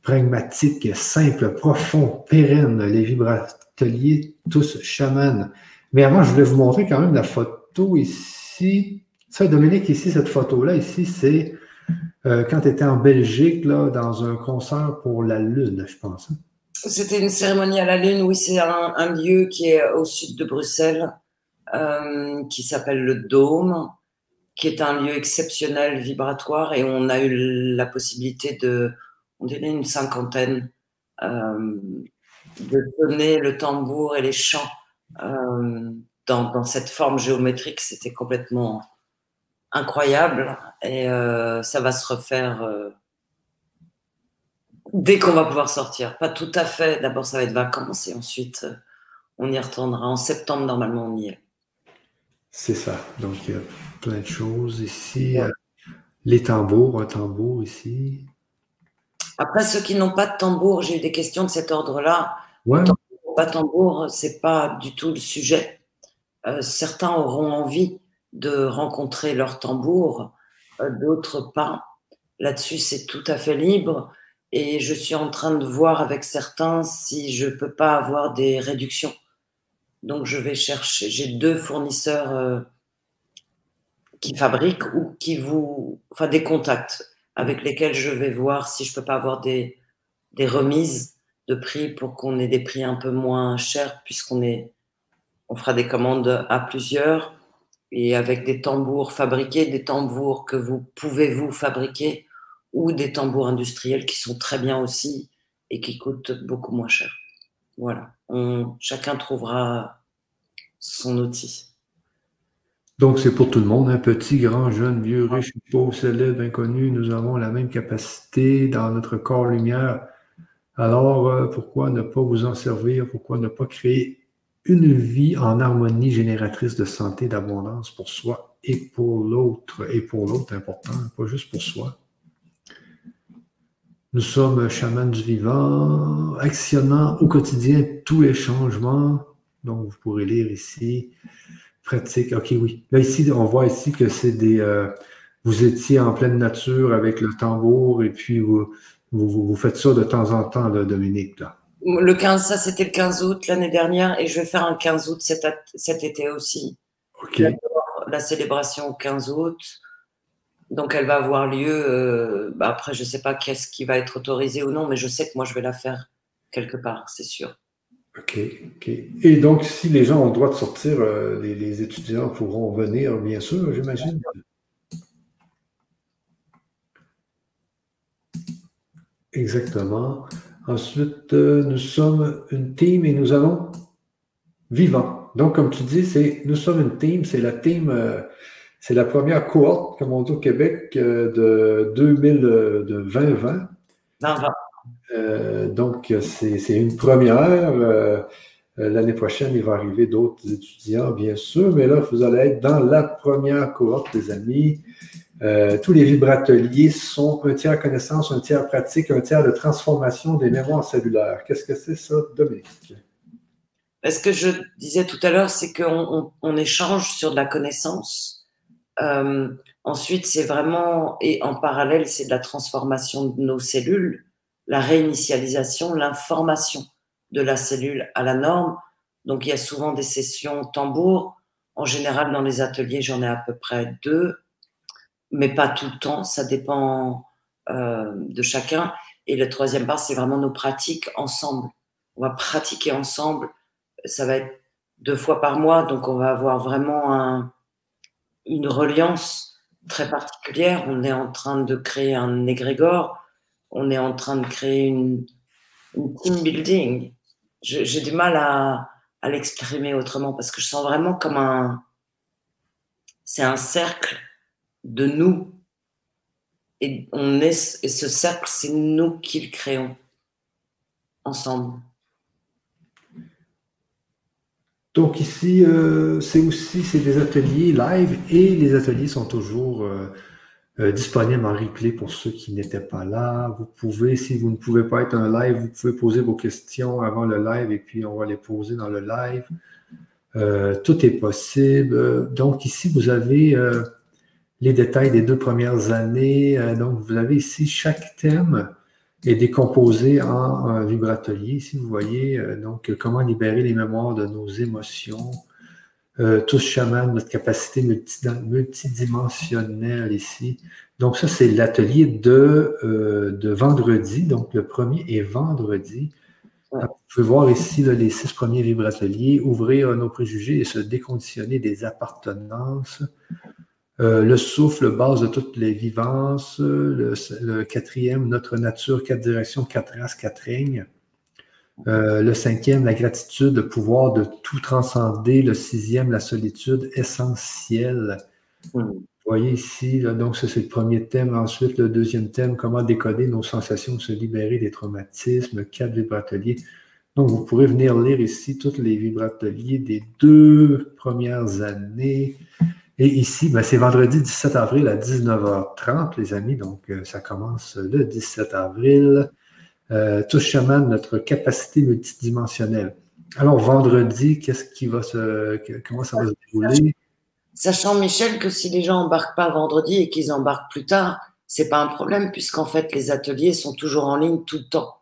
pragmatique, simple, profond, pérenne, les vibrateurs atelier tous chamans. Mais avant, je voulais vous montrer quand même la photo ici. Ça, Dominique, ici, cette photo-là, ici, c'est euh, quand tu étais en Belgique, là, dans un concert pour la Lune, je pense. Hein? C'était une cérémonie à la Lune, oui, c'est un, lieu qui est au sud de Bruxelles, euh, qui s'appelle le Dôme, qui est un lieu exceptionnel, vibratoire, et on a eu la possibilité de, on dirait une cinquantaine, euh, de donner le tambour et les chants euh, dans, cette forme géométrique, c'était complètement incroyable. Et ça va se refaire dès qu'on va pouvoir sortir. Pas tout à fait. D'abord, ça va être vacances et ensuite, on y retournera. En septembre, normalement, on y est. C'est ça. Donc, il y a plein de choses ici. Les tambours, un tambour ici. Après, ceux qui n'ont pas de tambour, j'ai eu des questions de cet ordre-là. Ouais. Tambour, pas tambour, c'est pas du tout le sujet. Euh, certains auront envie de rencontrer leur tambour, euh, d'autres pas. Là-dessus, c'est tout à fait libre. Et je suis en train de voir avec certains si je peux pas avoir des réductions. Donc, je vais chercher. J'ai deux fournisseurs euh, qui fabriquent ou qui vous, enfin, des contacts avec lesquels je vais voir si je peux pas avoir des, des remises de prix pour qu'on ait des prix un peu moins chers puisqu'on est, on fera des commandes à plusieurs et avec des tambours fabriqués, des tambours que vous pouvez vous fabriquer ou des tambours industriels qui sont très bien aussi et qui coûtent beaucoup moins cher. Voilà, on, chacun trouvera son outil. Donc, c'est pour tout le monde, un hein. petit, grand, jeune, vieux, riche, pauvre, célèbre, inconnu. Nous avons la même capacité dans notre corps lumière. Alors, euh, pourquoi ne pas vous en servir? Pourquoi ne pas créer une vie en harmonie génératrice de santé, d'abondance pour soi et pour l'autre, et pour l'autre important, pas juste pour soi. Nous sommes chamans du vivant, actionnant au quotidien tous les changements. Donc, vous pourrez lire ici pratique. OK, oui. Là, ici, on voit ici que c'est des. Euh, vous étiez en pleine nature avec le tambour et puis vous, vous, faites ça de temps en temps, là, Dominique. Là. Le 15, ça c'était le 15 août l'année dernière et je vais faire un 15 août cet, cet été aussi. OK. La célébration au 15 août. Donc elle va avoir lieu. Euh, bah, après, je ne sais pas qu'est-ce qui va être autorisé ou non, mais je sais que moi je vais la faire quelque part, c'est sûr. OK, OK. Et donc, si les gens ont le droit de sortir, euh, les, étudiants pourront venir, bien sûr, j'imagine. Exactement. Ensuite, euh, nous sommes une team et nous allons vivant. Donc, comme tu dis, c'est nous sommes une team, c'est la team, c'est la première cohorte, comme on dit au Québec, de 2000, de 2020. Non, euh, donc, c'est une première. Euh, L'année prochaine, il va arriver d'autres étudiants, bien sûr, mais là, vous allez être dans la première cohorte, les amis. tous les vibrateliers sont un tiers connaissance, un tiers pratique, un tiers de transformation des mémoires cellulaires. Qu'est-ce que c'est ça, Dominique? Ce que je disais tout à l'heure, c'est qu'on on, échange sur de la connaissance. Euh, ensuite, c'est vraiment, et en parallèle, c'est de la transformation de nos cellules, la réinitialisation, l'information de la cellule à la norme. Donc, il y a souvent des sessions tambour. En général, dans les ateliers, j'en ai à peu près deux, mais pas tout le temps. Ça dépend euh, de chacun. Et le troisième part, c'est vraiment nos pratiques ensemble. On va pratiquer ensemble ça va être deux fois par mois, donc on va avoir vraiment une reliance très particulière. On est en train de créer un égrégore, on est en train de créer une, team building. J'ai du mal à, l'exprimer autrement parce que je sens vraiment comme un. C'est un cercle de nous. Et, on est, et ce cercle, c'est nous qui le créons ensemble. Donc ici, euh, c'est aussi c'est des ateliers live et les ateliers sont toujours euh, euh, disponibles en replay pour ceux qui n'étaient pas là. Vous pouvez, si vous ne pouvez pas être un live, vous pouvez poser vos questions avant le live et puis on va les poser dans le live. tout est possible. Donc ici, vous avez les détails des deux premières années. donc vous avez ici chaque thème est décomposé en un vibratelier. Ici, vous voyez euh, donc comment libérer les mémoires de nos émotions. Euh, tous chaman, notre capacité multidimensionnelle ici. Donc, ça, c'est l'atelier de, euh, de vendredi. Donc, le premier est vendredi. Vous pouvez voir ici les six premiers vibrateliers, ouvrir nos préjugés et se déconditionner des appartenances. Euh, le souffle, base de toutes les vivances. Le, quatrième, notre nature, quatre directions, quatre races, quatre règnes. Euh, le cinquième, la gratitude, le pouvoir de tout transcender. Le sixième, la solitude essentielle. Vous voyez ici, donc ça c'est le premier thème. Ensuite, le deuxième thème, comment décoder nos sensations, se libérer des traumatismes, quatre vibrateliers. Donc, vous pourrez venir lire ici tous les vibrateliers des deux premières années. Et ici, ben, c'est vendredi 17 avril à 19h30, les amis. Donc, euh, ça commence le 17 avril. Euh, touche chaman, notre capacité multidimensionnelle. Alors, vendredi, qu'est-ce qui va se. Comment ça va se dérouler? Sachant, Michel, que si les gens embarquent pas vendredi et qu'ils embarquent plus tard, c'est pas un problème, puisqu'en fait, les ateliers sont toujours en ligne tout le temps.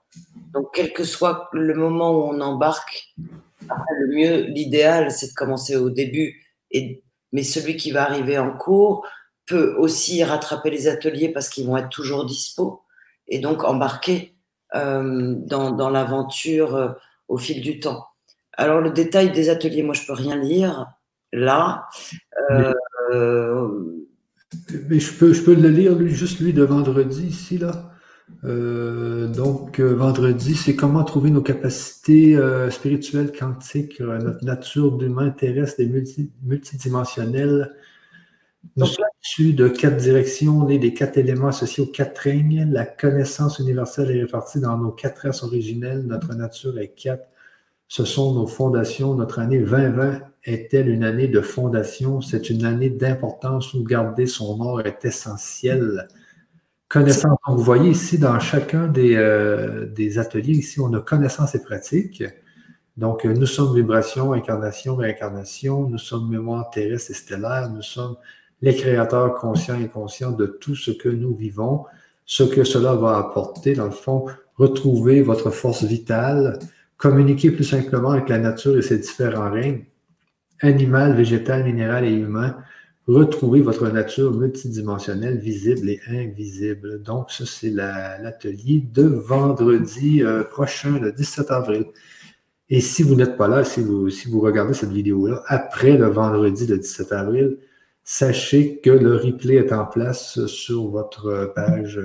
Donc, quel que soit le moment où on embarque, le mieux, l'idéal, c'est de commencer au début et mais celui qui va arriver en cours peut aussi rattraper les ateliers parce qu'ils vont être toujours dispo et donc embarquer euh, dans, l'aventure euh, au fil du temps. Alors le détail des ateliers, moi je peux rien lire là. Euh, mais, je, peux, je peux le lire lui, juste lui de vendredi ici là. Donc, vendredi, c'est comment trouver nos capacités spirituelles, quantiques, notre nature d'humain terrestre et multidimensionnelle. Nous sommes issus de quatre directions, nés des quatre éléments associés aux quatre règnes. La connaissance universelle est répartie dans nos quatre races originelles. Notre nature est quatre. Ce sont nos fondations. Notre année 2020 est-elle une année de fondation? C'est une année d'importance où garder son or est essentiel. Connaissance. vous voyez ici, dans chacun des, euh, des, ateliers, ici, on a connaissance et pratique. Donc, euh, nous sommes vibration, incarnation, réincarnation, nous sommes mémoire terrestre et stellaire, nous sommes les créateurs conscients et conscients de tout ce que nous vivons, ce que cela va apporter, dans le fond, retrouver votre force vitale, communiquer plus simplement avec la nature et ses différents règnes, animal, végétal, minéral et humain, retrouver votre nature multidimensionnelle, visible et invisible. Donc, ça, c'est l'atelier de vendredi euh, prochain, le 17 avril. Et si vous n'êtes pas là, si vous, si vous regardez cette vidéo-là, après le vendredi, le 17 avril, sachez que le replay est en place sur votre page,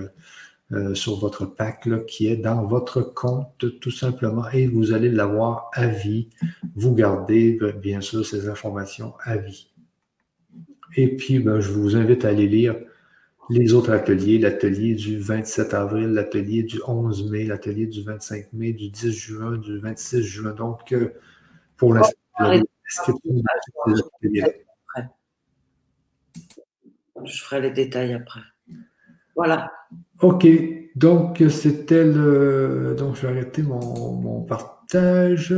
euh, sur votre pack qui est dans votre compte tout simplement et vous allez l'avoir à vie. Vous gardez bien sûr ces informations à vie. Et puis, ben, je vous invite à aller lire les autres ateliers, l'atelier du 27 avril, l'atelier du 11 mai, l'atelier du 25 mai, du 10 juin, du 26 juin. Donc, euh, pour l'instant. Je ferai les détails après. Voilà. OK. Donc, c'était le. Donc, je vais arrêter mon, partage.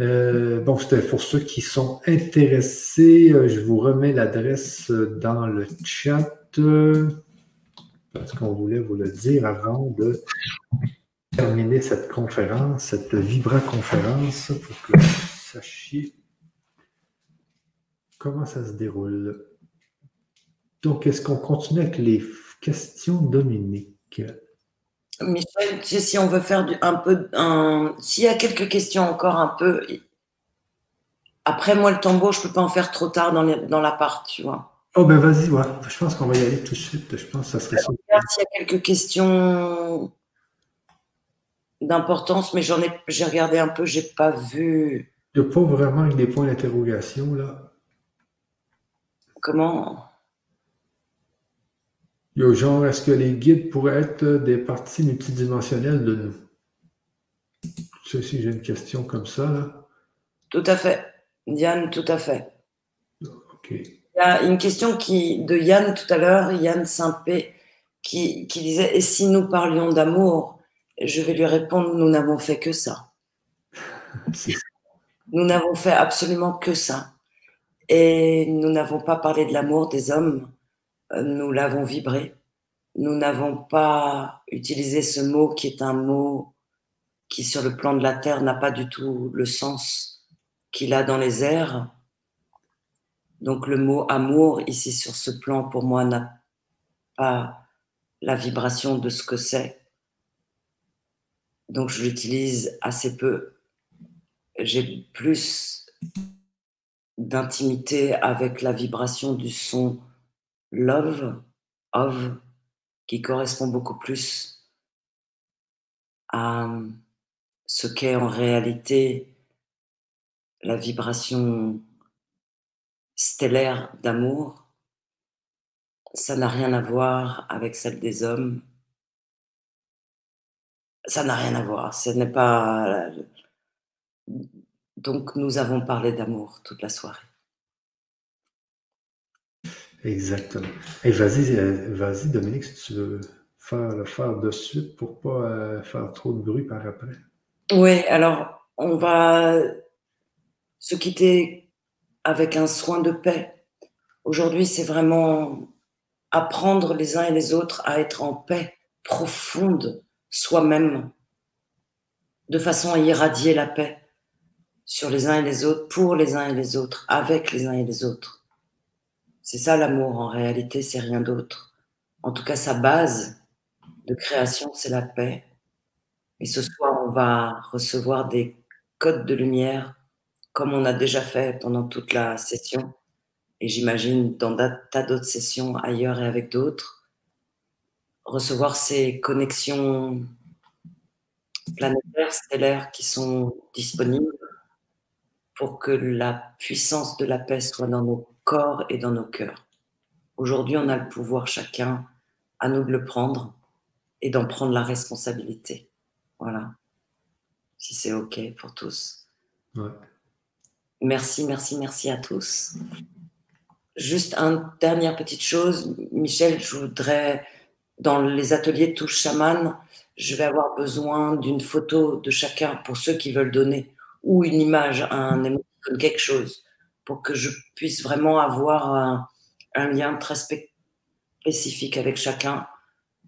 Euh, bon, c'était pour ceux qui sont intéressés. Euh, je vous remets l'adresse dans le chat parce qu'on voulait vous le dire avant de terminer cette conférence, cette Vibra-conférence, pour que vous sachiez comment ça se déroule. Donc, est-ce qu'on continue avec les questions Dominique? Michel, si on veut faire un peu, s'il y a quelques questions encore un peu, après moi le tambour, je ne peux pas en faire trop tard dans, dans l'appart, tu vois. Oh ben vas-y, ouais. je pense qu'on va y aller tout de suite. Je pense que ça serait ça. S'il y a quelques questions d'importance, mais j'en ai, j'ai regardé un peu, j'ai pas vu. Il n'y a pas vraiment des points d'interrogation là. Comment? Il y a genre, est-ce que les guides pourraient être des parties multidimensionnelles de nous? Je sais si j'ai une question comme ça là. Tout à fait, Diane, tout à fait. Ok. Il y a une question qui, de Yann tout à l'heure, Yann Saint-Pé, qui, qui, disait Et si nous parlions d'amour? Je vais lui répondre Nous n'avons fait que ça. Nous n'avons fait absolument que ça. Et nous n'avons pas parlé de l'amour des hommes, nous l'avons vibré. Nous n'avons pas utilisé ce mot qui est un mot qui, sur le plan de la Terre, n'a pas du tout le sens qu'il a dans les airs donc le mot amour ici sur ce plan pour moi n'a pas la vibration de ce que c'est. Donc je l'utilise assez peu. J'ai plus d'intimité avec la vibration du son love, of, qui correspond beaucoup plus à ce qu'est en réalité la vibration stellaire d'amour, ça n'a rien à voir avec celle des hommes. Ça n'a rien à voir. Ce n'est pas. Donc, nous avons parlé d'amour toute la soirée. Exactement. Et vas-y, euh, vas-y, Dominique, si tu veux faire le faire de suite pour pas euh, faire trop de bruit par après. Oui, alors, on va se quitter avec un soin de paix. Aujourd'hui, c'est vraiment apprendre les uns et les autres à être en paix profonde soi-même, de façon à irradier la paix sur les uns et les autres, pour les uns et les autres, avec les uns et les autres. C'est ça l'amour en réalité, c'est rien d'autre. En tout cas, sa base de création, c'est la paix. Et ce soir, on va recevoir des codes de lumière comme on a déjà fait pendant toute la session, et j'imagine dans d'autres sessions ailleurs et avec d'autres, recevoir ces connexions planétaires, stellaires qui sont disponibles pour que la puissance de la paix soit dans nos corps et dans nos cœurs. Aujourd'hui, on a le pouvoir chacun à nous de le prendre et d'en prendre la responsabilité. Voilà. Si c'est OK pour tous. Ouais. Merci, merci, merci à tous. Juste une dernière petite chose, Michel, je voudrais, dans les ateliers Touche Chaman, je vais avoir besoin d'une photo de chacun pour ceux qui veulent donner, ou une image, un comme quelque chose, pour que je puisse vraiment avoir un, lien très spécifique avec chacun.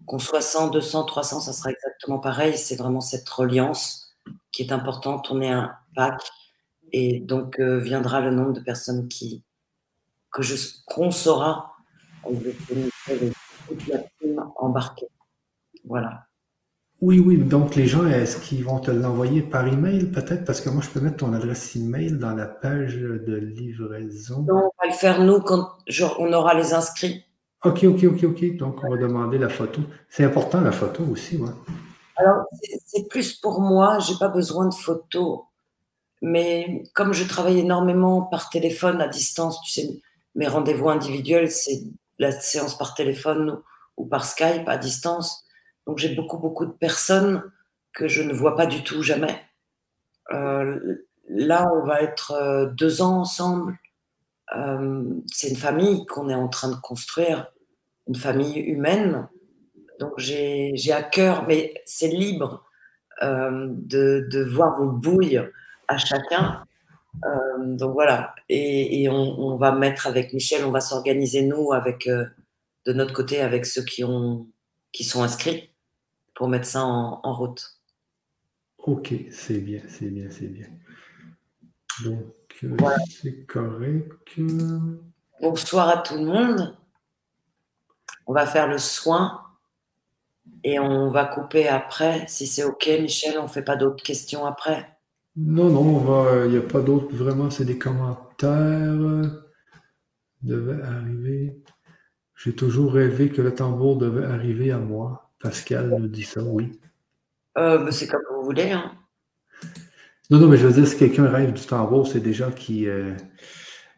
Qu'on soit 100, 200, 300, ça sera exactement pareil. C'est vraiment cette reliance qui est importante. On est un pack et donc euh, viendra le nombre de personnes qui, que je, qu'on saura embarquer. Voilà. Oui, oui. Donc, les gens, est-ce qu'ils vont te l'envoyer par email peut-être? Parce que moi, je peux mettre ton adresse email dans la page de livraison. Non, on va le faire nous quand on aura les inscrits. OK, OK, OK, OK. Donc, on va demander la photo. C'est important, la photo aussi, ouais. Alors, c'est plus pour moi. J'ai pas besoin de photos. Mais comme je travaille énormément par téléphone à distance, tu sais, mes rendez-vous individuels, c'est la séance par téléphone ou, par Skype à distance. Donc j'ai beaucoup, beaucoup de personnes que je ne vois pas du tout jamais. Euh, là, on va être euh, deux ans ensemble. Euh, c'est une famille qu'on est en train de construire, une famille humaine. Donc j'ai à cœur, mais c'est libre de, voir vos bouilles à chacun. donc voilà, et, et on, on, va mettre avec Michel, on va s'organiser nous avec de notre côté avec ceux qui ont qui sont inscrits pour mettre ça en, en route. Ok, c'est bien, c'est bien, c'est bien. Donc, euh, c'est correct. Bonsoir à tout le monde. On va faire le soin et on va couper après. Si c'est OK, Michel, on ne fait pas d'autres questions après Non, non, il n'y a pas d'autres. Vraiment, c'est des commentaires. Devait arriver. J'ai toujours rêvé que le tambour devait arriver à moi. Pascal nous dit ça, oui. Euh, c'est comme vous voulez. Hein. Non, non, mais je veux dire, si quelqu'un rêve du tambour, c'est des gens qui, euh,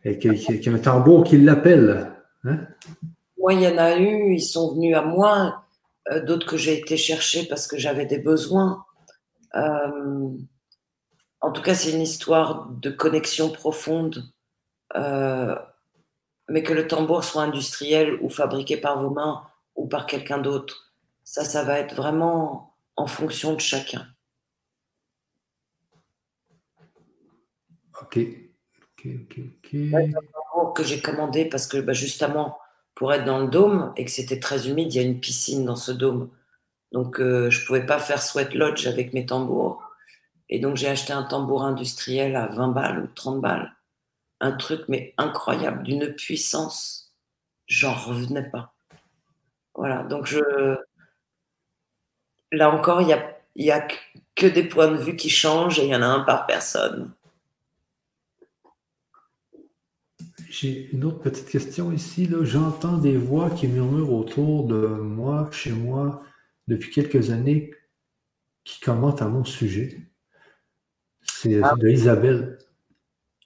qui, a un tambour qui l'appelle. Hein? Moi, il y en a eu, ils sont venus à moi, euh, d'autres que j'ai été chercher parce que j'avais des besoins. En tout cas, c'est une histoire de connexion profonde. mais que le tambour soit industriel ou fabriqué par vos mains ou par quelqu'un d'autre, ça, ça va être vraiment en fonction de chacun. Ok. Ok, ok, ok. que j'ai commandé parce que bah, justement, pour être dans le dôme et que c'était très humide, il y a une piscine dans ce dôme. Donc, euh, je ne pouvais pas faire sweat lodge avec mes tambours. Et donc, j'ai acheté un tambour industriel à 20 balles ou 30 balles. Un truc, mais incroyable, d'une puissance. J'en revenais pas. Voilà. Donc, je. Là encore, il n'y a, y a que des points de vue qui changent et il y en a un par personne. J'ai une autre petite question ici. J'entends des voix qui murmurent autour de moi, chez moi, depuis quelques années, qui commentent à mon sujet. C'est ah. de Isabelle.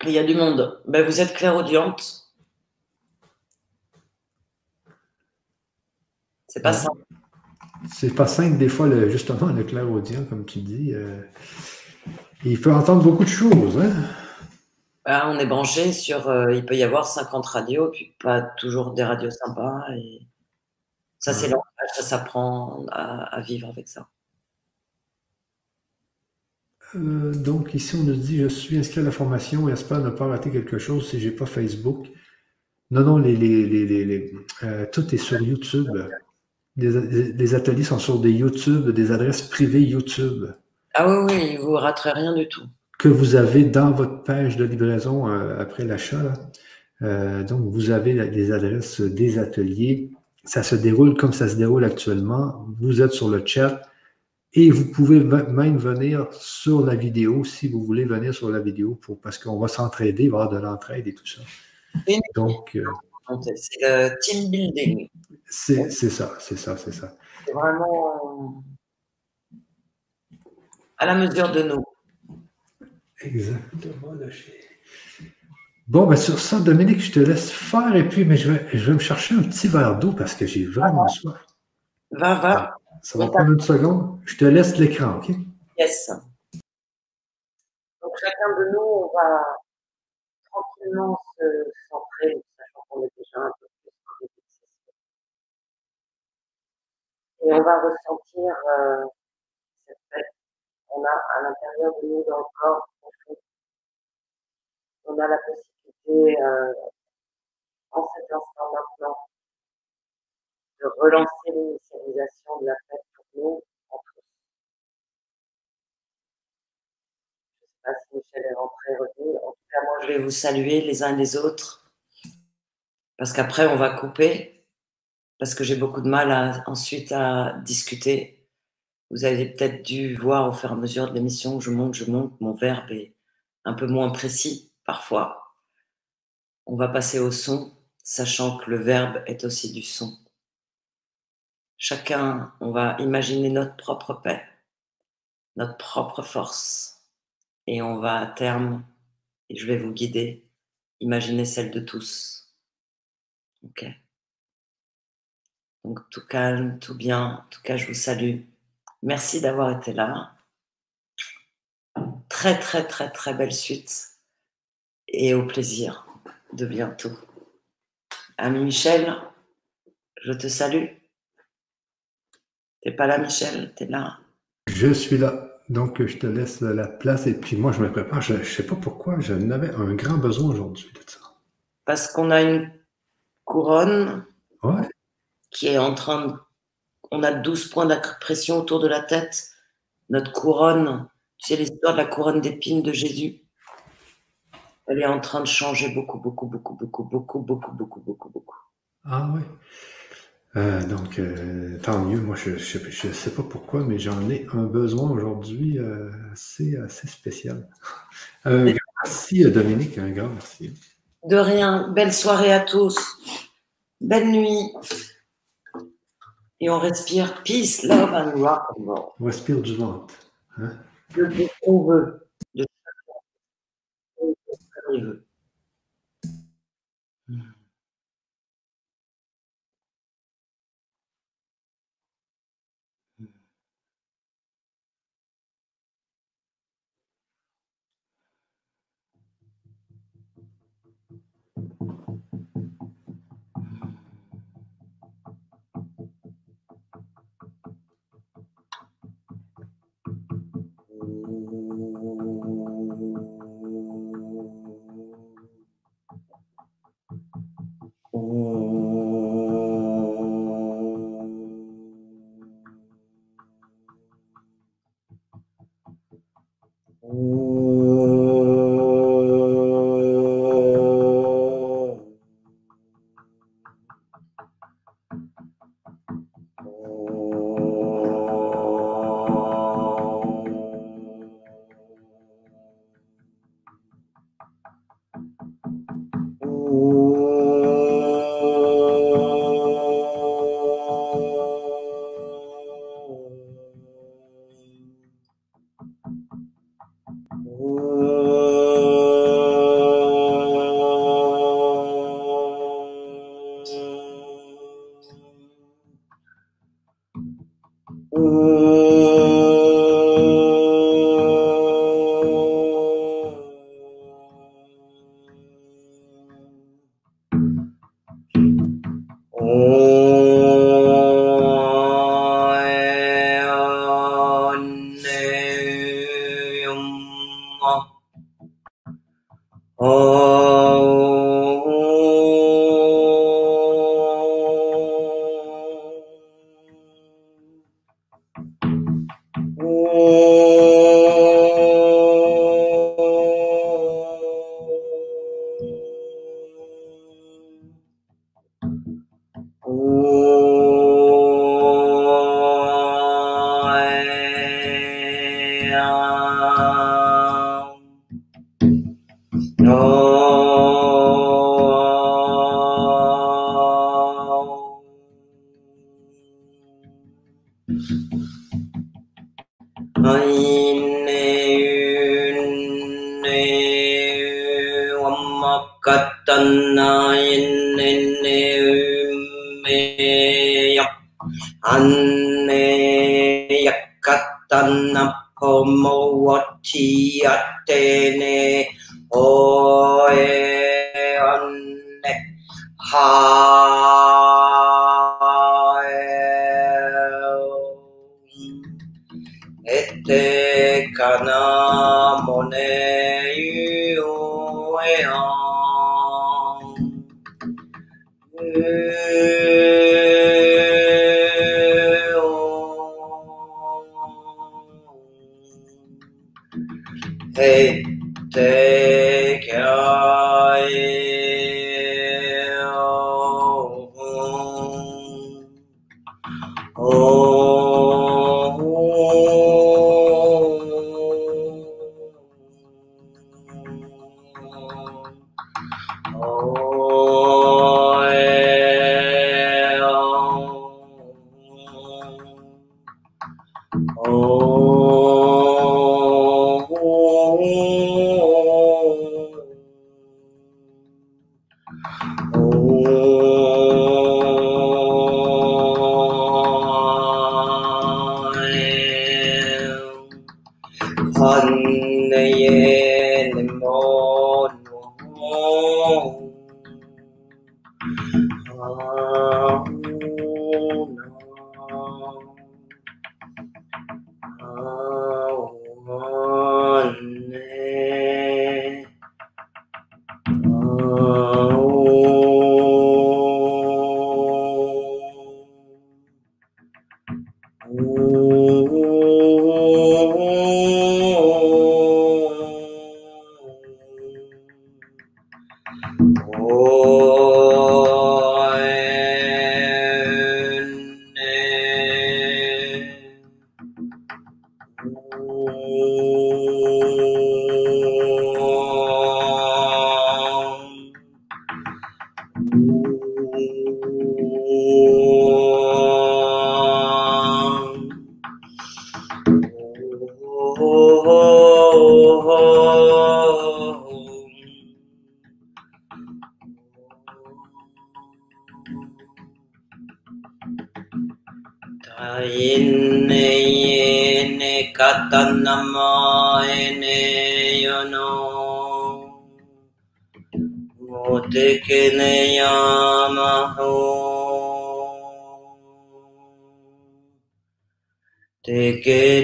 Il y a du monde. Ben, vous êtes clairaudiente. C'est pas simple. C'est pas simple, des fois, le, justement, le clairaudient, comme tu dis. Euh, il peut entendre beaucoup de choses. Hein? Bah, on est branché sur, euh, il peut y avoir 50 radios, puis pas toujours des radios sympas. Et ça, c'est l'enfant, ça s'apprend à, vivre avec ça. Euh, donc ici, on nous dit, je suis inscrit à la formation et espère ne pas rater quelque chose si j'ai pas Facebook. Non, non, les, les, euh, tout est sur YouTube. Les, ateliers sont sur des YouTube, des adresses privées YouTube. Ah oui, oui, vous raterez rien du tout que vous avez dans votre page de livraison euh, après l'achat. Euh, donc, vous avez les adresses des ateliers. Ça se déroule comme ça se déroule actuellement. Vous êtes sur le chat et vous pouvez même venir sur la vidéo si vous voulez venir sur la vidéo pour, parce qu'on va s'entraider, avoir de l'entraide et tout ça. Donc, euh, c'est le team building. C'est ça, c'est ça, c'est ça. C'est vraiment à la mesure de nous. Exactement. Bon, ben sur ça, Dominique, je te laisse faire et puis mais je, vais, je vais me chercher un petit verre d'eau parce que j'ai vraiment soif. Va, va. Ah, ça va prendre une seconde. Je te laisse l'écran, OK? Yes. Donc, chacun de nous, on va tranquillement se centrer, sachant qu'on est déjà un peu plus Et on va ressentir euh, cette fête qu'on a à l'intérieur de nous dans le corps on a la possibilité, euh, en cet instant maintenant, de relancer l'initialisation de la fête pour nous, en tous. Je ne sais pas si Michel est rentré, revenu. En tout cas, moi, je vais vous saluer les uns les autres, parce qu'après, on va couper, parce que j'ai beaucoup de mal ensuite à discuter. Vous avez peut-être dû voir au fur et à mesure de l'émission que je monte, je monte, mon verbe est un peu moins précis parfois. On va passer au son, sachant que le verbe est aussi du son. Chacun, on va imaginer notre propre paix, notre propre force, et on va à terme, et je vais vous guider, imaginer celle de tous. Ok. Donc tout calme, tout bien. En tout cas, je vous salue. Merci d'avoir été là. très très très très belle suite et au plaisir de bientôt. Ami Michel, je te salue. T'es pas là, Michel? T'es là? Je suis là. Donc, je te laisse la place et puis moi, je me prépare. Je ne sais pas pourquoi, je n'avais un grand besoin aujourd'hui de ça. Parce qu'on a une couronne Ouais. Qui est en train de... On a 12 points d'apression autour de la tête. Notre couronne, sais l'histoire de la couronne d'épines de Jésus Elle est en train de changer beaucoup, beaucoup, beaucoup, beaucoup, beaucoup, beaucoup, beaucoup, beaucoup, beaucoup. Ah oui. Euh, donc, euh, tant mieux. Moi, je ne sais pas pourquoi, mais j'en ai un besoin aujourd'hui euh, assez, assez spécial. Merci, Dominique. Un grand merci. De rien. Belle soirée à tous. Belle nuit. Et on respire peace, love and rock and roll. On respire du ventre. Hein? De tout ce qu'on veut. De tout ce qu'on veut. Oh.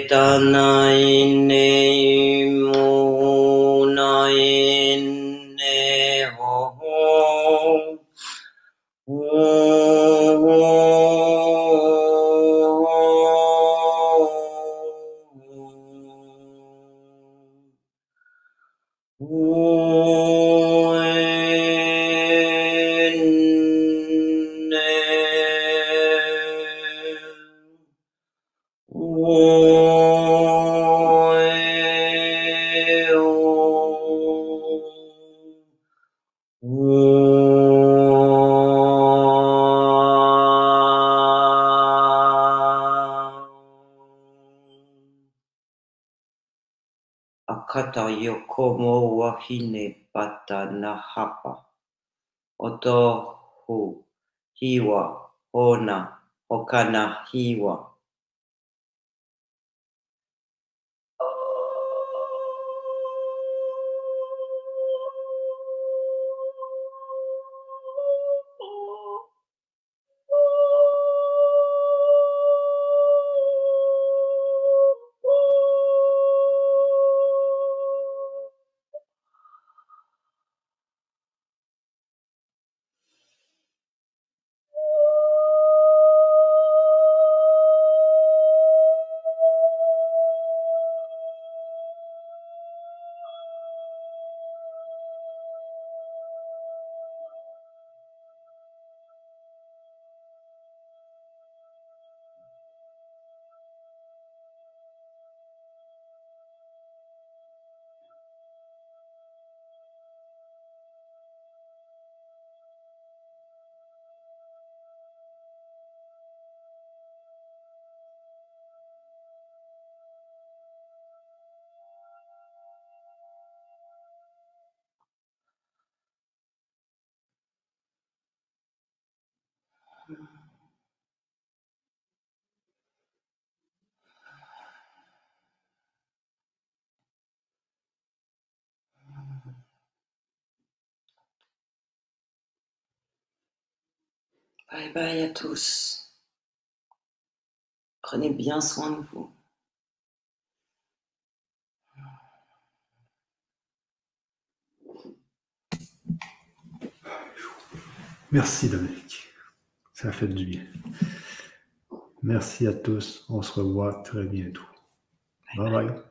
Chaitanya hine pata o to hu hiwa hona hokana hiwa. Soin de vous. Merci Dominique. Ça fait du bien. Merci à tous. On se revoit très bientôt. bye. bye.